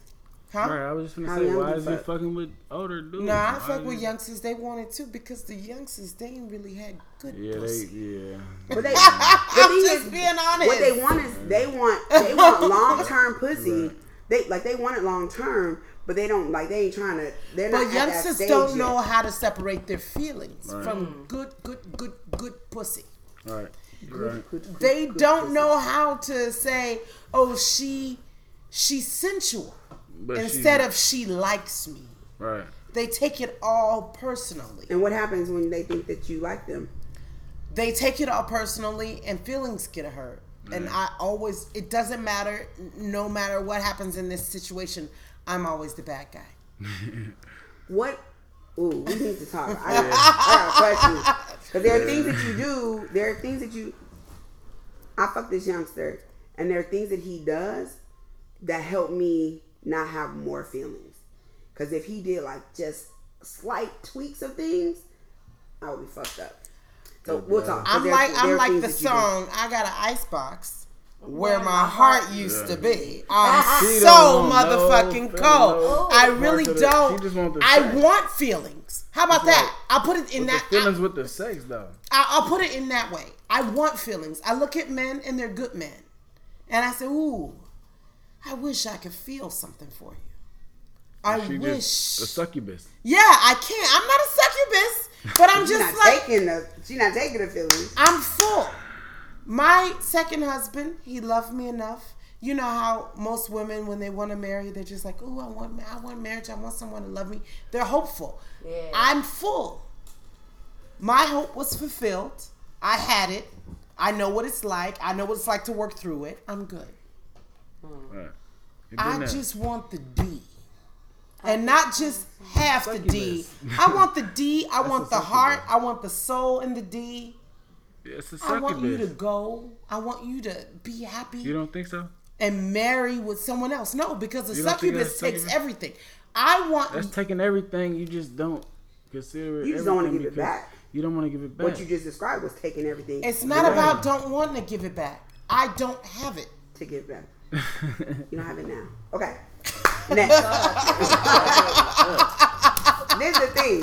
Huh? Right, I was just gonna How say, young why you is he fuck? fucking with older dudes? No, I Why fuck with youngsters. They wanted to because the youngsters they ain't really had good Yeah, they, pussy. yeah. But they, I'm thing just is, being honest. what they want is they want they want long term pussy. They like they want it long term, but they don't like they ain't trying to. They're not. but at that youngsters stage don't yet. know how to separate their feelings Right. from mm. good, good, good, good pussy. Right. You're right. They don't know how to say, "Oh, she, she's sensual," But instead she's- of "she likes me." Right. They take it all personally. And what happens when they think that you like them? they take it all personally and feelings get hurt and i always it doesn't matter no matter what happens in this situation i'm always the bad guy What? Ooh, we need to talk. I, I got questions because there are things that you do. There are things that you. I fuck this youngster, and there are things that he does that help me not have more feelings. Because if he did like just slight tweaks of things, I would be fucked up. So we'll uh, talk. i'm like i'm like the that you do. song i got an ice box where my heart used to be. I'm She so motherfucking no cold. no I really don't. want oh. I want feelings. How about that? I'll put it in that. the feelings with the sex though. I'll put it in that way. I want feelings. I look at men and they're good men, and I say, "Ooh, I wish I could feel something for you. I She wish." just a succubus. yeah, I can't. I'm not a succubus, but I'm She's just not like taking the. She's not taking the feelings. I'm full. My second husband, he loved me enough. You know how most women, when they want to marry, they're just like, "Oh, I want, I want marriage. I want someone to love me." They're hopeful. Yeah. I'm full. My hope was fulfilled. I had it. I know what it's like. I know what it's like to work through it. I'm good. Right. I been just want the D. And not just half the D. I want the D. I want the heart. I want the soul in the D. Yeah, it's a I want you to go. I want you to be happy You don't think so? and marry with someone else. No, because the You don't think succubus takes succubus? everything. I want That's taking everything. You just don't consider it. You just don't wanna give it back. You don't want to give it back. What you just described was taking everything. it's not about don't want to give it back. I don't have it. to give back. You don't have it now. Okay. Next. this is the thing.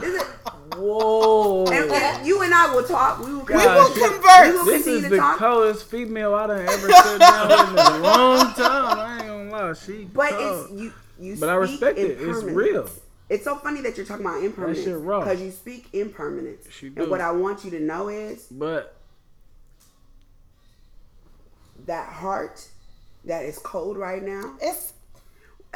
This is, Whoa. and, and you and I will talk. We will, We will converse. we will This is the talk. coldest female I done ever sit down with in a long time. I ain't gonna lie. She But cold. it's you. You. But I respect it. It's real. It's so funny that you're talking about impermanence shit raw. because you speak impermanence. She And what I want you to know is But that heart that is cold right now. It's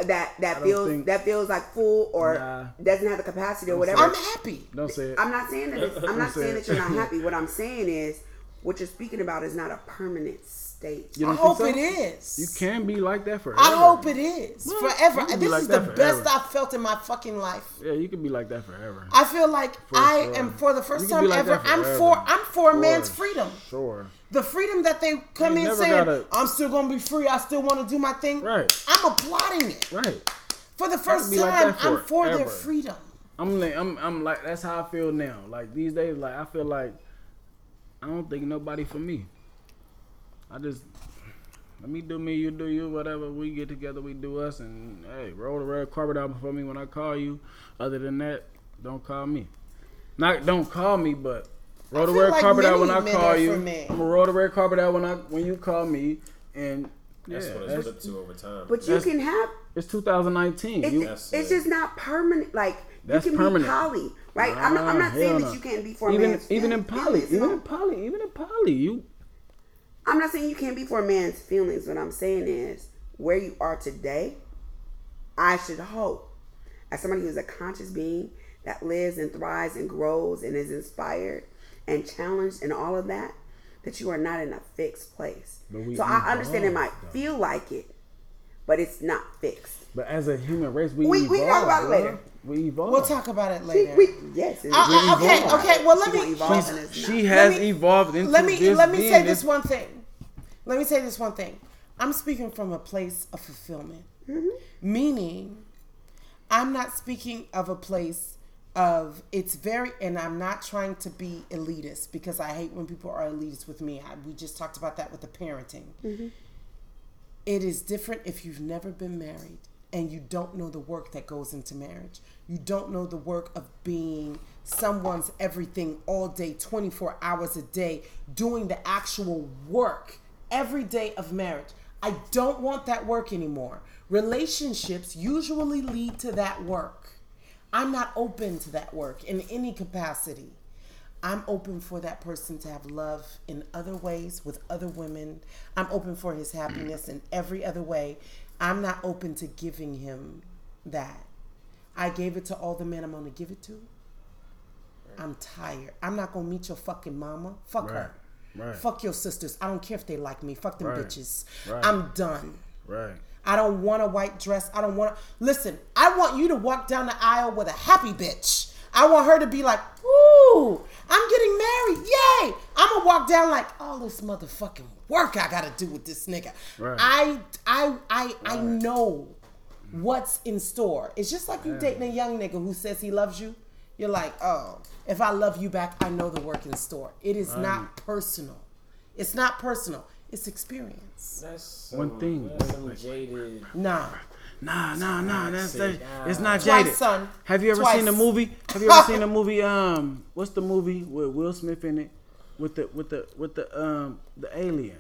that that feels think- that feels like full or Nah. doesn't have the capacity or whatever. I'm happy. Don't say it. I'm not saying that. It's, I'm not say saying it. that you're not happy. What I'm saying is, what you're speaking about is not a permanent I hope so? is. You can be like that forever. I hope it is Well, forever. you can be This like is the that best. I've felt in my fucking life. Yeah, you can be like that forever. I feel like I sure. am for the first time like ever. I'm for I'm for a man's freedom. Sure. The freedom that they come You in saying, gotta- I'm still gonna be free. I still want to do my thing. Right. I'm applauding it. Right. For the first be like time, I'm for their freedom. I'm like I'm I'm like that's how I feel now. Like these days, like I feel like I don't think nobody for me. I just let me do me, you do you, whatever. We get together, we do us, and hey, roll the red carpet out before me when I call you. Other than that, don't call me. Not don't call me, but roll the red like carpet out when I call you. for I'm men. gonna roll the red carpet out when I when you call me, and That's yeah, what that's- it's flipped to over time. But you That's- can have it's 2019. it's, You, it's it. just not permanent. Like That's you can permanent. be poly, right? I'm not. I'm not saying hell that you can't be for a even man's even in feelings, poly, even in poly, even in poly, you I'm not saying you can't be for a man's feelings. What I'm saying is where you are today. I should hope, as somebody who's a conscious being that lives and thrives and grows and is inspired and challenged and all of that, that you are not in a fixed place. So I understand it might though. feel like it, but it's not fixed. But as a human race, we We- evolve. we talk about it later. We evolve. We'll talk about it We, later. we, yes, it's, Uh, uh, we okay, evolve. okay, well, let She me- gonna evolve she's- and it's she has Let me- evolved into let me this let me being say this- this one thing. Let me say this one thing. I'm speaking from a place of fulfillment, meaning I'm not speaking of a place of it's very, and I'm not trying to be elitist because I hate when people are elitist with me. I, we just talked about that with the parenting. It is different if you've never been married and you don't know the work that goes into marriage. You don't know the work of being someone's everything all day, 24 hours a day, doing the actual work every day of marriage. I don't want that work anymore. Relationships usually lead to that work. I'm not open to that work in any capacity. I'm open for that person to have love in other ways with other women. I'm open for his happiness in every other way. I'm not open to giving him that. I gave it to all the men I'm going to give it to. I'm tired. I'm not going to meet your fucking mama. Fuck her. Right. Fuck your sisters. I don't care if they like me. Fuck them Right. bitches. Right. I'm done. Right. I don't want a white dress. I don't want to. Listen, I want you to walk down the aisle with a happy bitch. I want her to be like, "Ooh, I'm getting married. Yay!" I'm going to walk down like, all this motherfucking work I got to do with this nigga. Right. I I I I know what's in store. It's just like you dating a young nigga who says he loves you. You're like, "Oh, if I love you back, I know the work in store." It is not personal. It's not personal. It's experience. That's One thing, That's some jaded. Nah. Nah, nah, nah. That's that. It's not Twice, jaded. son. Have you ever Twice. seen the movie? Have you ever seen the movie? Um, what's the movie with Will Smith in it? With the with the with the um the alien,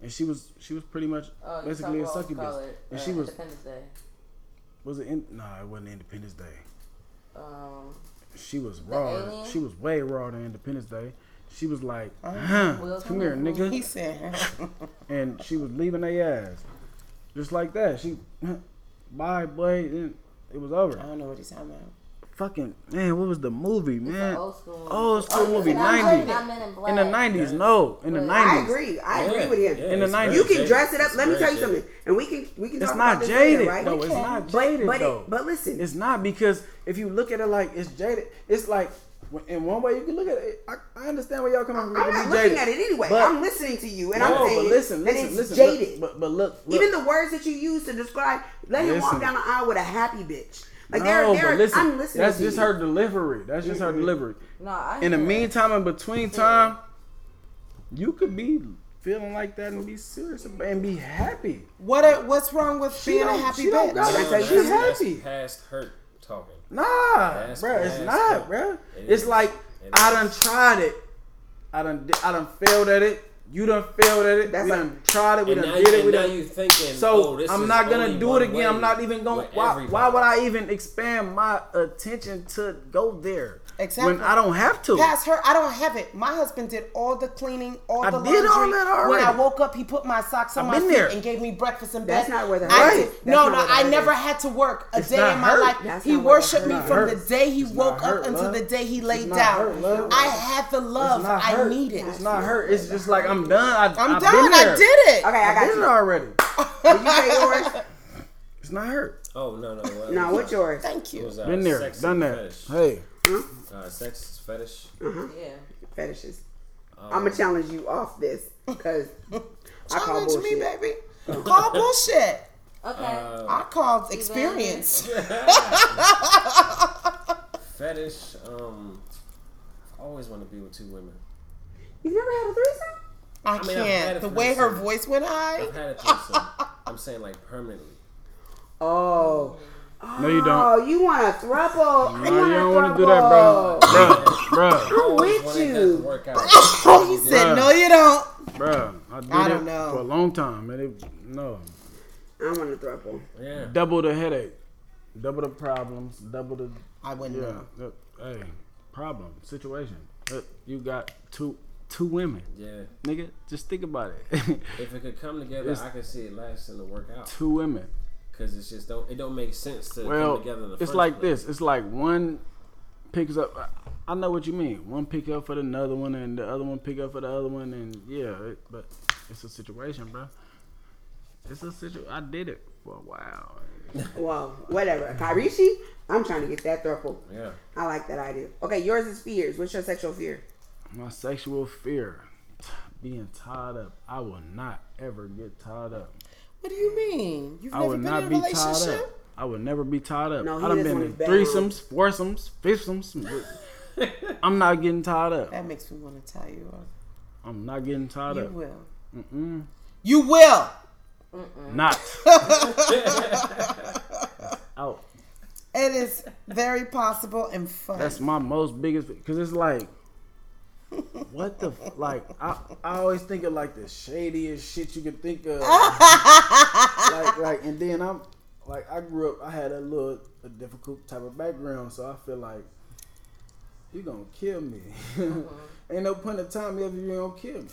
and she was she was pretty much Oh, basically a succubus, and uh, she was Independence Day. was it? In, nah, it wasn't Independence Day. Um, She was raw. She was way raw than Independence Day. She was like, huh, Will come here, nigga. He said, and she was leaving their ass, just like that. She, bye, boy. Then it was over. I don't know what he's talking about. Fucking man, what was the movie, it's an man? old school. Old school Oh, movie, not- 90s. In In the nineties, no, in the nineties. I agree. I agree Yeah, with him. yeah, In the 90s. You can dress it up. It's Let me tell you jaded. something, and we can we can It's talk not about this jaded, later, right? though. It's Okay. not But jaded but though. it, but listen, It's not because if you look at it like it's jaded, it's like in one way you can look at it. I, I understand where y'all coming from. I'm not looking jaded. at it anyway. But- I'm listening to you, and no, I'm but saying listen, that listen, it's listen. jaded. Look, but but look, look. Even the words that you use to describe, let him walk down the aisle with a happy bitch. Like no, there, but listen, I'm listening. That's to just you. her delivery. That's just her delivery. No, I In the hear meantime, in between time, you could be feeling like that and be serious about, and be happy. What are, what's wrong with being a don't- happy she don't bitch? got Can I tell you She's happy. Past hurt talking. Nah, That's bruh, it's past not, hurt. bruh. It It's is. like It I is. done tried it. I done, di- I done failed at it. You done failed at it. That's we like- done tried it. We And done now, did you, it. We and now done. you thinking, So oh, this I'm is not gonna do it again. I'm not even going. with Why, why would I even expand my attention to go there? Exactly. when I don't have to. Past her, I don't have it. My husband did all the cleaning, all I the did all laundry. that When I woke up, he put my socks on I've my feet there. and gave me breakfast in bed. That's not where the I hurt. That's No, no, where I never is. had to work a It's day in my hurt. life. That's he not where the worshipped me from hurt. the day he It's not woke up hurt, until love. the day he laid not down. hurt. I had the love It's not I hurt. needed. It's not hurt. It's just like I'm done. I, I'm done. I did it. Okay, I I got it you. already. Did you say yours? It's not hurt. Oh no no. Well, No, what's yours? Thank you. uh, Been there, done and that. Fetish. Hey, Uh, sex fetish. Yeah. Fetishes. Um, I'm gonna challenge you off this because I call Challenge bullshit. me, baby. Call bullshit. Okay. uh, I called experience. fetish. Um, I always want to be with two women. You never had a threesome? I, I've had can't. The way her voice went high. I've had a threesome. I'm saying like permanently. Oh. No, you don't. Oh, you want a throuple? No, you don't want to do that, bro. Bro, bro, I always with you. to work out. He said, Bruh. "No, you don't." bro. I did I don't know. for a long time, and it no I want a throuple. Yeah. double the headache, double the problems, double the I wouldn't yeah. know. uh, Hey, problem situation. Uh, You got two two women, Yeah. nigga. Just think about it. If it could come together, It's- I could see it lasting to work out. two women. Cause it's just don't it don't make sense to Well, come together in the it's first like place. this. It's like one picks up. I know what you mean. One pick up for the another one, and the other one pick up for the other one, and yeah. It, but it's a situation, bro. It's a situation. I did it for a while. Well, whatever. Kairishi, I'm trying to get that throuple. Yeah. I like that idea. Okay, yours is fears. What's your sexual fear? My sexual fear, being tied up. I will not ever get tied up. What do you mean? You've I never would been not in a be tied up. I would never be tied up. No, I done just been in his balance. threesomes, foursomes, fifthsomes. I'm not getting tied up. That makes me want to tie you. up. I'm not getting tied You up. You will. Mm-mm. You will. Not. Out. It is very possible and fun. That's my most biggest because it's like, what the f- like? I I always think of like the shadiest shit you could think of. like like, and then I'm like I grew up. I had a little a difficult type of background, so I feel like you're gonna kill me. Ain't no point in time if you don't kill me.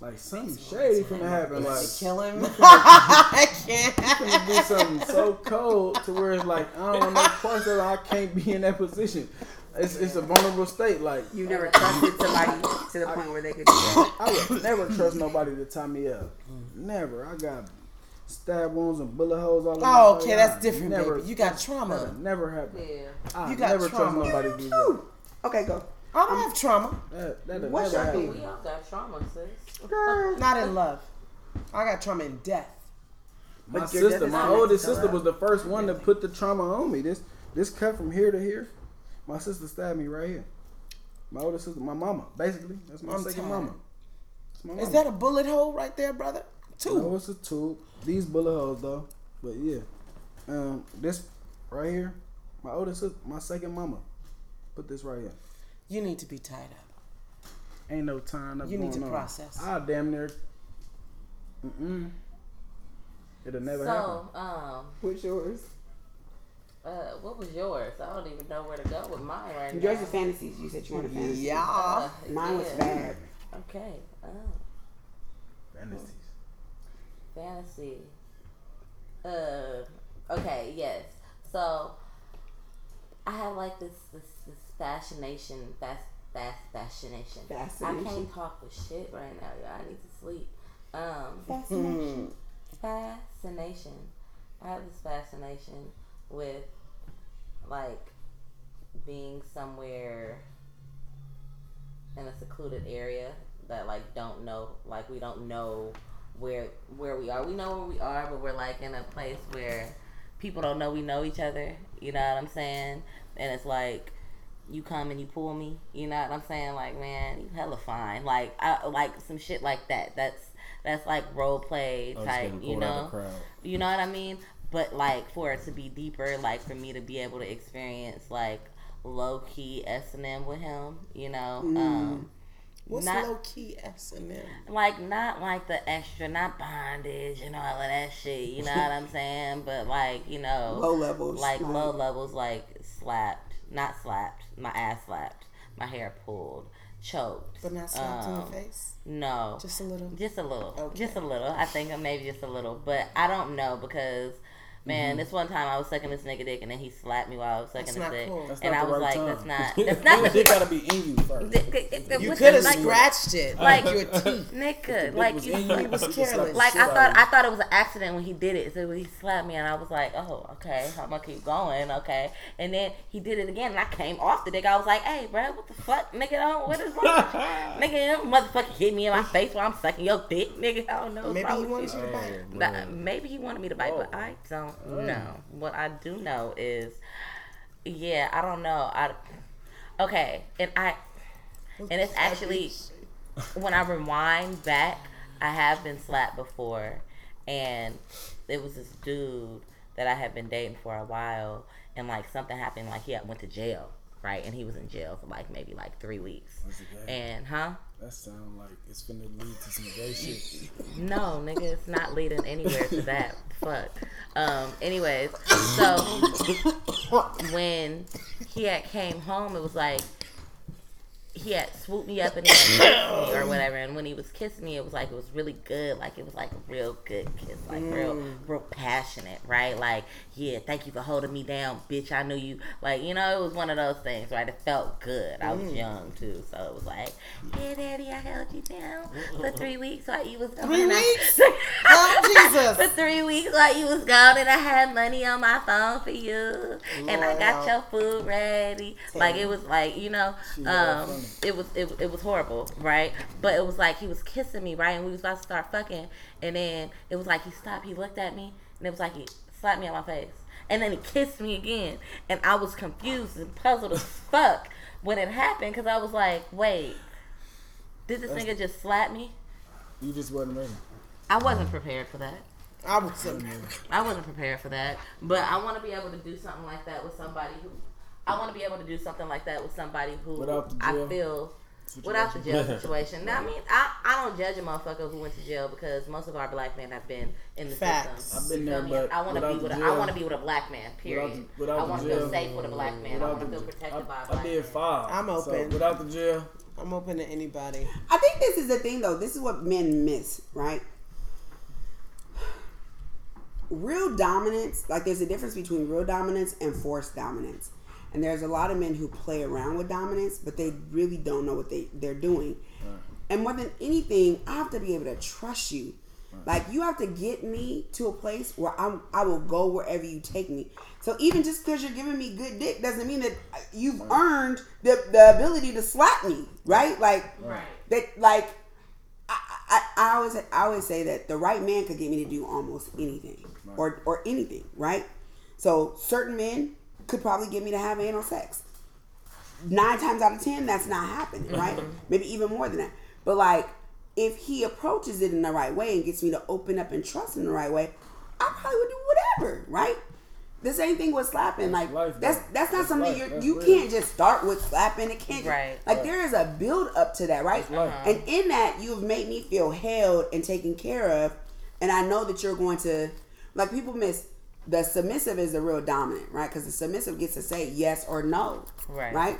Like something shady finna happen. Like Kill him. I can't. finna do something so cold to where it's like I don't want no parts of it. I can't be in that position. It's, it's a vulnerable state. Like You never trusted somebody to the point where they could do that. I would never trust nobody to tie me up. Never. I got stab wounds and bullet holes all over. my Oh, body. okay, that's different, never- baby. You got That'll trauma. never happened. Yeah. I You got never trauma. trust nobody to do that. Okay, go. I don't um, have trauma. That that'll What's never your happen. thing? We all got trauma, sis. Girl, Not in love. I got trauma in death. My But sister, my oldest sister, was the first uh, one to put the trauma on me. This this cut from here to here. My sister stabbed me right here. My older sister, my mama, basically. That's my I'm second tired. mama. That's my mama. Is that a bullet hole right there, brother? Two. No, it's a tube. These bullet holes though. But yeah. Um this right here, my older sister, my second mama. Put this right here. You need to be tied up. Ain't no time up You need to on. process. I damn near Mm-mm. It'll never happen. So, um, What's yours? Uh, what was yours? I don't even know where to go with mine right now. Yours is fantasies. You said you wanted fantasy. Yeah. Uh, Mine was yeah. bad. Okay. Oh, Fantasies. fantasy. Uh, okay. Yes. So, I have like this this this fascination, fast fast fascination. Fascination. I can't talk with shit right now. y'all. I need to sleep. Um, Fascination. fascination. I have this fascination with like being somewhere in a secluded area that like don't know like we don't know where where we are. We know where we are, but we're like in a place where people don't know we know each other. You know what I'm saying? And it's like you come and you pull me. You know what I'm saying? Like, man, you hella fine. Like, I like some shit like that. That's that's like role play I type. You know? You know what I mean? But like for it to be deeper, like for me to be able to experience like low key S and M with him, you know, um, What's not low key S and M? like not like the extra, not bondage, you know, all of that shit. You know what I'm saying? But like you know, Low levels. like low levels, like slapped. not slapped, my ass slapped, my hair pulled, choked. But not slapped in um, the face. No, Just a little. just a little, Okay. just a little. I think maybe just a little, but I don't know because. Man, mm-hmm. this one time I was sucking this nigga dick and then he slapped me while I was sucking That's his not dick, cool. That's and not I the was right like, time. "That's not, that's not it gotta be in you first. You could have like, scratched it like- like your teeth. nigga, like you, you, He was you can slap careless. like I thought I thought it was an accident when he did it. So he slapped me and I was like, oh okay, I'm gonna keep going, okay. And then he did it again and I came off the dick. I was like, hey bro, what the fuck, nigga? Don't what is wrong? with you? nigga, you motherfucker hit me in my face while I'm sucking your dick, nigga. I don't know. Maybe he wanted you. you to bite. Maybe he wanted me to bite, but I don't Mm. know. What I do know is, yeah, I don't know. I okay, and I and it's actually when I rewind back, I have been slapped before, and it was this dude that I had been dating for a while, and like something happened, like he went to jail, right, and he was in jail for like maybe like three weeks, Was it gay? and huh? That sound like it's finna lead to some gay shit. No, nigga, it's not leading anywhere to that. Fuck. Um. Anyways, so when he had came home, it was like he had swooped me up and he had kissed me or whatever. And when he was kissing me, it was like it was really good. Like it was like a real good kiss, like real, real passionate, right? Like yeah, thank you for holding me down, bitch. I knew you. Like you know, it was one of those things, right? It felt good. I was young too, so it was like, yeah, daddy, I held you down for three weeks while you was gone. Three and I- weeks? Oh, Jesus. for three weeks while you was gone and I had money on my phone for you and I got your food ready. Like it was like, you know, She um. It was it, it was horrible, right? But it was like he was kissing me, right? And we was about to start fucking and then it was like he stopped, he looked at me and it was like he slapped me on my face. And then he kissed me again and I was confused and puzzled as fuck when it happened because I was like, wait, did this nigga just slap me? You just wasn't ready. I wasn't prepared for that. I say. I wasn't prepared for that, but I want to be able to do something like that with somebody who. I want to be able to do something like that with somebody who I jail feel without the jail situation. Now, I mean, I, I don't judge a motherfucker who went to jail because most of our black men have been in the Facts. system. I've been there, feel me? but I want to be with a, I want to be with a black man. Period. the- without I want to feel safe with a black man. I want to feel protected by a I, black I did man. five. I'm So, open. without the jail, I'm open to anybody. I think this is the thing though. This is what men miss, right? Real dominance, like there's a difference between real dominance and forced dominance. And there's a lot of men who play around with dominance, but they really don't know what they, they're doing. And more than anything, I have to be able to trust you. Like you have to get me to a place where I'm I will go wherever you take me. So even just because you're giving me good dick doesn't mean that you've earned the, the ability to slap me, right? Like Right. that like I, I, I always I always say that the right man could get me to do almost anything or or anything, right? So certain men could probably get me to have anal sex. Nine times out of ten, that's not happening, right? Mm-hmm. Maybe even more than that. But like, if he approaches it in the right way and gets me to open up and trust in the right way, I probably would do whatever, right? The same thing with slapping. Like life, that's that's not That's something life. you're, you can't just start with slapping. It can't just- Right. like there is a build up to that, right? Uh-huh. And in that, you have made me feel held and taken care of, and I know that you're going to, like people miss the submissive is the real dominant, right? Because the submissive gets to say yes or no, Right. Right.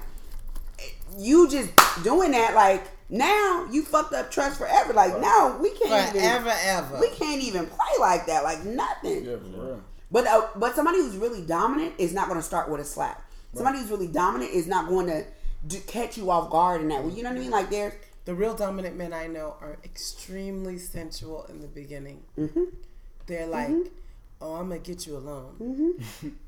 You just doing that, like now you fucked up trust forever. Like now we can't Forever, even, ever. we can't even play like that, like nothing. yeah, for real. But uh, but somebody who's really dominant is not going to start with a slap. Somebody who's really dominant is not going to do, catch you off guard in that. way. You know what I mean? Like there's The real dominant men I know are extremely sensual in the beginning. Mm-hmm. They're like, "Oh, I'm gonna get you alone. Mm-hmm.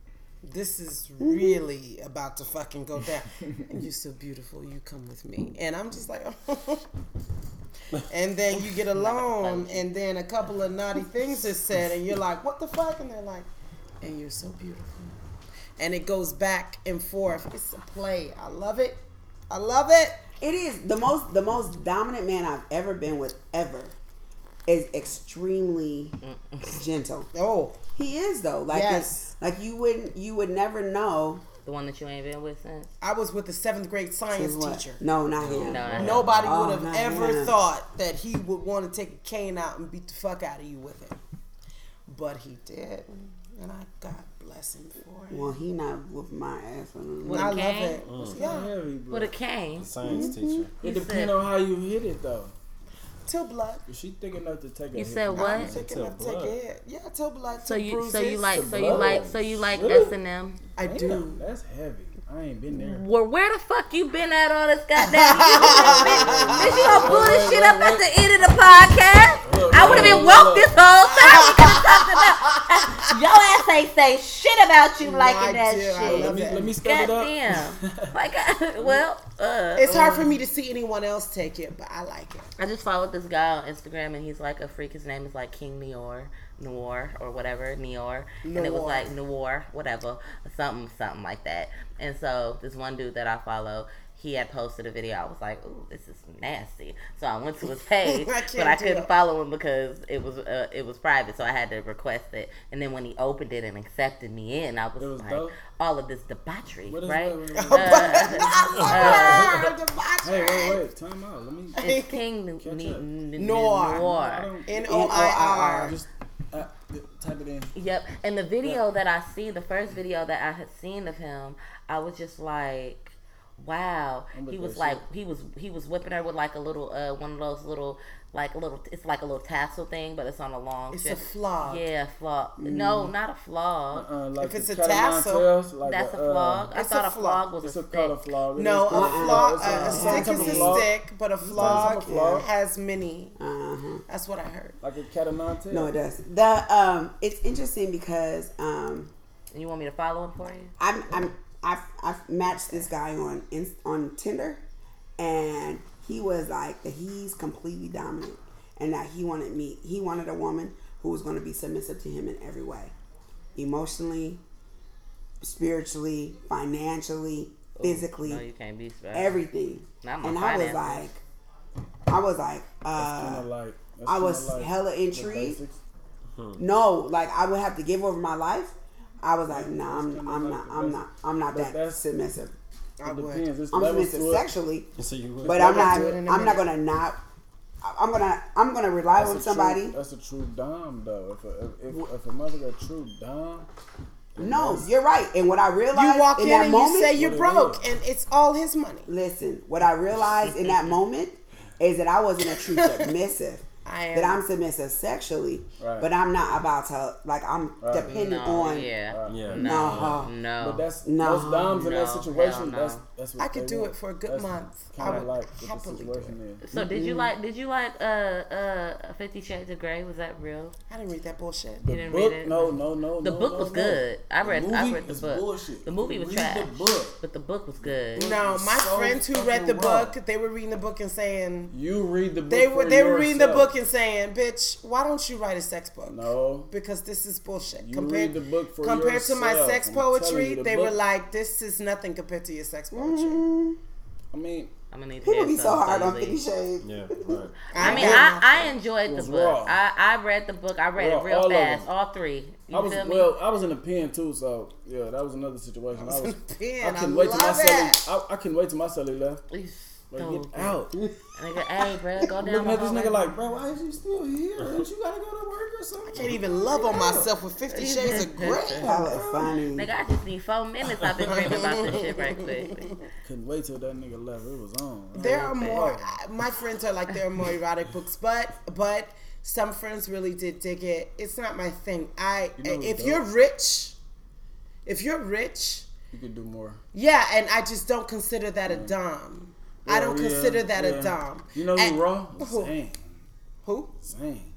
This is mm-hmm. really about to fucking go down. and you're so beautiful. You come with me." And I'm just like, and then you get alone, and then a couple of naughty things are said, and you're like, "What the fuck?" And they're like, "And you're so beautiful." And it goes back and forth. It's a play. I love it. I love it. It is the most the most dominant man I've ever been with ever is extremely gentle. Oh, He is though. Like Yes. like you wouldn't you would never know The one that you ain't been with since. I was with the seventh grade science teacher. No, not him. No, not him. Nobody Oh, would have not ever him. thought that he would want to take a cane out and beat the fuck out of you with it. But he did. and I God bless him for it. Well, he not with my ass. on With I a love cane? it. Mm. Yeah, Heavy blood. With a cane. Science mm-hmm. teacher. It You depends on how you hit it though. Till blood. If she thick enough to take a You hit, said I'm what? taking Till a take blood. it. Yeah, till blood. So till you so you like so you like so you like Really? S and M. I Damn, do. That's heavy. I ain't been there. Well, where the fuck you been at all this goddamn bitch? Bitch, you gonna pull this shit up at the end of the podcast? I would have been woke this whole time. We could have talked about uh, your ass ain't say shit about you liking that dear, shit. Let me it. let me step it up. Goddamn. Like, I- uh, well, uh, It's hard for mm. me to see anyone else take it, but I like it. I just followed this guy on Instagram and he's like a freak. His name is like King Noir, Noir or whatever, Noir, and it was like Noir, whatever, something, something like that. And so this one dude that I follow, he had posted a video. I was like, "Ooh, this is nasty." So I went to his page, I but I couldn't it. follow him because it was uh, it was private. So I had to request it. And then when he opened it and accepted me in, I was, was like, dope? all of this debauchery, right? wait, wait, wait. Ah, the Hey, wait, wait, time out. Let me It's King Catch up. N- Noir. Noir. N O I R. Uh, type it in. Yep. And the video that I see, the first video that I had seen of him, I was just like, wow. He was like he was he was whipping her with like a little uh one of those little like a little it's like a little tassel thing, but it's on a long It's shit. a flog. Yeah, flog. No, not a flog. Uh, like If it's a tassel, tails, like That's a uh, flog. I it's thought a a flog flog. was It's a a called a stick. flog. It No, a uh, flog, it's a, a stick is a flog, stick, but a type flog of flog. has many. Uh-huh. That's what I heard. Like a catamount tail. No, it does. The um, it's interesting because um, You want me to follow him for you? I'm I'm I've I've matched this guy on Inst- on Tinder, and he was like that he's completely dominant, and that he wanted me. He wanted a woman who was going to be submissive to him in every way, emotionally, spiritually, financially, physically, No, you can't be special. everything. Not my And I was like, I was like, uh, like. I was like hella intrigued. basics. No, like I would have to give over my life. I was like, nah, I'm, I'm not, I'm not, I'm not that submissive. I It would. depends. It's I'm levels submissive to it. sexually, So you would. but I'm not. do it in a I'm not gonna not. I'm gonna. I'm gonna rely That's on somebody. True, that's a true dom though. If a if, if, if a mother a true dom, No, you're right. And what I realized You walk in in, that and moment, you say you're broke, and it's all his money. listen. What I realized in that moment is that I wasn't a true submissive. I am. That I'm submissive sexually, Right. but I'm not about to like. I'm Right. dependent No, on. yeah. Yeah. No. No. but that's No. most doms in that situation. no. That's that's what I could do want. it for a good That's month. I would like what the happily do situation is. So did you like did you like uh uh Fifty Shades of Grey? Was that real? I didn't read that bullshit. You didn't book? read it? No, no, no. The no, book no, was no. good. I read The I read the book. bullshit. The movie was Read trash. the book. But the book was good. No, my friends who read the book, they were reading the book and saying You read the book. they were they were reading the yourself. Book and saying, "Bitch, why don't you write a sex book?" No. because this is bullshit. You compared read the book for compared to my sex I'm poetry, you, the they were like, "This is nothing compared to your sex poetry." Mm, I mean, I'm gonna need to people hear be so something hard on so Fifty you- Shades. Yeah. Right. I mean, I. I enjoyed the book. raw. I, I read the book. I read Raw, it real all fast. All three. You I was feel me? well. I was in the pen too, so yeah, that was another situation. I was. in the pen. I I couldn't wait till my love celly. I, I couldn't wait till my celly left. You Like, stupid. get out. Nigga, hey, bro, go down. Looking the at this nigga like, bro, why is you still here? Don't you gotta go to work or something? I can't even love on myself with Fifty Shades of Grey. Hella funny. Nigga, I just need four minutes. I've been dreaming about this shit right quick. Couldn't wait till that nigga left. It was on. There are more. My friends are like there are more erotic books, but but some friends really did dig it. It's not my thing. I You know if dope? you're rich, if you're rich, You can do more. yeah, and I just don't consider that a dom. I don't Yeah, consider that yeah. a dom. You know And- who raw? Who? Zane. Who? Zane.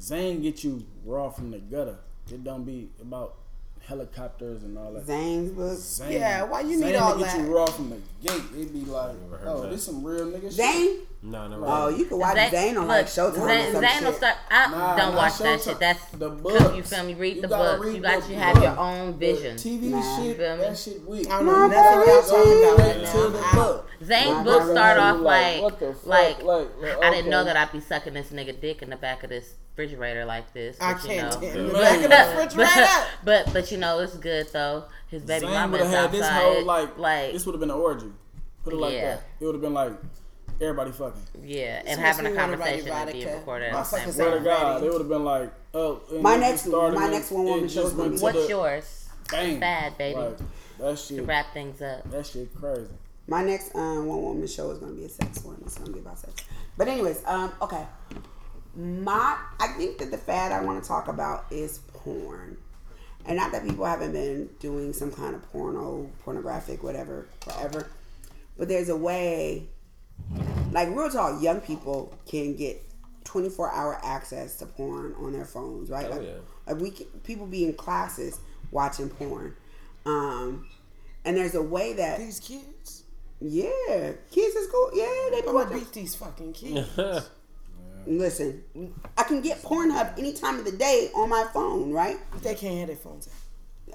Zane get you raw from the gutter. It don't be about helicopters and all that. Zane's book. Zane. Yeah, why you Zane need all to get that? you raw from the gate. It be like, oh, that. this some real nigga shit. Zane. No, never. Oh, you can watch Zane- Zane on look, like Showtime Zane, or Zane will start. I Nah, don't not watch that shit. That's The because books. you feel me. Read You the gotta books. read You got the you have your book. own The vision. TV Nah. shit, that shit weak. I don't know nothing y'all talking about Straight right to now. the I'm book. Zane Nah, books nah, start off like, like what the fuck? like, Like, like, I didn't know that I'd be sucking this nigga dick in the back of this refrigerator like this. I but, you can't know. in the But- back of the but, refrigerator. but but you know it's good though. His baby Zane mama would have is had outside. this whole like, like this would have been an orgy. Put it like Yeah. that. It would have been like everybody fucking. Yeah, and So having a we want everybody conversation and being erotica. recorded at the Motherfuckers same Swear to time. God, ready. they would have been like, oh. My next- started my and next one woman show just is gonna went be- to What's the- yours? Bang. Bad, baby. Like, that shit. To wrap things up. That shit crazy. My next um, one woman show is gonna be a sex one. It's gonna be about sex. But anyways, um, okay. My I think that the fad I want to talk about is porn. And not that people haven't been doing some kind of porno, pornographic, whatever, forever. But there's a way like real talk, young people can get 24 hour access to porn on their phones, right? Oh, like, yeah. like we can, people be in classes watching porn. Um, and there's a way that These kids. yeah, kids is cool. Yeah, they be I'm gonna watching. beat these fucking kids. Listen, I can get Pornhub any time of the day on my phone, right? they can't have their phones out.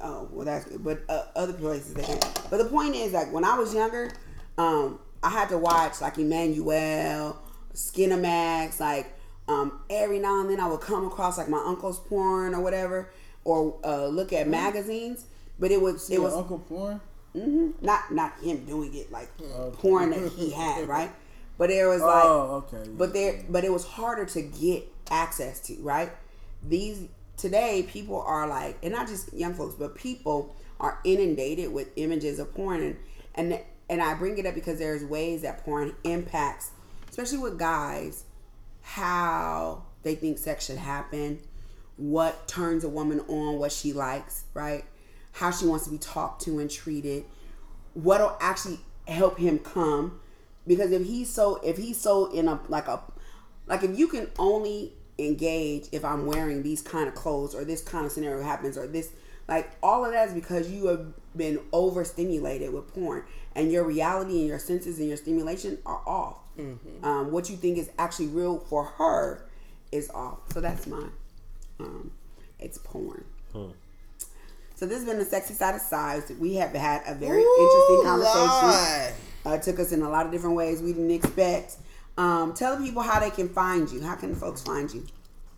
Oh, well, that's good. But uh, other places they can. But the point is, like, when I was younger, um, I had to watch, like, Emmanuelle, Skinamax, like, um, every now and then I would come across, like, my uncle's porn or whatever, or uh, look at magazines. But it was, it was Uncle Porn? Mm-hmm. Not not him doing it like porn that he had, right? But there was like, Oh, okay. but there, but it was harder to get access to, right? These today, people are like, and not just young folks, but people are inundated with images of porn, and and and I bring it up because there's ways that porn impacts, especially with guys, how they think sex should happen, what turns a woman on, what she likes, right? How she wants to be talked to and treated, what'll actually help him come. Because if he's so if he's so in a like a like if you can only engage if i'm wearing these kind of clothes or this kind of scenario happens or this like all of that is because you have been overstimulated with porn and your reality and your senses and your stimulation are off um, what you think is actually real for her is off so that's mine um, it's porn so this has been the sexy side of size. We have had a very interesting conversation. Uh, took us in a lot of different ways we didn't expect. Um, tell people how they can find you. How can folks find you?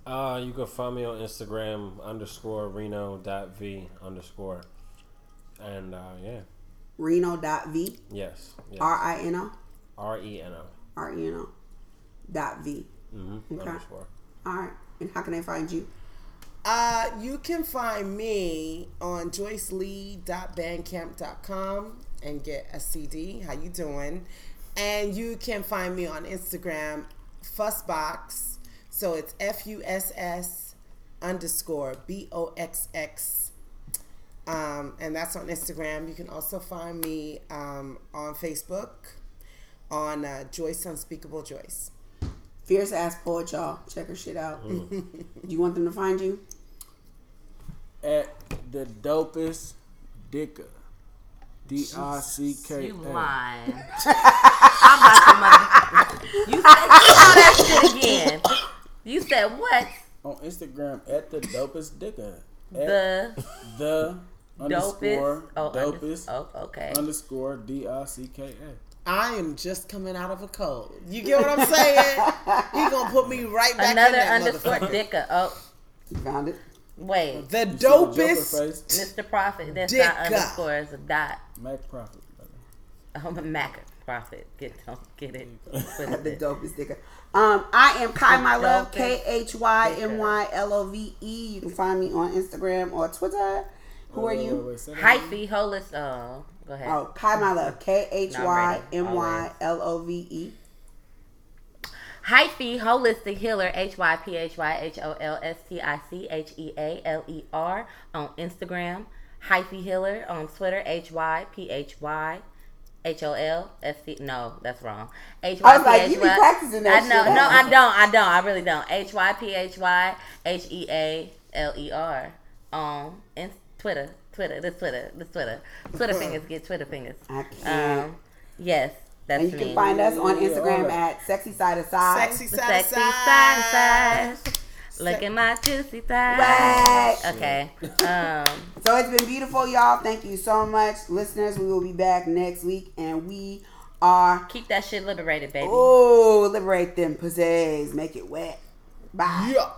Uh, you can find me on Instagram underscore Reno dot V underscore. And uh, yeah. Reno.v. Yes. yes. R I N O. R E N O. R E N O. Dot V. Mm-hmm. Okay. Underscore. All right. And how can they find you? Uh, you can find me on joycelee.bandcamp.com and get a CD. How you doing? And you can find me on Instagram, Fussbox. So it's F U S S underscore B O X X. Um, and that's on Instagram. You can also find me um, on Facebook on uh, Joyce Unspeakable Joyce. Fierce ass poet, y'all. Check her shit out. Do you want them to find you? At the dopest dicker. D I C K You lying. I'm about to mother- You said all that shit again. You said what? On Instagram at the dopest dicker. At The the underscore dopest. Oh, under- dopest oh, okay. underscore D I C K A. I am just coming out of a cold. You get what I'm saying? he gonna put me right back Another in that underscore motherfucker. dicker. Oh, You found it? wait. The You see dopest. Mr. Profit. That's not Dicker. underscore. It's a dot. Mac Profit. I'm a Mac Profit. Get don't get it. Put the it. dopest sticker. Um, I am Kai My Love, K Dopest H Y M Y L O V E. You can find me on Instagram or Twitter. Who are Wait, wait, you? wait, say Hyphy holist. Oh, uh, go ahead. Oh, Kai My Love, K H Y M Y L O V E. Hyphy holistic healer. H Y P H Y H O L S T I C H E A L E R on Instagram. Hyphy healer on Twitter. H Y P H Y. H O L S T. No, that's wrong. H I Y was like, you practicing that I know. shit. No, I don't. I don't. I really don't. H Y P H Y H E A L E R on Inst- Twitter. Twitter. This Twitter. This Twitter. Twitter fingers get Twitter fingers. I can't. Um, yes, that's and you me. can find us on Instagram alright. at Sexy Side of Side. Sexy the side sexy to side side. size. Look at my juicy thighs. Right. Okay. Um, So it's been beautiful, y'all. Thank you so much, listeners. We will be back next week, and we are keep that shit liberated, baby. oh liberate them pussies, make it wet. Bye. Yeah.